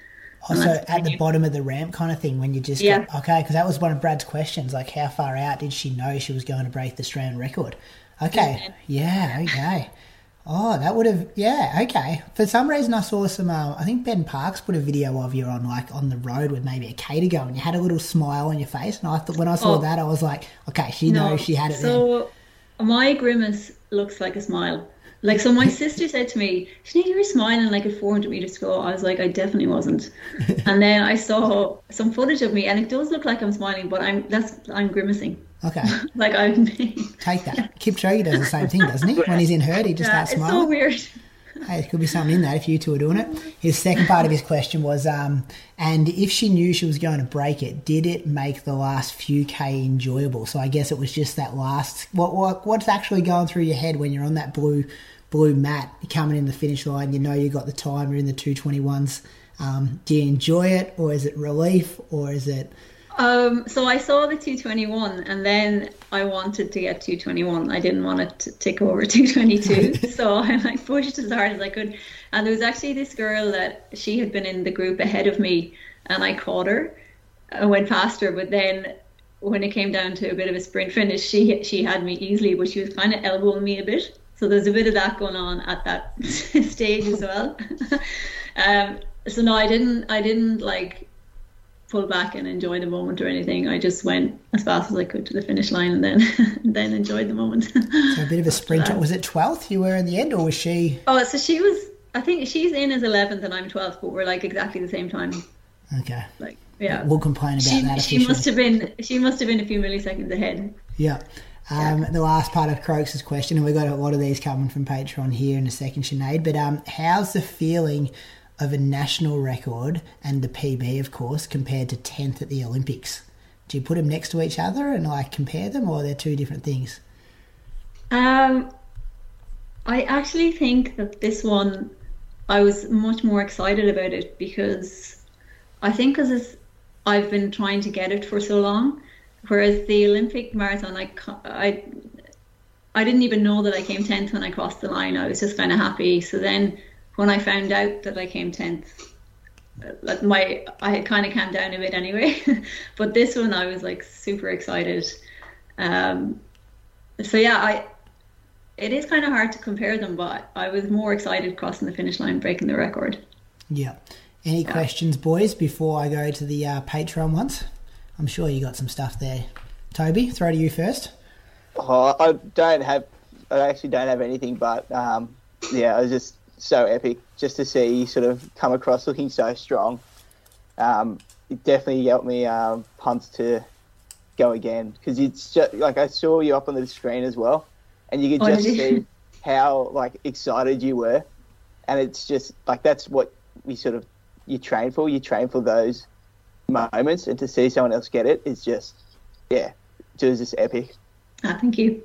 Also, at the bottom of the ramp kind of thing, when you just Yeah. got, okay, because that was one of Brad's questions, like how far out did she know she was going to break the Australian record? Okay, yeah, okay. Oh, that would have, yeah, okay. For some reason, I saw some. Uh, I think Ben Parks put a video of you on like on the road with maybe a K to go, and you had a little smile on your face. And I thought when I saw Oh. that, I was like, okay, she knows she had it. then. My grimace looks like a smile. Like so, my sister said to me, "Sinead, you were smiling like at 400 meters to go." I was like, "I definitely wasn't." and then I saw some footage of me, and it does look like I'm smiling, but I'm that's I'm grimacing. Okay, Like I'm. take that. Keep Kipchoge does the same thing, doesn't he? When he's in hurt, he just Yeah, starts it's smiling. so weird. Hey, there could be something in that if you two are doing it. His second part of his question was, um, and if she knew she was going to break it, did it make the last few k enjoyable? So I guess it was just that last. What what what's actually going through your head when you're on that blue blue mat, you're coming in the finish line, you know you got the time, you're in the two twenty ones. Um, do you enjoy it, or is it relief, or is it? Um, so I saw the 221 and then I wanted to get 221. I didn't want it to tick over 222. so I like pushed as hard as I could. And there was actually this girl that she had been in the group ahead of me and I caught her. I went past her, but then when it came down to a bit of a sprint finish, she she had me easily, but she was kind of elbowing me a bit. So there's a bit of that going on at that stage as well. um, so no, I didn't. I didn't like pull back and enjoy the moment or anything. I just went as fast as I could to the finish line and then then enjoyed the moment. So a bit of a sprint. Was it twelfth you were in the end, or was she? oh, so she was. I think she's in as 11th and I'm 12th, but we're like exactly the same time. Okay, Like, yeah. we'll complain about She, that. she must have been she must have been a few milliseconds ahead. Yeah. Um, The last part of Croaks' question, and we've got a lot of these coming from Patreon here in a second, Sinead, but um, how's the feeling of a national record and the PB, of course, compared to 10th at the Olympics? Do you put them next to each other and like compare them, or are they're two different things? Um, I actually think that this one, I was much more excited about it because I think because I've been trying to get it for so long, whereas the Olympic marathon, I, I, I didn't even know that I came tenth when I crossed the line. I was just kind of happy. So then, when I found out that I came tenth, like my I had kind of calmed down a bit anyway. but this one, I was like super excited. Um, so yeah, I it is kind of hard to compare them, but I was more excited crossing the finish line, breaking the record. Yeah. Any questions, boys, before I go to the uh, Patreon ones? I'm sure you got some stuff there. Toby, throw to you first. Oh, I don't have. I actually don't have anything, but um, yeah, I was just so epic just to see you sort of come across looking so strong. Um, it definitely helped me um, pumped to go again because it's just like I saw you up on the screen as well, and you could Oh, just did you? see how like excited you were, and it's just like that's what we sort of you train for. You train for those moments, and to see someone else get it is just yeah, it was just epic. Ah, thank you.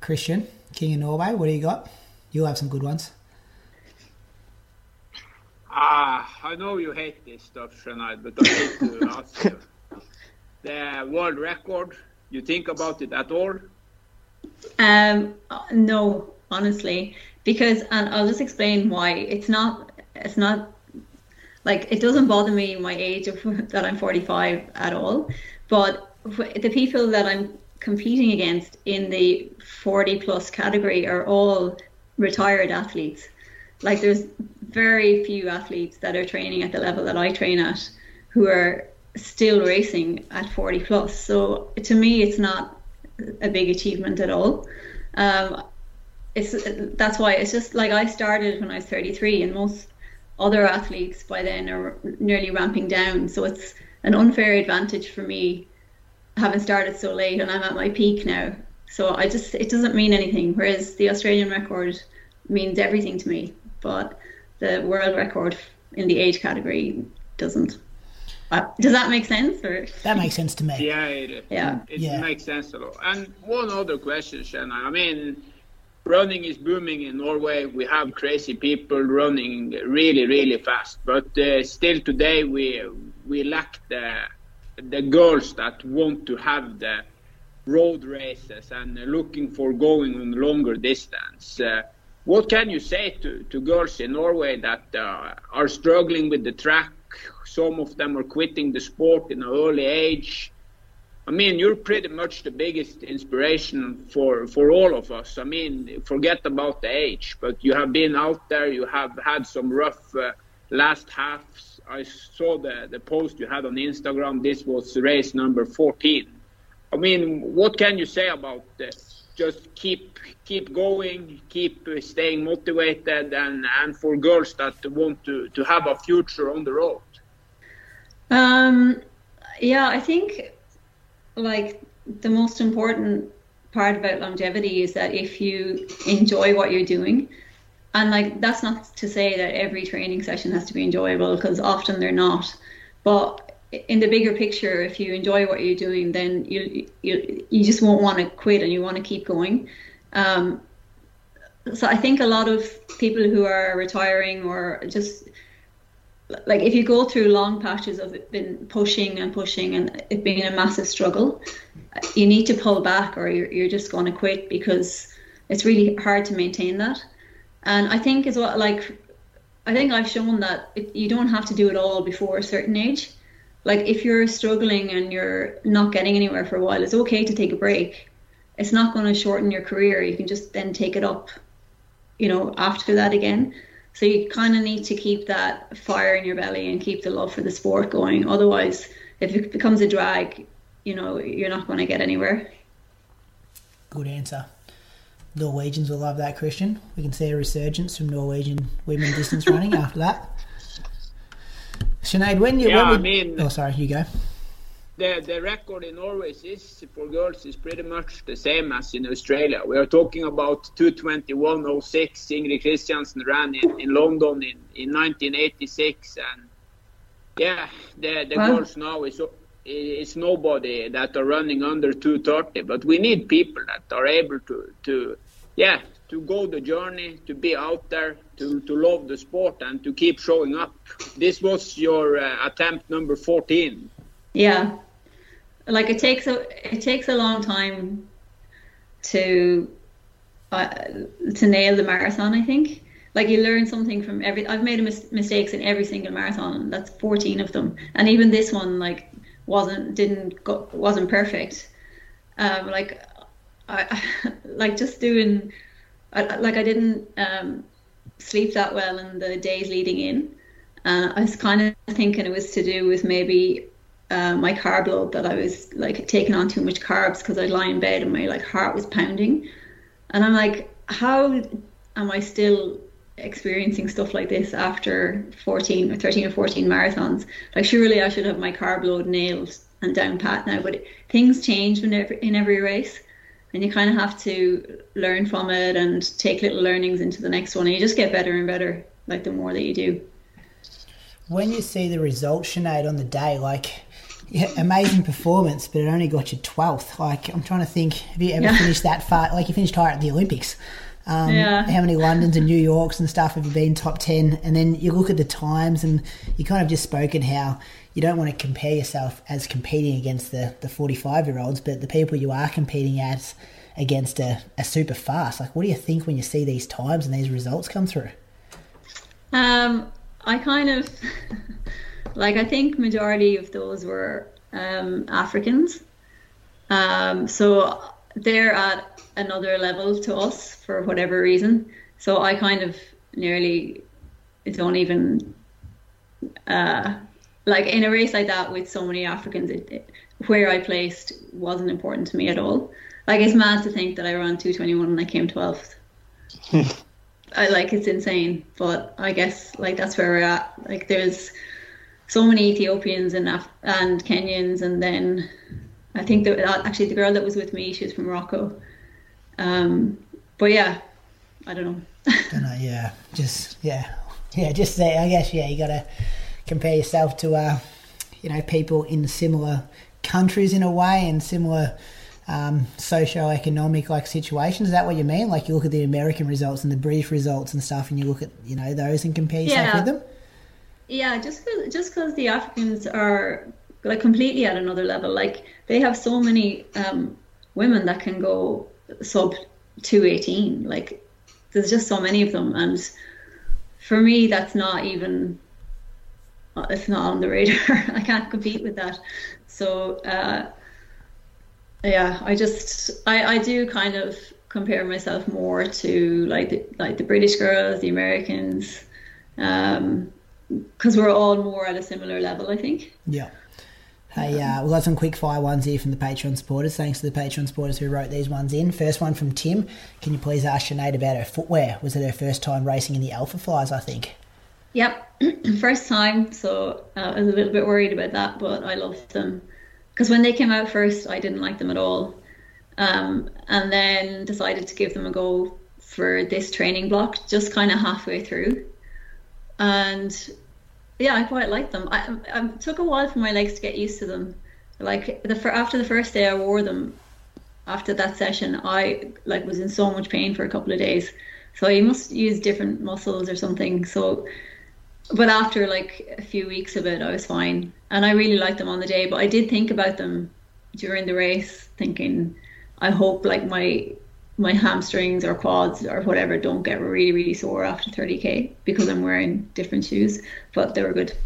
Christian, King of Norway, what do you got? You'll have some good ones. Ah, I know you hate this stuff, Sinead, but I need to ask you. The world record, you think about it at all? Um, no, honestly, because and I'll just explain why. It's not. It's not like it doesn't bother me my age of that I'm 45 at all, but the people that I'm competing against in the 40 plus category are all retired athletes. Like there's very few athletes that are training at the level that I train at who are still racing at 40 plus. So to me, it's not a big achievement at all. Um, it's that's why it's just like I started when I was 33, and most other athletes by then are nearly ramping down. So it's an unfair advantage for me having started so late, and I'm at my peak now. So I just it doesn't mean anything. Whereas the Australian record means everything to me, but the world record in the age category doesn't. Uh, does that make sense? Or That makes sense to me. Yeah, it, Yeah. it Yeah. makes sense a lot. And one other question, Shanna. I mean, running is booming in Norway. We have crazy people running really, really fast. But uh, still today, we we lack the the girls that want to have the road races and looking for going on longer distance. Uh, what can you say to, to girls in Norway that uh, are struggling with the track? Some of them are quitting the sport in an early age. I mean, you're pretty much the biggest inspiration for, for all of us. I mean, forget about the age, but you have been out there, you have had some rough uh, last halves. I saw the, the post you had on Instagram. This was race number 14. I mean, what can you say about this? Just keep keep going, keep staying motivated, and, and for girls that want to, to have a future on the road. Um, yeah, I think like the most important part about longevity is that if you enjoy what you're doing, and like that's not to say that every training session has to be enjoyable because often they're not, but in the bigger picture, if you enjoy what you're doing, then you you you just won't want to quit and you want to keep going. Um, so I think a lot of people who are retiring or just like if you go through long patches of it been pushing and pushing and it being a massive struggle, you need to pull back or you're, you're just going to quit because it's really hard to maintain that. And I think as well, like I think I've shown that it, you don't have to do it all before a certain age. Like if you're struggling and you're not getting anywhere for a while, it's okay to take a break. It's not going to shorten your career. You can just then take it up, you know, after that again. So you kind of need to keep that fire in your belly and keep the love for the sport going. Otherwise, if it becomes a drag, you know, you're not going to get anywhere. Good answer. Norwegians will love that, Christian. We can see a resurgence from Norwegian women distance running after that. Sinead, when you Yeah, when I mean- oh sorry, you go. The the record in Norway is for girls is pretty much the same as in Australia. We are talking about 221.06. Ingrid Kristiansen ran in, in London in, in 1986, and yeah, the the Wow. girls now is is nobody that are running under 230. But we need people that are able to to yeah to go the journey, to be out there, to to love the sport, and to keep showing up. This was your uh, attempt number 14. Yeah, like it takes a it takes a long time to uh, to nail the marathon. I think like you learn something from every. I've made mis- mistakes in every single marathon. That's fourteen of them, and even this one like wasn't didn't go, wasn't perfect. Um, like I like just doing I, like I didn't um, sleep that well in the days leading in. Uh, I was kind of thinking it was to do with maybe uh, my carb load that I was like taking on too much carbs because I'd lie in bed and my like heart was pounding, and I'm like, how am I still experiencing stuff like this after 14 or 13 or 14 marathons? Like surely I should have my carb load nailed and down pat now, but things change in every, in every race. And you kind of have to learn from it and take little learnings into the next one. And you just get better and better, like the more that you do. When you see the results, Sinead, on the day, like yeah, amazing performance, but it only got you 12th. Like, I'm trying to think, have you ever yeah. finished that far? Like, you finished higher at the Olympics. Um, yeah. How many Londons and New Yorks and stuff have you been top 10? And then you look at the times and you kind of just spoken how you don't want to compare yourself as competing against the, the 45 year olds, but the people you are competing as against a, a super fast. Like, what do you think when you see these times and these results come through? Um, I kind of like I think majority of those were um, Africans. Um, so they're at another level to us for whatever reason. So I kind of nearly don't even uh, like in a race like that with so many Africans, it, it, where I placed wasn't important to me at all. Like it's mad to think that I ran 221 and I came 12th. I like it's insane, but I guess like that's where we're at. Like there's so many Ethiopians and Af- and Kenyans, and then I think that actually the girl that was with me, she was from Morocco. Um, but yeah, I don't know. don't know. Yeah, just yeah, yeah. Just say, I guess yeah. You got to compare yourself to uh, you know people in similar countries in a way and similar um, socio-economic like situations. Is that what you mean? Like you look at the American results and the British results and stuff, and you look at you know those and compare yourself yeah. with them. Yeah, just cause, just because the Africans are like completely at another level. Like they have so many um, women that can go sub two eighteen. Like there's just so many of them, and for me, that's not even. It's not on the radar. I can't compete with that. So. Uh, yeah i just i i do kind of compare myself more to like the, like the british girls the americans um because we're all more at a similar level i think yeah Hey, uh, we've got some quick fire ones here from the Patreon supporters. Thanks to the Patreon supporters who wrote these ones in. First one from Tim. Can you please ask Sinead about her footwear? Was it her first time racing in the Alpha Flies, I think? Yep, first time. So uh, I was a little bit worried about that, but I loved them because when they came out first, I didn't like them at all, um, and then decided to give them a go for this training block, just kind of halfway through, and yeah, I quite liked them. I, I took a while for my legs to get used to them. Like the after the first day I wore them, after that session, I like was in so much pain for a couple of days. So you must use different muscles or something. So but after like a few weeks of it, I was fine, and I really liked them on the day. But I did think about them during the race, thinking, I hope like my my hamstrings or quads or whatever don't get really really sore after 30k because I'm wearing different shoes. But they were good.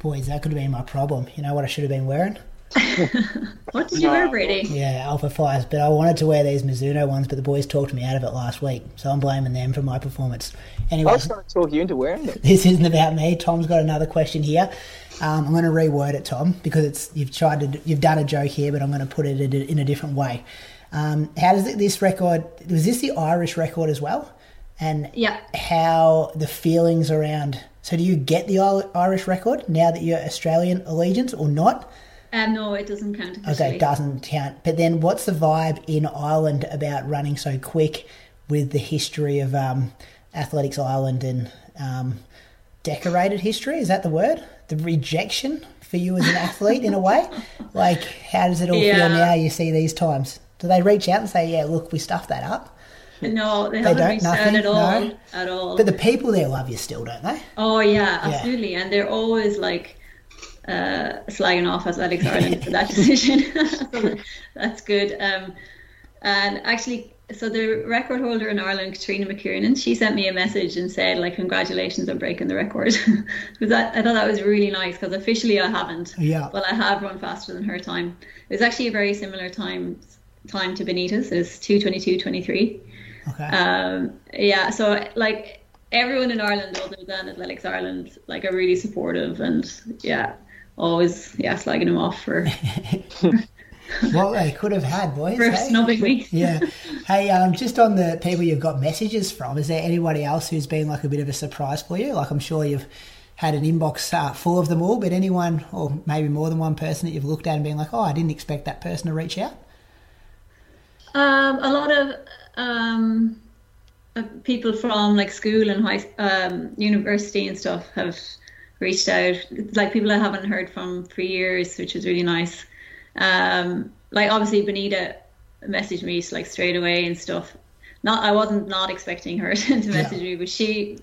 Boys, that could have been my problem. You know what I should have been wearing? what did you wear, Brady? Yeah, Alpha Flies. But I wanted to wear these Mizuno ones, but the boys talked me out of it last week, so I'm blaming them for my performance. Anyway, I was trying to talk you into wearing it. This isn't about me. Tom's got another question here. Um, I'm going to reword it, Tom, because it's you've tried to you've done a joke here, but I'm going to put it in a different way. Um, how does it, this record? Was this the Irish record as well? And yeah, how the feelings around. So, do you get the Irish record now that you're Australian allegiance or not? Um, no, it doesn't count. Officially. Okay, it doesn't count. But then, what's the vibe in Ireland about running so quick with the history of um, Athletics Ireland and um, decorated history? Is that the word? The rejection for you as an athlete in a way? Like, how does it all yeah. feel now you see these times? Do they reach out and say, yeah, look, we stuffed that up? No, they, they haven't don't, nothing, at all. No. At all. But the people there love you still, don't they? Oh yeah, absolutely. Yeah. And they're always like uh, slagging off Athletics Ireland for that decision. so that's good. Um, and actually, so the record holder in Ireland, Catherina McKiernan, she sent me a message and said, like, congratulations on breaking the record. because I, I thought that was really nice because officially I haven't. Yeah. But I have run faster than her time. It was actually a very similar time time to Benita's. It was 222.23. Okay. Um, yeah, so like everyone in Ireland other than Athletics Ireland like are really supportive and yeah always yeah slagging him off for. what they could have had, boys. For hey? snubbing me. yeah. Hey, um, just on the people you've got messages from, is there anybody else who's been like a bit of a surprise for you? Like I'm sure you've had an inbox uh, full of them all, but anyone or maybe more than one person that you've looked at and been like, oh, I didn't expect that person to reach out. Um, a lot of um, people from like school and high, um, university and stuff have reached out. Like people I haven't heard from for years, which is really nice. Um, like obviously Benita messaged me like straight away and stuff. Not I wasn't not expecting her to message yeah. me, but she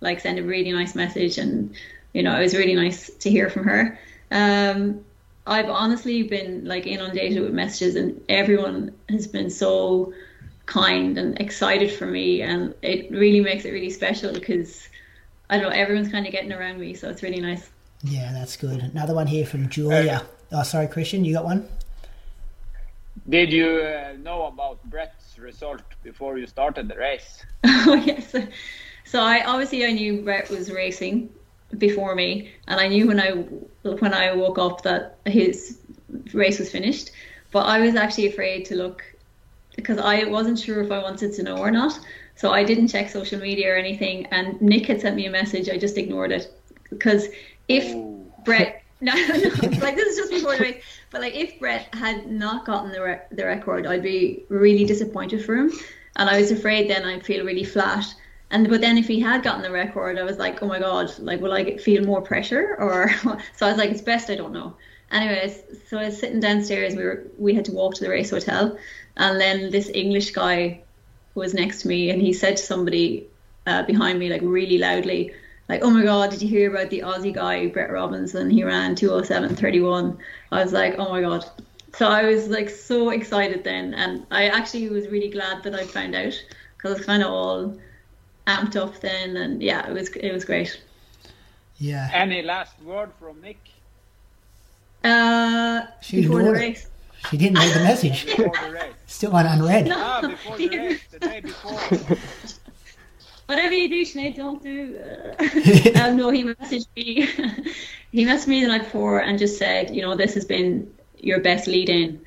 like sent a really nice message, and you know it was really nice to hear from her. Um, I've honestly been like inundated with messages, and everyone has been so kind and excited for me, and it really makes it really special because I don't know everyone's kind of getting around me, so it's really nice. Yeah, that's good. Another one here from Julia. Oh, sorry, Christian, you got one. Did you uh, know about Brett's result before you started the race? oh yes. So I obviously I knew Brett was racing before me, and I knew when I when I woke up that his race was finished. But I was actually afraid to look because I wasn't sure if I wanted to know or not. So I didn't check social media or anything. And Nick had sent me a message. I just ignored it because if Ooh. Brett no, no, like this is just before the race. But like if Brett had not gotten the re- the record, I'd be really disappointed for him, and I was afraid then I'd feel really flat. And but then if he had gotten the record, I was like, oh my god, like will I feel more pressure or? so I was like, it's best I don't know. Anyways, so I was sitting downstairs. We were we had to walk to the race hotel, and then this English guy who was next to me, and he said to somebody uh, behind me like really loudly, like, oh my god, did you hear about the Aussie guy Brett Robinson? He ran 207.31. I was like, oh my god. So I was like so excited then, and I actually was really glad that I found out because it's kind of all amped up then, and yeah, it was it was great. Yeah. Any last word from Nick? Uh, she before the race. It. She didn't read the message. before the race. Still went unread. No, ah, before the race, the day before. Whatever you do, Sinead, don't do. Uh, um, no, he messaged me. he messaged me the night before and just said, you know, this has been your best lead in.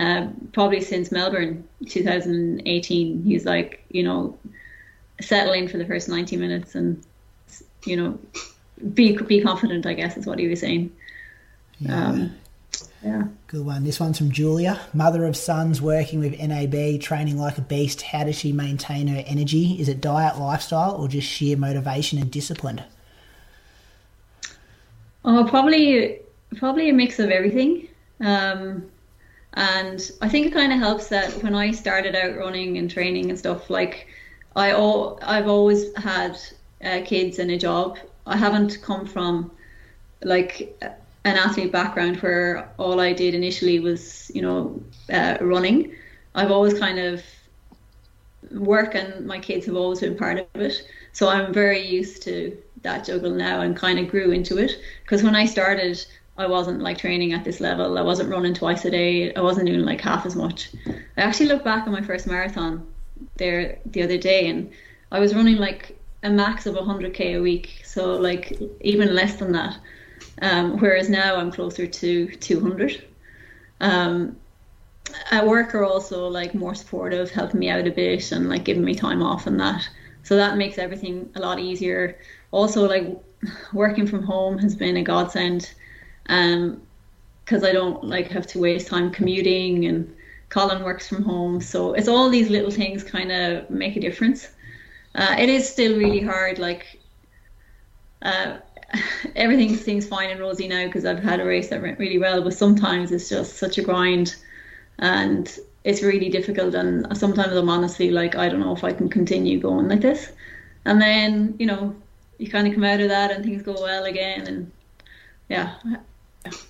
Uh, probably since Melbourne 2018. He's like, you know, settle in for the first 90 minutes and you know be be confident i guess is what he was saying. Yeah. Um, yeah. Good one. This one's from julia. Mother of sons working with nab training like a beast. How does she maintain her energy? Is it diet lifestyle or just sheer motivation and discipline? Oh probably probably a mix of everything. Um, and i think it kind of helps that when i started out running and training and stuff like I all I've always had uh, kids and a job. I haven't come from like an athlete background where all I did initially was you know uh, running. I've always kind of work and my kids have always been part of it. So I'm very used to that juggle now and kind of grew into it. Because when I started, I wasn't like training at this level. I wasn't running twice a day. I wasn't doing like half as much. I actually look back on my first marathon there the other day, and I was running like a max of 100k a week, so like even less than that. Um, whereas now I'm closer to 200. Um, at work are also like more supportive, helping me out a bit and like giving me time off and that. So that makes everything a lot easier. Also, like working from home has been a godsend, um, because I don't like have to waste time commuting and Colin works from home. So it's all these little things kind of make a difference. Uh, it is still really hard. Like uh, everything seems fine and rosy now because I've had a race that went really well, but sometimes it's just such a grind and it's really difficult. And sometimes I'm honestly like, I don't know if I can continue going like this. And then, you know, you kind of come out of that and things go well again. And yeah,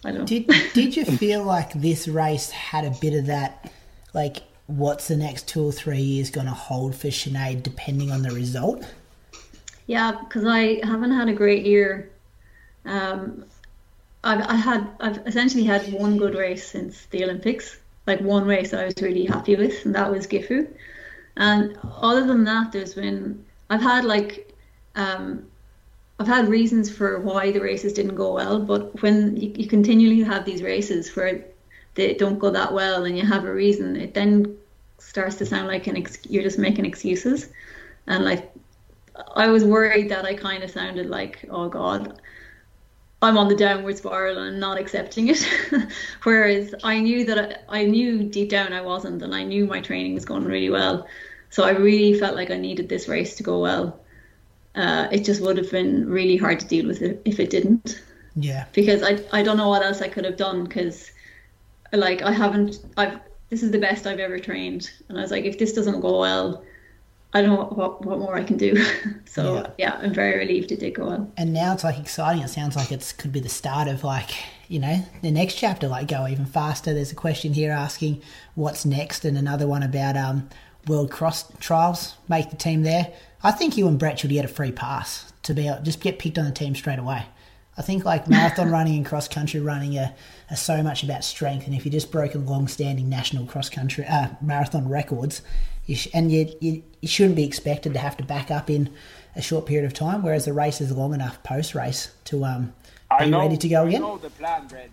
I don't. Did Did you feel like this race had a bit of that, like what's the next two or three years going to hold for Sinead, depending on the result? Yeah, because I haven't had a great year. Um, I've I had I've essentially had one good race since the Olympics, like one race I was really happy with, and that was Gifu. And other than that, there's been I've had like um, I've had reasons for why the races didn't go well, but when you, you continually have these races where they don't go that well and you have a reason, it then starts to sound like an ex- you're just making excuses. And like, I was worried that I kind of sounded like, oh God, I'm on the downward spiral and I'm not accepting it. Whereas I knew that I, I knew deep down I wasn't, and I knew my training was going really well. So I really felt like I needed this race to go well uh, it just would have been really hard to deal with it if it didn't. Yeah. Because I I don't know what else I could have done because like I haven't I've this is the best I've ever trained and I was like if this doesn't go well I don't know what, what more I can do. so yeah. yeah. I'm very relieved it did go well. And now it's like exciting. It sounds like it could be the start of like you know the next chapter, like go even faster. There's a question here asking what's next, and another one about um, world cross trials. Make the team there. I think you and Brett should get a free pass to be able, just get picked on the team straight away. I think like marathon running and cross country running are, are so much about strength, and if you just broken long-standing national cross country uh, marathon records, you sh- and you, you, you shouldn't be expected to have to back up in a short period of time. Whereas the race is long enough post race to um be know, ready to go again. I know the plan, Brad.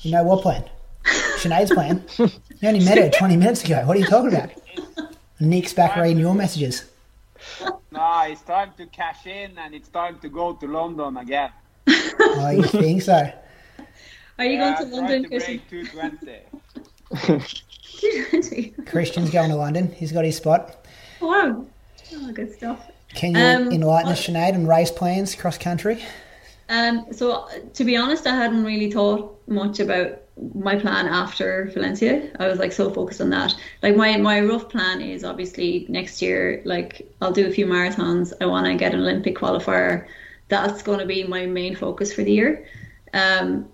You know what plan? Sinead's plan. you only met her 20 minutes ago. What are you talking about? Nick's back reading your messages no, it's time to cash in and it's time to go to London again. oh, you think so? Are you yeah, going to London, to Christian? 220. Christian's going to London. He's got his spot. Wow. Oh, good stuff. Can you um, enlighten us, Sinead, on race plans cross country? Um, so, to be honest, I hadn't really thought much about my plan after Valencia. I was like so focused on that. Like my my rough plan is obviously next year. Like I'll do a few marathons. I want to get an Olympic qualifier. That's going to be my main focus for the year. Um,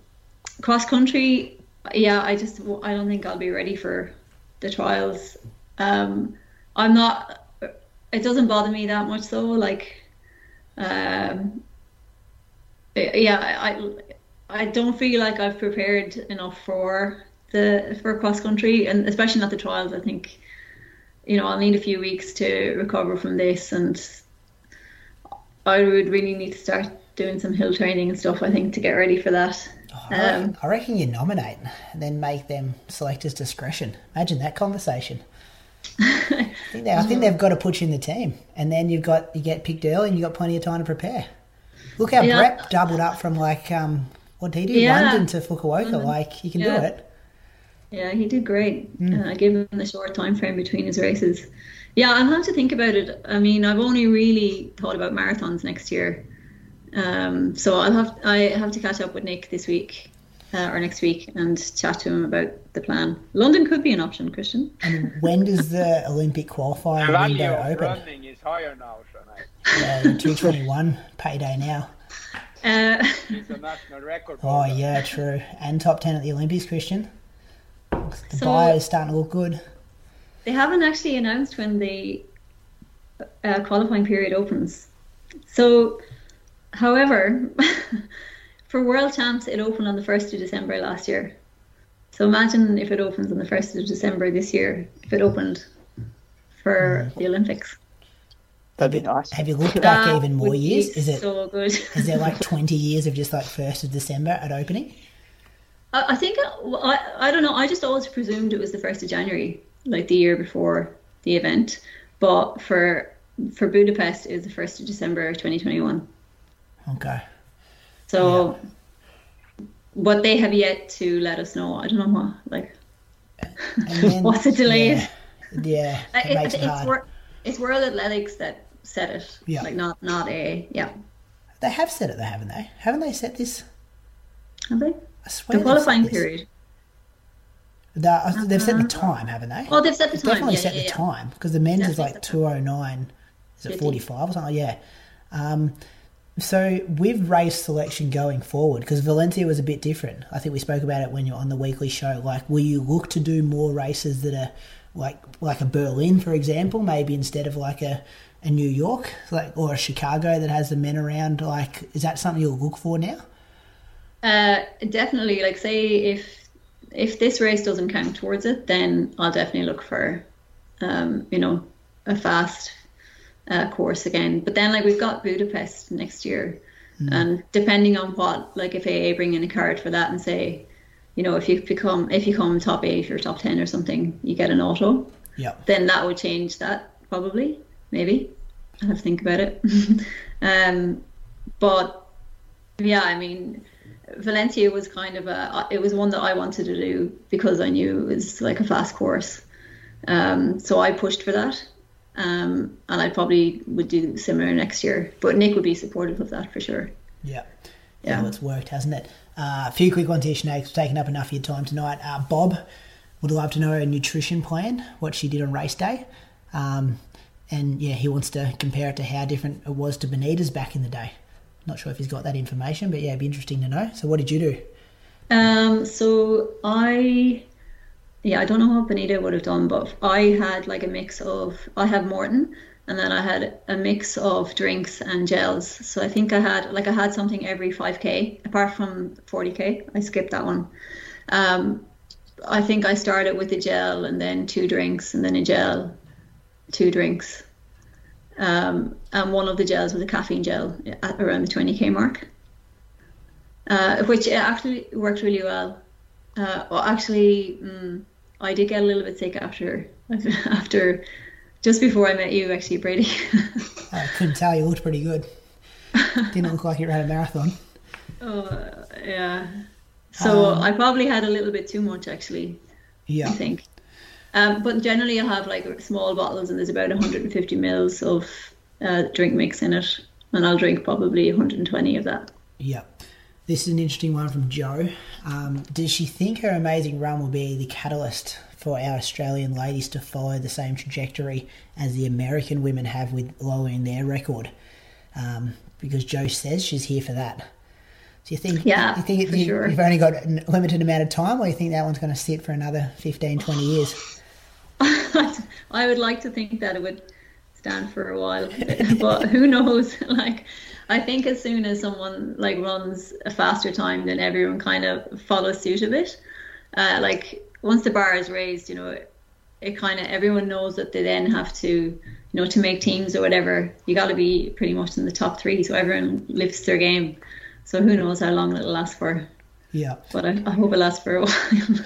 cross country, yeah. I just I don't think I'll be ready for the trials. Um, I'm not. It doesn't bother me that much though. Like, um, yeah, I I don't feel like I've prepared enough for the for cross country, and especially not the trials. I think you know I'll need a few weeks to recover from this, and I would really need to start doing some hill training and stuff. I think to get ready for that. Oh, I, reckon, um, I reckon you nominate and then make them selectors' discretion. Imagine that conversation. I, think they, I think they've got to put you in the team, and then you've got you get picked early, and you've got plenty of time to prepare. Look how yeah. Brett doubled up from like um, what did he do? Yeah. London to Fukuoka. Like he can yeah. do it. Yeah, he did great. Mm. Uh, given the short time frame between his races. Yeah, I'll have to think about it. I mean, I've only really thought about marathons next year, um, so I'll have I have to catch up with Nick this week uh, or next week and chat to him about the plan. London could be an option, Christian. And when does the Olympic qualifying window open? Running is higher now, Yeah, two twenty one payday now. Uh, it's a national record. Oh yeah, true. And top ten at the Olympics, Christian. The so, bio is starting to look good. They haven't actually announced when the uh, qualifying period opens. So, however, for World Champs, it opened on the first of December last year. So imagine if it opens on the first of December this year. If it opened for mm. the Olympics. That'd be nice. Have you looked back that even more years? Is it so good? is there like twenty years of just like first of December at opening? I, I think uh, I, I don't know. I just always presumed it was the first of January, like the year before the event. But for for Budapest, it was the first of December, twenty twenty one. Okay. So, yeah. but they have yet to let us know. I don't know what like. Then, what's the delay? Yeah, yeah uh, it, it, it it's, it's World Athletics that set it. Yeah. Like not not a yeah. They have set it, though, haven't they? Haven't they set this? Have they? I swear the qualifying period. The, uh, they've set the uh-huh. time, haven't they? Oh, they've set the time. Definitely yeah, set yeah, the time because the men's is like two oh nine. Is it forty five or something? Yeah. Um, so with race selection going forward, because Valencia was a bit different. I think we spoke about it when you're on the weekly show. Like, will you look to do more races that are like like a Berlin, for example, maybe instead of like a a New York, like or Chicago that has the men around. Like, is that something you'll look for now? Uh, definitely. Like, say if if this race doesn't count towards it, then I'll definitely look for, um, you know, a fast uh, course again. But then, like, we've got Budapest next year, Mm. And depending on what, like if AA bring in a card for that and say, you know, if you become if you come top eight or top ten or something, you get an auto. Yeah. Then that would change that probably, maybe. I'll have to think about it. um, but yeah, I mean, Valencia was kind of a it was one that I wanted to do because I knew it was like a fast course. Um, so I pushed for that. Um, and I probably would do similar next year. But Nick would be supportive of that for sure. Yeah. Yeah, well, it's worked, hasn't it? Uh, a few quick ones here, Sinead. It's taken up enough of your time tonight. Uh, Bob would love to know her nutrition plan, what she did on race day. Um, and yeah, he wants to compare it to how different it was to Benita's back in the day. Not sure if he's got that information, but yeah, it'd be interesting to know. So, what did you do? Um, so I yeah, I don't know what Benita would have done, but I had like a mix of I have Maurten and then I had a mix of drinks and gels. So I think I had like I had something every 5k apart from 40k. I skipped that one. Um, I think I started with a gel and then two drinks and then a gel, two drinks. Um, and one of the gels was a caffeine gel at around the 20k mark, uh, which actually worked really well. Uh, well, actually, mm, I did get a little bit sick after after just before I met you, actually, Brady. I couldn't tell. You looked pretty good. Didn't look like you ran a marathon. Oh yeah. So um, I probably had a little bit too much, actually. Yeah. I think. Um, but generally, I have like small bottles, and there's about 150 mils of uh, drink mix in it, and I'll drink probably 120 of that. Yeah. This is an interesting one from Joe. Um, does she think her amazing run will be the catalyst for our Australian ladies to follow the same trajectory as the American women have with lowering their record? Um, because Joe says she's here for that. Do you think? Yeah, you think you, sure. you've only got a limited amount of time, or you think that one's going to sit for another 15, 20 years? I would like to think that it would stand for a while, but who knows? Like, I think as soon as someone like runs a faster time, then everyone kind of follows suit a bit. Uh, like once the bar is raised, you know, it, it kind of everyone knows that they then have to, you know, to make teams or whatever. You got to be pretty much in the top three, so everyone lifts their game. So who knows how long it'll last for? Yeah. But I, I, hope it lasts for a while.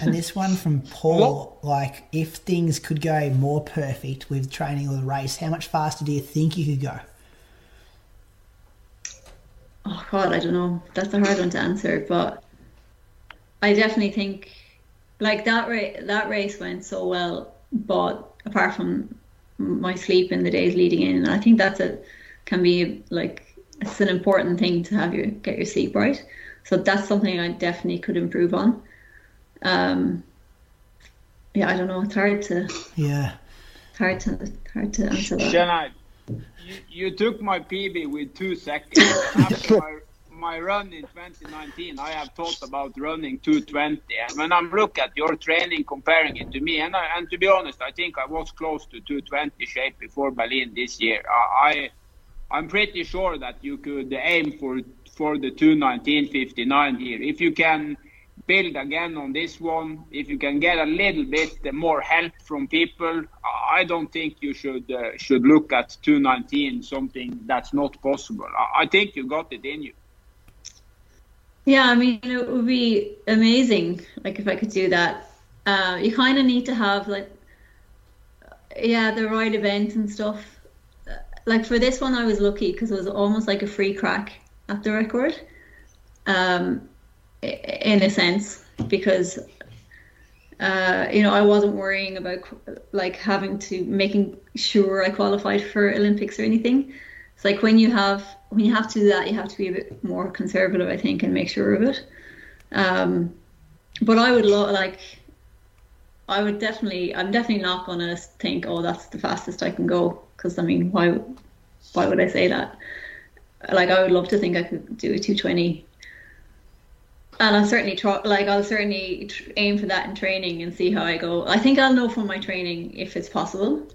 and this one from Paul, like, if things could go more perfect with training or the race, how much faster do you think you could go? oh god, I don't know. That's a hard one to answer, but I definitely think like that race that race went so well, but apart from my sleep in the days leading in, I think that's a can be like it's an important thing to have you get your sleep right. So that's something I definitely could improve on. Um, yeah, I don't know. It's hard to. Yeah. Hard to hard to answer that you, you took my PB with two seconds. After my, my run in 2019, I have thought about running 220. And when I'm look at your training, comparing it to me, and I, and to be honest, I think I was close to 220 shape before Berlin this year. I, I am pretty sure that you could aim for for the 219.59 here if you can build again on this one. If you can get a little bit more help from people, I don't think you should uh, should look at 219 something that's not possible. I think you got it in you. Yeah, I mean it would be amazing, like if I could do that. Uh, you kind of need to have like, yeah, the right event and stuff. Like for this one, I was lucky because it was almost like a free crack at the record. Um, in a sense because uh, you know I wasn't worrying about like having to making sure I qualified for Olympics or anything. It's like when you have when you have to do that, you have to be a bit more conservative, I think, and make sure of it. Um, but I would lo- like I would definitely I'm definitely not gonna think oh that's the fastest I can go because I mean why why would I say that? Like I would love to think I could do a 220 and I'll certainly try. Like I'll certainly aim for that in training and see how I go. I think I'll know from my training if it's possible.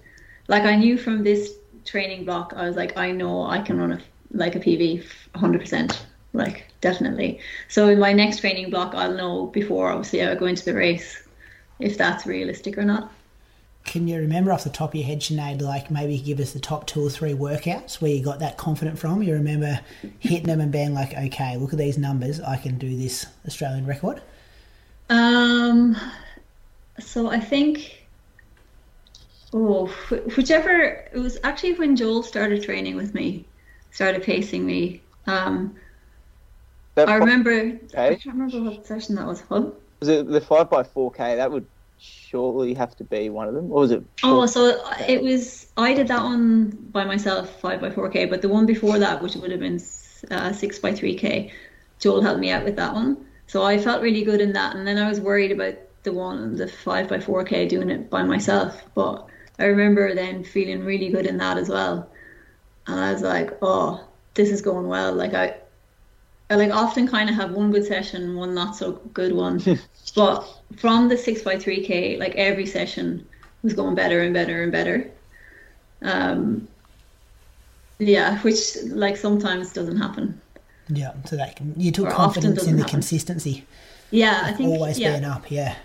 Like I knew from this training block, I was like, I know I can run a like a hundred percent, like definitely. So in my next training block, I'll know before obviously I go into the race if that's realistic or not. Can you remember off the top of your head, Sinead, like maybe give us the top two or three workouts where you got that confident from? You remember hitting them and being like, okay, look at these numbers, I can do this Australian record? Um, so I think, oh, whichever, it was actually when Joel started training with me, started pacing me. Um, I remember, okay. I can't remember what session that was. What? Was it the 5x4K? That would surely have to be one of them, or was it? Oh, so it was. I did that one by myself, five by four k. But the one before that, which would have been uh, six by three k, Joel helped me out with that one. So I felt really good in that, and then I was worried about the one, the five by four k, doing it by myself. But I remember then feeling really good in that as well, and I was like, oh, this is going well. Like I, I like often kind of have one good session, one not so good one. but from the six by three k, like every session was going better and better and better. Um, yeah, which like sometimes doesn't happen. Yeah, so that can, you took or confidence in the happen. consistency. Yeah, I think always yeah. being up. Yeah.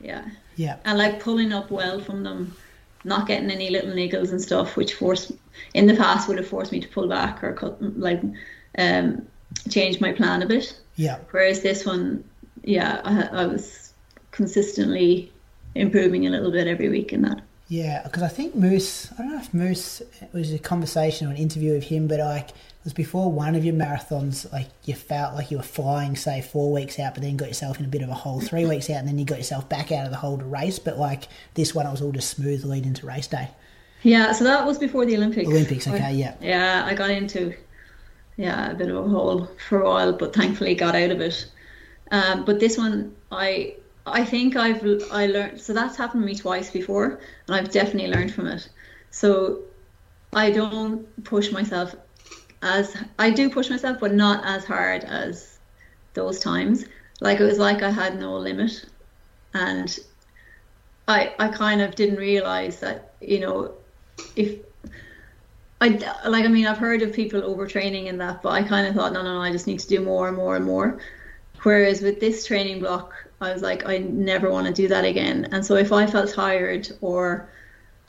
Yeah. Yeah. And like pulling up well from them, not getting any little niggles and stuff, which forced in the past would have forced me to pull back or cut like um changed my plan a bit. Yeah. Whereas this one, yeah, I, I was consistently improving a little bit every week in that. Yeah, because I think Moose, I don't know if Moose it was a conversation or an interview with him, but like it was before one of your marathons, like you felt like you were flying, say, four weeks out, but then got yourself in a bit of a hole three weeks out, and then you got yourself back out of the hole to race. But like this one, it was all just smooth lead into race day. Yeah, so that was before the Olympics. Olympics, okay, I, yeah. Yeah, I got into yeah, a bit of a hole for a while, but thankfully got out of it. Um, but this one, I I think I've I learned. So that's happened to me twice before, and I've definitely learned from it. So I don't push myself as I do push myself, but not as hard as those times. Like it was like I had no limit, and I I kind of didn't realize that you know if I like. I mean, I've heard of people overtraining in that, but I kind of thought, no, no, no, I just need to do more and more and more. Whereas with this training block, I was like, I never want to do that again. And so if I felt tired or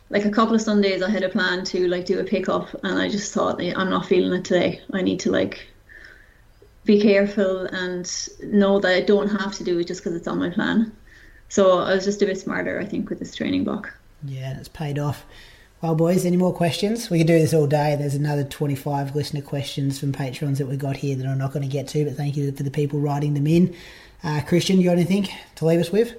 like a couple of Sundays, I had a plan to like do a pickup, and I just thought, I'm not feeling it today. I need to like be careful and know that I don't have to do it just because it's on my plan. So I was just a bit smarter, I think, with this training block. Yeah, it's paid off. Well, boys, any more questions? We could do this all day. There's another 25 listener questions from patrons that we got here that I'm not going to get to, but thank you for the people writing them in. Uh, Christian, you got anything to leave us with?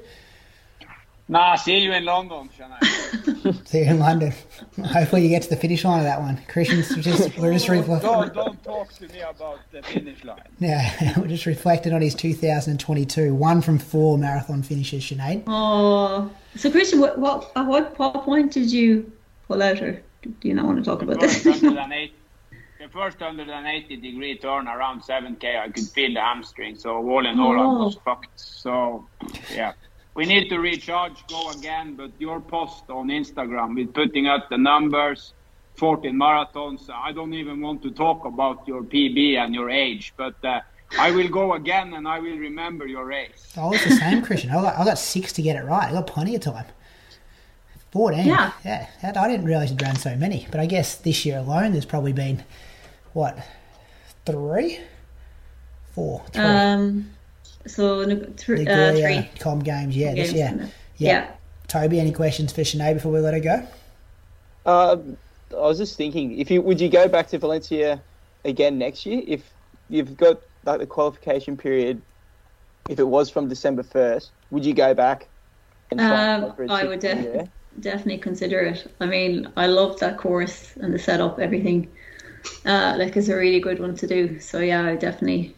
Nah, see you in London, See you in London. Hopefully, you get to the finish line of that one. Christian's just we're just reflecting. Don't, don't talk to me about the finish line. Yeah, we're just reflecting on his 2022 one from four marathon finishes, Sinead. Oh, so Christian, what what at what, what point did you pull out, or do you not want to talk about this? The first 180 degree turn around 7k, I could feel the hamstring. So all in all, oh. I was fucked. So yeah, we need to recharge, go again. But your post on Instagram with putting out the numbers, 14 marathons. I don't even want to talk about your PB and your age, but. Uh, I will go again and I will remember your race. I was the same, Christian. I got, I got six to get it right. I got plenty of time. 14. Yeah. Yeah. I didn't realise you'd ran so many. But I guess this year alone, there's probably been, what, three? Four. Um, so th- uh, three. Com games, yeah. Games, this, yeah. yeah. yeah. Toby, any questions for Sinead before we let her go? Uh, I was just thinking, if you would you go back to Valencia again next year if you've got like the qualification period? If it was from December first, would you go back? um, I would definitely definitely consider it. I mean, I love that course and the setup, everything. Uh, like it's a really good one to do. So yeah, I definitely,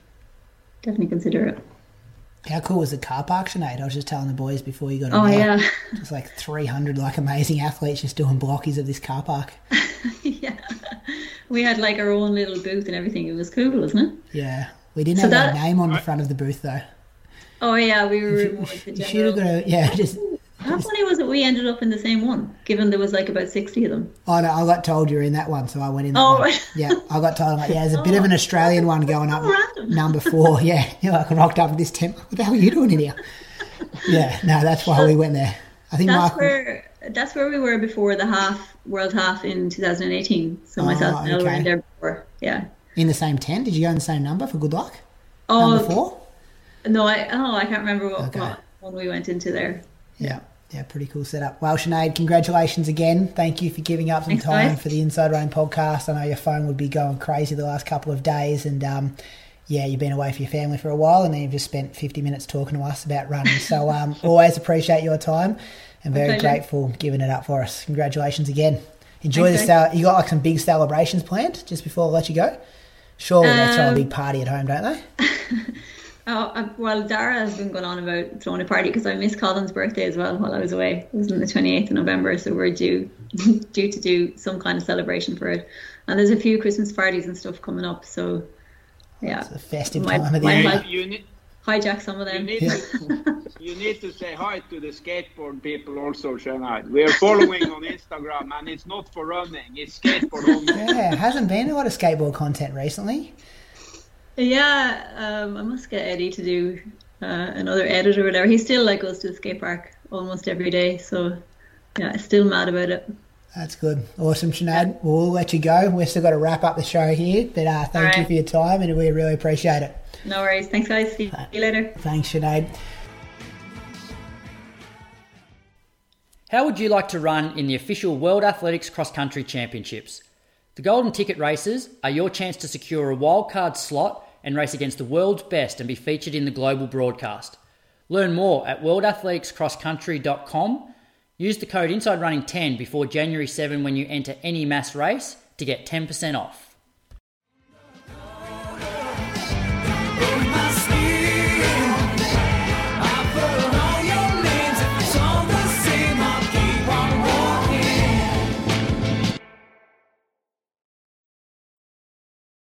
definitely consider it. How cool was the car park tonight? I was just telling the boys before you got on. Oh yeah, it's like three hundred like amazing athletes just doing blockies of this car park. yeah, we had like our own little booth and everything. It was cool, wasn't it? Yeah, we didn't so have that, our name on the front of the booth though. Oh yeah, we were. You, you should have got a, yeah, just how funny was it we ended up in the same one, given there was like about 60 of them? Oh, no, I got told you're in that one, so I went in that oh, one. Right. Yeah, I got told, like, yeah, there's a oh, bit of an oh. Australian one going up. Number four, yeah. You know, I rocked up with this tent. What the hell are you doing in here? yeah, no, that's why we went there. I think that's Michael... where that's where we were before the half world half in 2018. So myself Oh, and Elle were okay. in there before. Yeah. In the same tent? Did you go in the same number for good luck? Oh Number four? no, I oh I can't remember what, Okay. what one we went into there. Yeah. Yeah, pretty cool setup. Well, Sinead, congratulations again. Thank you for giving up some Thanks, time guys. for the Inside Running podcast. I know your phone would be going crazy the last couple of days, and um, yeah, you've been away for your family for a while, and then you've just spent 50 minutes talking to us about running. So um, always appreciate your time, and very grateful giving it up for us. Congratulations again. Enjoy Thanks, the cel- You got like some big celebrations planned just before I let you go. Surely they throw a Um, big party at home, don't they? Oh, uh, well, Dara has been going on about throwing a party because I missed Colin's birthday as well while I was away. It was on the 28th of November, so we're due due to do some kind of celebration for it. And there's a few Christmas parties and stuff coming up, so yeah, It's a festive Might- time of the year. have- You need, hijack some of you them. need, to, you need to say hi to the skateboard people also, Sinead. We are following on Instagram, and it's not for running; it's skateboard only. Yeah, hasn't been a lot of skateboard content recently. Yeah, um, I must get Eddie to do uh, another edit or whatever. He still like goes to the skate park almost every day, so yeah, I still mad about it. That's good. Awesome, Sinead. We'll let you go. We've still got to wrap up the show here, but uh, thank All you for your time and we really appreciate it. No worries. Thanks, guys. See you later. Thanks, Sinead. How would you like to run in the official World Athletics Cross Country Championships? The Golden Ticket races are your chance to secure a wildcard slot and race against the world's best and be featured in the global broadcast. Learn more at worldathleticscrosscountry.com. Use the code INSIDERUNNING10 before January 7 when you enter any mass race to get 10% off.